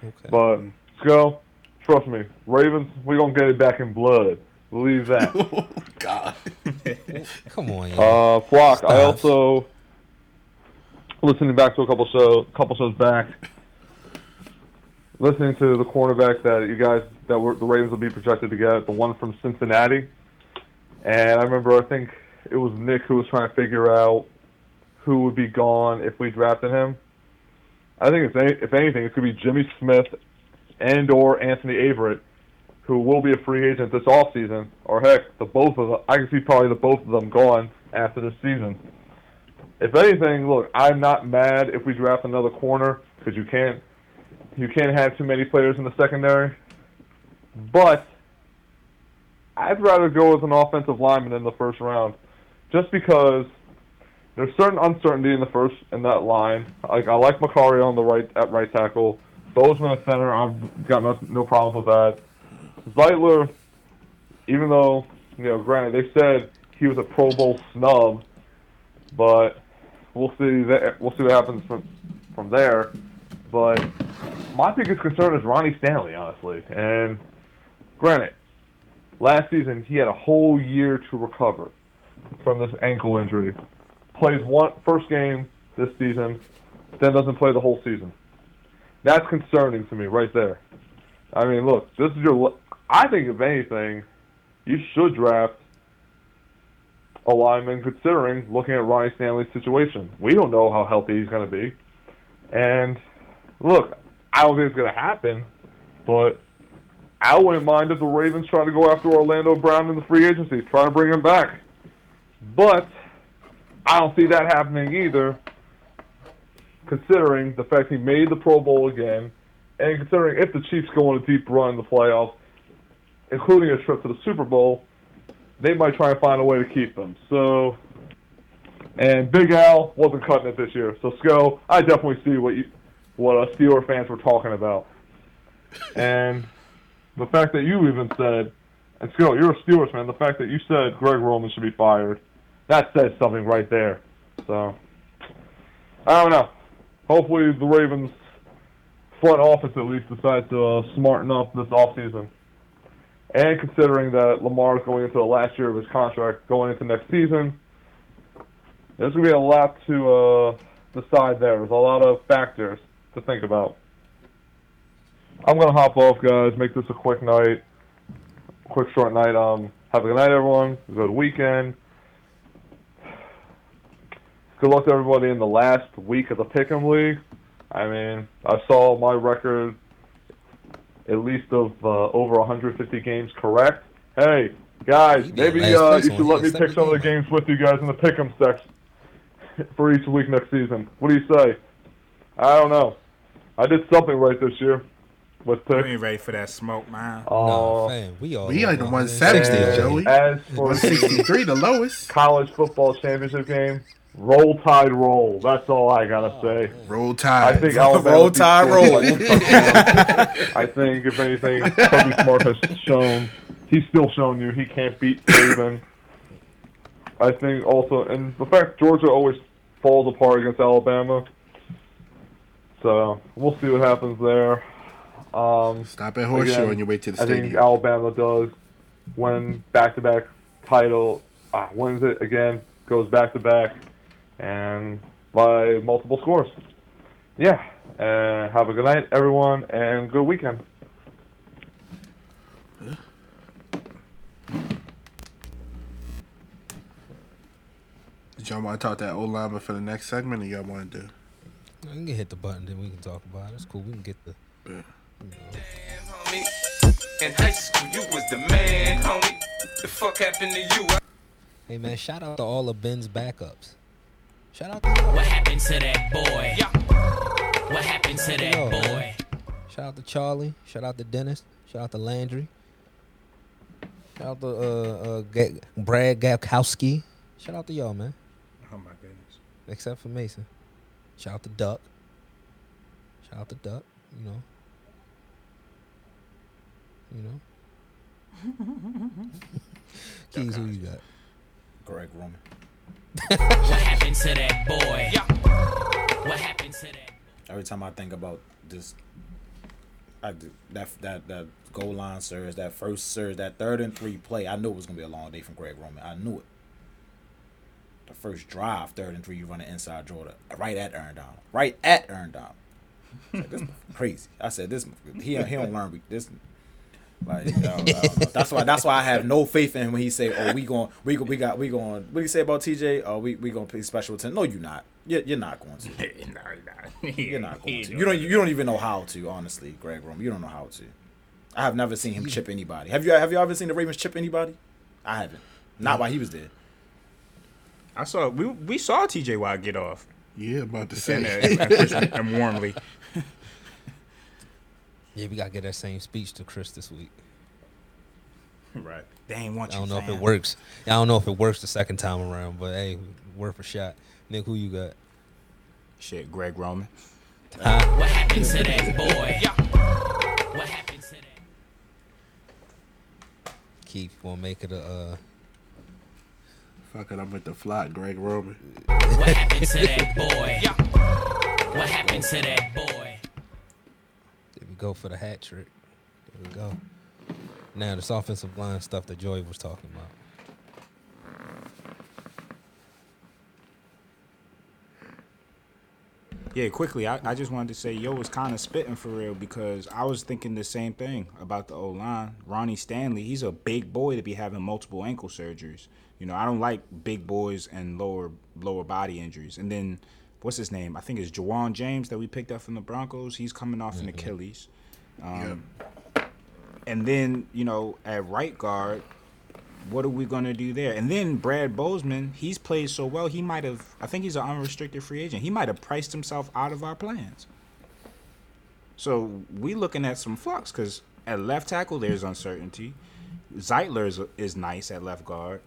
Okay. But let's go. Trust me, Ravens, we're going to get it back in blood. Believe that. Oh, God. Come on, y'all. Uh, Flock, I also, listening back to a couple shows, couple shows back, listening to the cornerback that you guys, that were, the Ravens will be projected to get, the one from Cincinnati. And I remember, I think it was Nick who was trying to figure out who would be gone if we drafted him. I think if, if anything, it could be Jimmy Smith and or Anthony Averett, who will be a free agent this offseason, or heck, the both of them. I can see probably the both of them gone after this season. If anything, look, I'm not mad if we draft another corner because you can't you can't have too many players in the secondary. But I'd rather go with an offensive lineman in the first round, just because there's certain uncertainty in the first in that line. Like I like Mekari on the right at right tackle. Bozeman at center, I've got no, no problem with that. Zeitler, even though you know, granted they said he was a Pro Bowl snub, but we'll see that we'll see what happens from from there. But my biggest concern is Ronnie Stanley, honestly. And granted, last season he had a whole year to recover from this ankle injury. Plays one first game this season, then doesn't play the whole season. That's concerning to me right there. I mean, look, this is your. I think if anything, you should draft a lineman considering looking at Ronnie Stanley's situation. We don't know how healthy he's going to be, and look, I don't think it's gonna happen, but I wouldn't mind if the Ravens try to go after Orlando Brown in the free agency, try to bring him back. But I don't see that happening either, considering the fact he made the Pro Bowl again, and considering if the Chiefs go on a deep run in the playoffs, including a trip to the Super Bowl, they might try and find a way to keep him. So, and Big Al wasn't cutting it this year. So, Sco, I definitely see what you, what uh, Steeler fans were talking about, and the fact that you even said, and Sco, you're a Steelers fan. The fact that you said Greg Roman should be fired, that says something right there. So, I don't know. Hopefully, the Ravens front office at least decides to uh, smarten up this offseason. And considering that Lamar is going into the last year of his contract, going into next season, there's going to be a lot to uh, decide there. There's a lot of factors to think about. I'm going to hop off, guys. Make this a quick night, quick short night. Um, have a good night, everyone. Good weekend. Good luck to everybody in the last week of the Pick'em League. I mean, I saw my record at least of uh, over 150 games correct. Hey, guys, maybe uh, you should let me pick some of the games with you guys in the Pick'em section for each week next season. What do you say? I don't know. I did something right this year with You picks. ain't ready for that smoke, man. Nah, Uh, fam, we all We like the over 160, Joey. As for the 163, the lowest. college football championship game, roll tide roll. That's all I gotta say. Roll Tide. I think Alabama Roll Tide, Georgia roll. by one touchdown. I think if anything, Toby Smart has shown he's still shown you he can't beat Saban. I think also, and the fact Georgia always falls apart against Alabama. So we'll see what happens there. Um, Stop at Horseshoe Again, on your way to the stadium. I think. Alabama does win back-to-back title, uh, wins it again, goes back-to-back, and by multiple scores. Yeah. Uh, have a good night, everyone, and good weekend. Did y'all want to talk that old lineman for the next segment, or y'all want to do? We can hit the button, then we can talk about it. It's cool. We can get the. homie. In high school, you was the man, homie. The fuck happened to you? Hey man, shout out to all of Ben's backups. Shout out to What happened to that boy? What happened to that Yo, man. boy? Shout out to Charlie. Shout out to Dennis. Shout out to Landry. Shout out to uh, uh, Ga- Brad Gradkowski. Shout out to y'all, man. Oh my goodness. Except for Mason. Shout out to Duck. Shout out to Duck. You know. You know. Keys, who you got? Greg Roman. What happened to that boy? Yeah. What happened to that? Every time I think about this, I do, that that that goal line surge, that first surge, that third and three play, I knew it was gonna be a long day from Greg Roman. I knew it. The first drive, third and three, you run an inside Jordan, right at Aaron Donald, right at Aaron Donald. I said, this crazy. I said this. He he don't learn this. Like, I don't- I don't know. Uh, that's why that's why I have no faith in him when he say, "Oh, we going, we we got, we going." What do you say about TJ? Oh, we we gonna pay special attention. No, you're not. You're, you're not going to. no, no. You're not going to. You don't. You don't even know how to. Honestly, Greg Rome, you don't know how to. I have never seen him chip anybody. Have you? Have you ever seen the Ravens chip anybody? I haven't. Not while he was there. I saw we we saw T.J. Watt get off. Yeah, about to And, say. uh, and, and warmly. Yeah, we gotta get that same speech to Chris this week. Right. They ain't want I don't know if it works. I don't know if it works the second time around, but hey, worth a shot. Nick, who you got? Shit, Greg Roman. Huh? What happened to that boy? What happened to that? Keith, wanna make it a uh, Fuck it, I'm with the flock, Greg Roman. What happened to that boy? What happened to that boy? There we go for the hat trick. There we go. Now this offensive line stuff that Joy was talking about. Yeah, quickly, I, I just wanted to say, yo was kind of spitting for real because I was thinking the same thing about the O line. Ronnie Stanley, he's a big boy to be having multiple ankle surgeries. You know, I don't like big boys and lower lower body injuries. And then what's his name? I think it's Ja'Wuan James that we picked up from the Broncos. He's coming off an Achilles. Um, And then you know at right guard, what are we gonna do there? And then Brad Bozeman, he's played so well, he might have. I think he's an unrestricted free agent. He might have priced himself out of our plans. So we looking at some flux because at left tackle there's uncertainty. Zeitler is, is nice at left guard.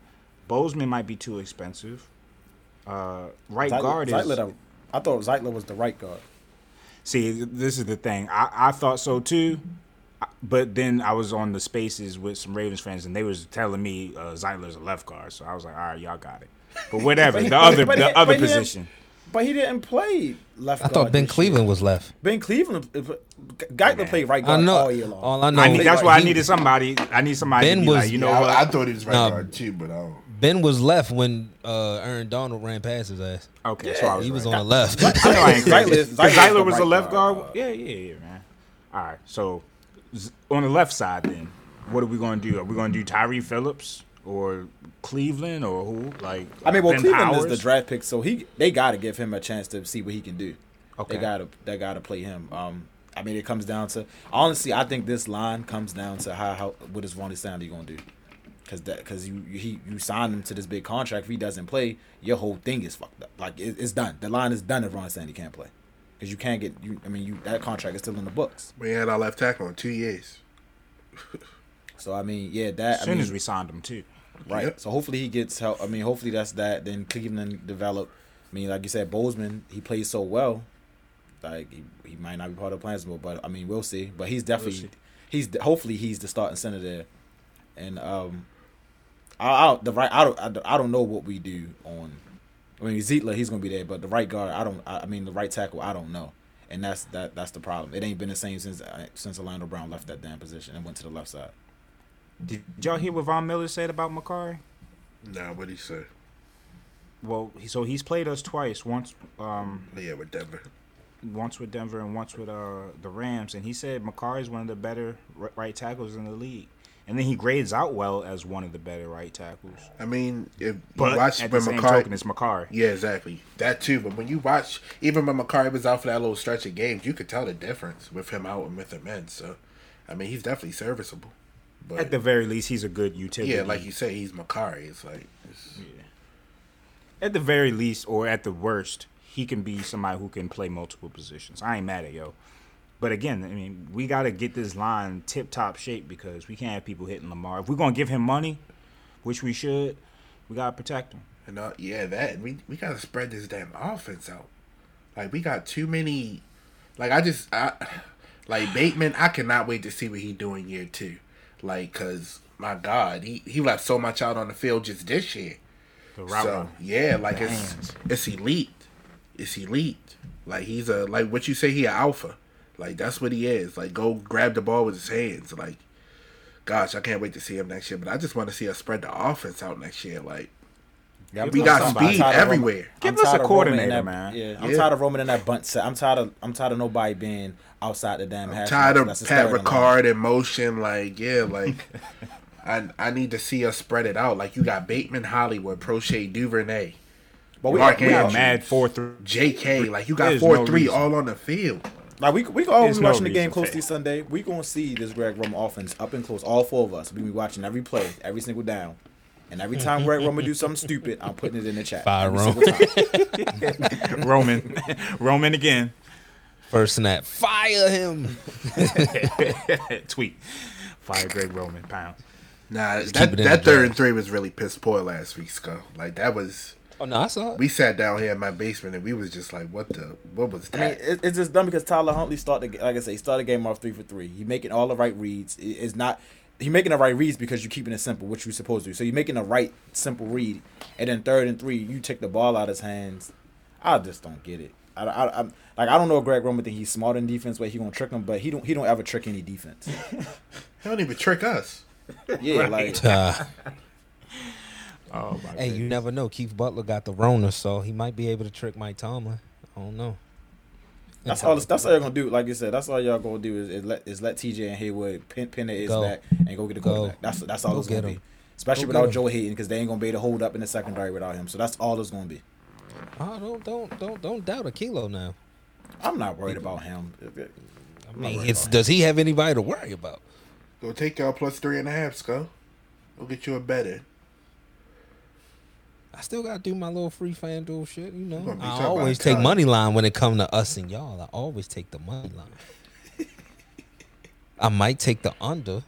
Bozeman might be too expensive. Uh, right Zeitler- guard is. Zeitler, I thought Zeitler was the right guard. See, this is the thing. I, I thought so too, but then I was on the spaces with some Ravens fans, and they was telling me uh, Zeitler's a left guard. So I was like, all right, y'all got it. But whatever. But- the other but- the but other position. But he didn't play left. I thought Ben Cleveland year. was left. Ben Cleveland, Geithner played right I guard know. all year long. All I know. I need, that's why I needed somebody. I need somebody Ben to be was- like, you know Yeah, what? I, I thought he was right Nah, guard too, but I don't. Ben was left when uh, Aaron Donald ran past his ass. okay, so I was he was right. on the left. I know I ain't Zeitler- crazy. Zeitler's 'Cause the Zeitler was a left guard. guard. Yeah, yeah, yeah, man. All right, so z- on the left side, then, what are we going to do? Are we going to do Tyre Phillips or Cleveland or who? Like, I mean, well, Ben Cleveland Powers? is the draft pick, so he they got to give him a chance to see what he can do. Okay. They got to they got to play him. Um, I mean, it comes down to honestly, I think this line comes down to how how what is Ronnie going to do? Because that because you you- he you signed him to this big contract. If he doesn't play, your whole thing is fucked up. Like it, it's done. The line is done if Ronnie Stanley can't play. Because you can't get you. I mean, you that contract is still in the books. We had our left tackle in two years. So I mean, yeah, that As I soon mean, as we signed him too. Right. Yep. So hopefully he gets help. I mean, hopefully that's that. Then Cleveland develop. I mean, like you said, Bozeman, he plays so well. Like he, he might not be part of the plans, but I mean, we'll see. But he's definitely see. he's hopefully he's the starting center there. And um, I, I the right I don't I, don't- I don't know what we do on. I mean, Zeitler he's gonna be there, but the right guard I don't. I, I mean, the right tackle I don't know. And that's that. That's the problem. It ain't been the same since uh, since Orlando Brown left that damn position and went to the left side. Did y'all hear what Von Miller said about Mekari? Nah, what he say? Well, he, so he's played us twice. Once, um, Yeah, with Denver. once with Denver and once with uh the Rams, and he said Mekari is one of the better right tackles in the league. And then he grades out well as one of the better right tackles. I mean, if But you watch at when the same McCarr, token, it's Mekari. yeah, exactly that too. But when you watch, even when McCarr was out for that little stretch of games, you could tell the difference with him out and with him in. So, I mean, he's definitely serviceable. But At the very least, he's a good utility. yeah, like you say, he's McCarr. It's like it's, at the very least, or at the worst, he can be somebody who can play multiple positions. I ain't mad at yo. But again, I mean, we got to get this line tip top shape because we can't have people hitting Lamar. If we're gonna give him money, which we should, we gotta protect him. and uh, yeah, that we we gotta spread this damn offense out. Like we got too many. Like I just I like Bateman. I cannot wait to see what he doing year two. Like, cause my God, he he left so much out on the field just this year. So runner. yeah, like The it's it's elite. It's elite. Like he's a like what you say he a alpha. Like that's what he is. Like go grab the ball with his hands. Like gosh, I can't wait to see him next year. But I just want to see us spread the offense out next year. Like Yeah, we got I'm speed everywhere. Give us a tired of roaming in coordinator, that- man. Yeah, I'm Yeah. tired of roaming in that bunt set. I'm tired of I'm tired of nobody being outside the damn half. tired of That's the Pat. Ricard in motion. Like, yeah, like I I need to see us spread it out. Like you got Bateman, Hollywood, Proche, Duvernay, But we, Mark we, Yeah, Andrews, mad four three. J.K. Like you got four no three reason. all on the field. Like we we all There's be no watching the game closely for- Sunday. We gonna see this Greg Roman offense up and close. All four of us. We be watching every play, every single down. And every time Greg Roman do something stupid, I'm putting it in the chat. Fire Roman. Roman, Roman again. First snap, fire him. Tweet. Fire Greg Roman Pound. Nah, keep that that third and three was really piss poor last week, Skull. Like that was. Oh no, I saw it. We sat down here in my basement and we was just like, "What the? What was that?" I mean, that?" it, it's just dumb because Tyler Huntley started, the- like I say, he started the game off three for three. He making all the right reads. It- It's not he making the right reads because you're keeping it simple, which you're supposed to. do. So you're making the right simple read, and then third and three, you take the ball out of his hands. I just don't get it. I, I, I'm like I don't know if Greg Roman think he's smart in defense, where he gonna trick him, but he don't he don't ever trick any defense. He don't even trick us. Yeah, like Uh, Oh my hey, you never know. Keith Butler got the Rona, so he might be able to trick Mike Tomlin. I don't know. that's all. That's all y'all gonna do. Like you said, that's all y'all gonna do is, is let is let TJ and Heyward pin pin their ears Go. back and go get the Go. quarterback. That's that's all Go it's gonna get be. Especially Go without. Joe Haden because they ain't gonna be able to hold up in the secondary without him. So that's all it's gonna be. Oh, don't don't don't don't doubt Ahkello now. I'm not worried about him. I mean, it's does he have anybody to worry about? Go take y'all plus three and a half, Skull. We'll get you a better. I still gotta do my little free FanDuel shit, you know. I always take money line when it come to us and y'all. I always take the money line. I might take the under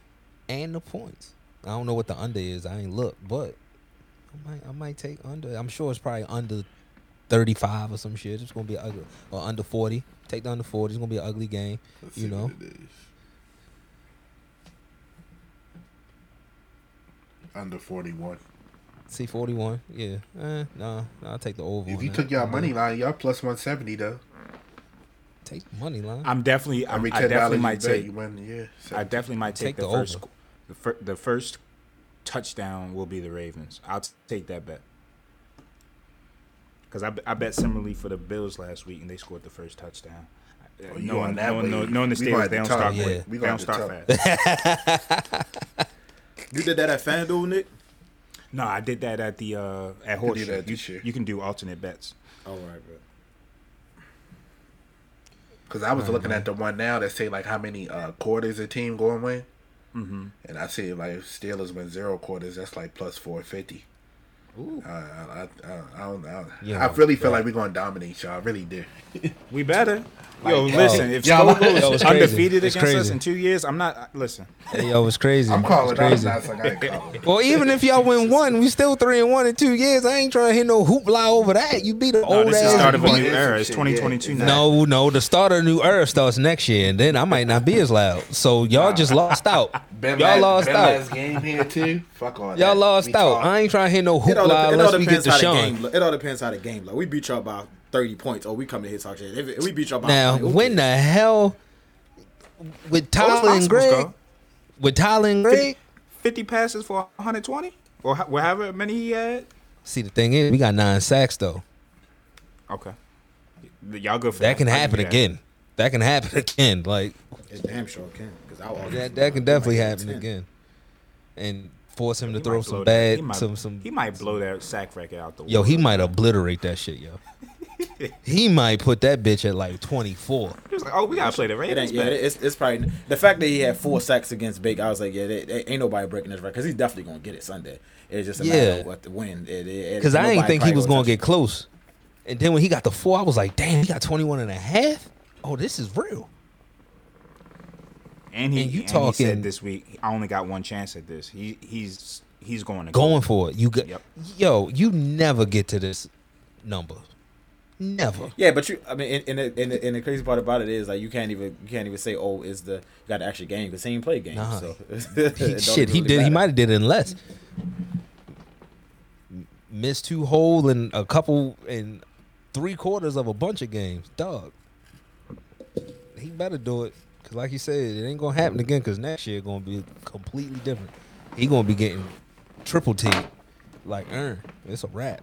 and the points. I don't know what the under is. I ain't look, but I might I might take under. I'm sure it's probably under 35 or some shit. It's gonna be ugly or under 40. Take the under 40. It's gonna be an ugly game. Let's you know. what it is. Under 41. See 41. Yeah. Eh, no, no, I'll take the over. If you took y'all money line, y'all plus 170, though. take money line. I'm definitely. I'm, Every I definitely you might take. you win, yeah. I definitely might take, Take the, the first. over. The, fir- the first touchdown will be the Ravens. I'll t- take that bet. Because I, b- I bet similarly for the Bills last week, and they scored the first touchdown. Oh, you knowing, on that knowing, wave. knowing the We Steelers, they don't start talk. quick. We They don't have start fast. You did that at FanDuel, Nick? No, I did that at the uh, at You did Horseshoe. that You, this year. you can do alternate bets. All right, bro. Because I was looking at the one now that say like how many uh, quarters a team going win, Mm-hmm. and I see like Steelers win zero quarters. That's like plus four fifty. Ooh. I, I, I, I, don't, I, Yeah, I really feel right. like we're gonna dominate y'all. I really do. We better. Yo, Like, listen, yo, if y'all- Scoble is it's undefeated It's against us in two years, I'm not. Listen, Hey, yo, it's crazy. I'm calling it's crazy. That's like I ain't. Well, even if y'all win one, we still three and one in two years. I ain't trying to hit no hoopla over that. You beat an no, old this is the ass. start of a new era. some It's 2022 yeah, now. no, no, the start of a new era starts next year, and then I might not be as loud. So y'all just lost out. Ben y'all last, lost ben out. last game here too. Fuck all. Y'all lost We out. talk. I ain't trying to hit no It all, it all unless we get depends to how the game. look. It all depends how the game. Like we beat y'all by thirty points. Oh, we come in here talk shit. If, if we beat y'all by Now, 20, when the hell with Tyler and Greg, with Tyler and Greg, 50 passes for 120 or ho- however many he had. see the thing is, we got nine sacks though. Okay, y'all good for That can happen you that. again. That can happen again. Like It damn sure can. Because I that, that can definitely happen again, and force him to throw some blow bad, he might- some some. He might blow that sack record out the. Yo, water. he might obliterate that shit, yo. he might put that bitch at like twenty four. He was like, "Oh, we gotta play the It Ravens." ain't, yeah, it's, it's probably the fact that he had four sacks against Bake. I was like, yeah, they, they- ain't nobody breaking this record because he's definitely gonna get it Sunday. It's just a matter Yeah. of what the win. It, it, Because I didn't think he was going gonna get close, and then when he got the four, I was like, damn, he got 21 and a half. Oh, this is real. And he, and you and he said this week, I only got one chance at this. He he's he's going to Going go. for it. You got, Yep. yo, you never get to this number. Never. Yeah, but you, I mean, and, and, the, and, the, and the crazy part about it is like you can't even you can't even say oh is the you got the actual game because he ain't play game. Nah. So He- shit, even he really did. He might have did it in less. Missed two whole and a couple and three quarters of a bunch of games, dog. He better do it because, like you said, it ain't gonna happen again. Because next year gonna be completely different. He gonna be getting triple T, like earn. It's a wrap.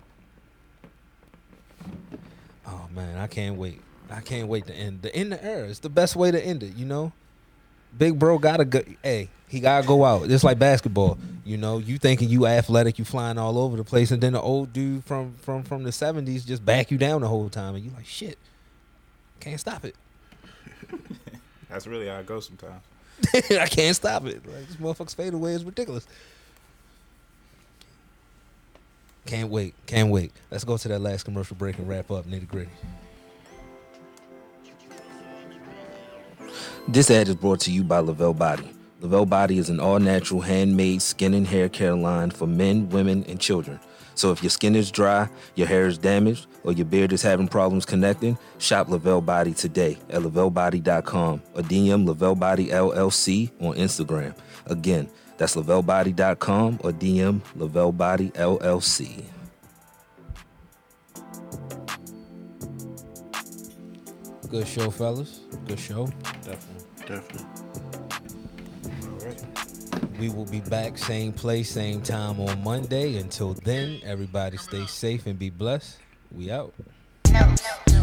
Oh man, I can't wait. I can't wait to end the end the era. It's the best way to end it. You know. Big bro gotta go. Hey, he gotta go out. It's like basketball. You know, you thinking you athletic, you flying all over the place, and then the old dude from from from the seventies just back you down the whole time, and you like shit. Can't stop it. That's really how it goes sometimes. I can't stop it. Like this motherfucker's fadeaway is ridiculous. Can't wait. Can't wait. Let's go to that last commercial break and wrap up nitty gritty. This ad is brought to you by Lavelle Body. Lavelle Body is an all natural handmade skin and hair care line for men, women, and children. So if your skin is dry, your hair is damaged, or your beard is having problems connecting, shop Lavelle Body today at lavellebody.com or DM Lavelle Body LLC on Instagram. Again, that's lavellebody.com or DM Lavelle Body LLC. Good show, fellas. Good show. Definitely, definitely. We will be back, same place, same time on Monday. Until then, everybody stay safe and be blessed. We out. No, no.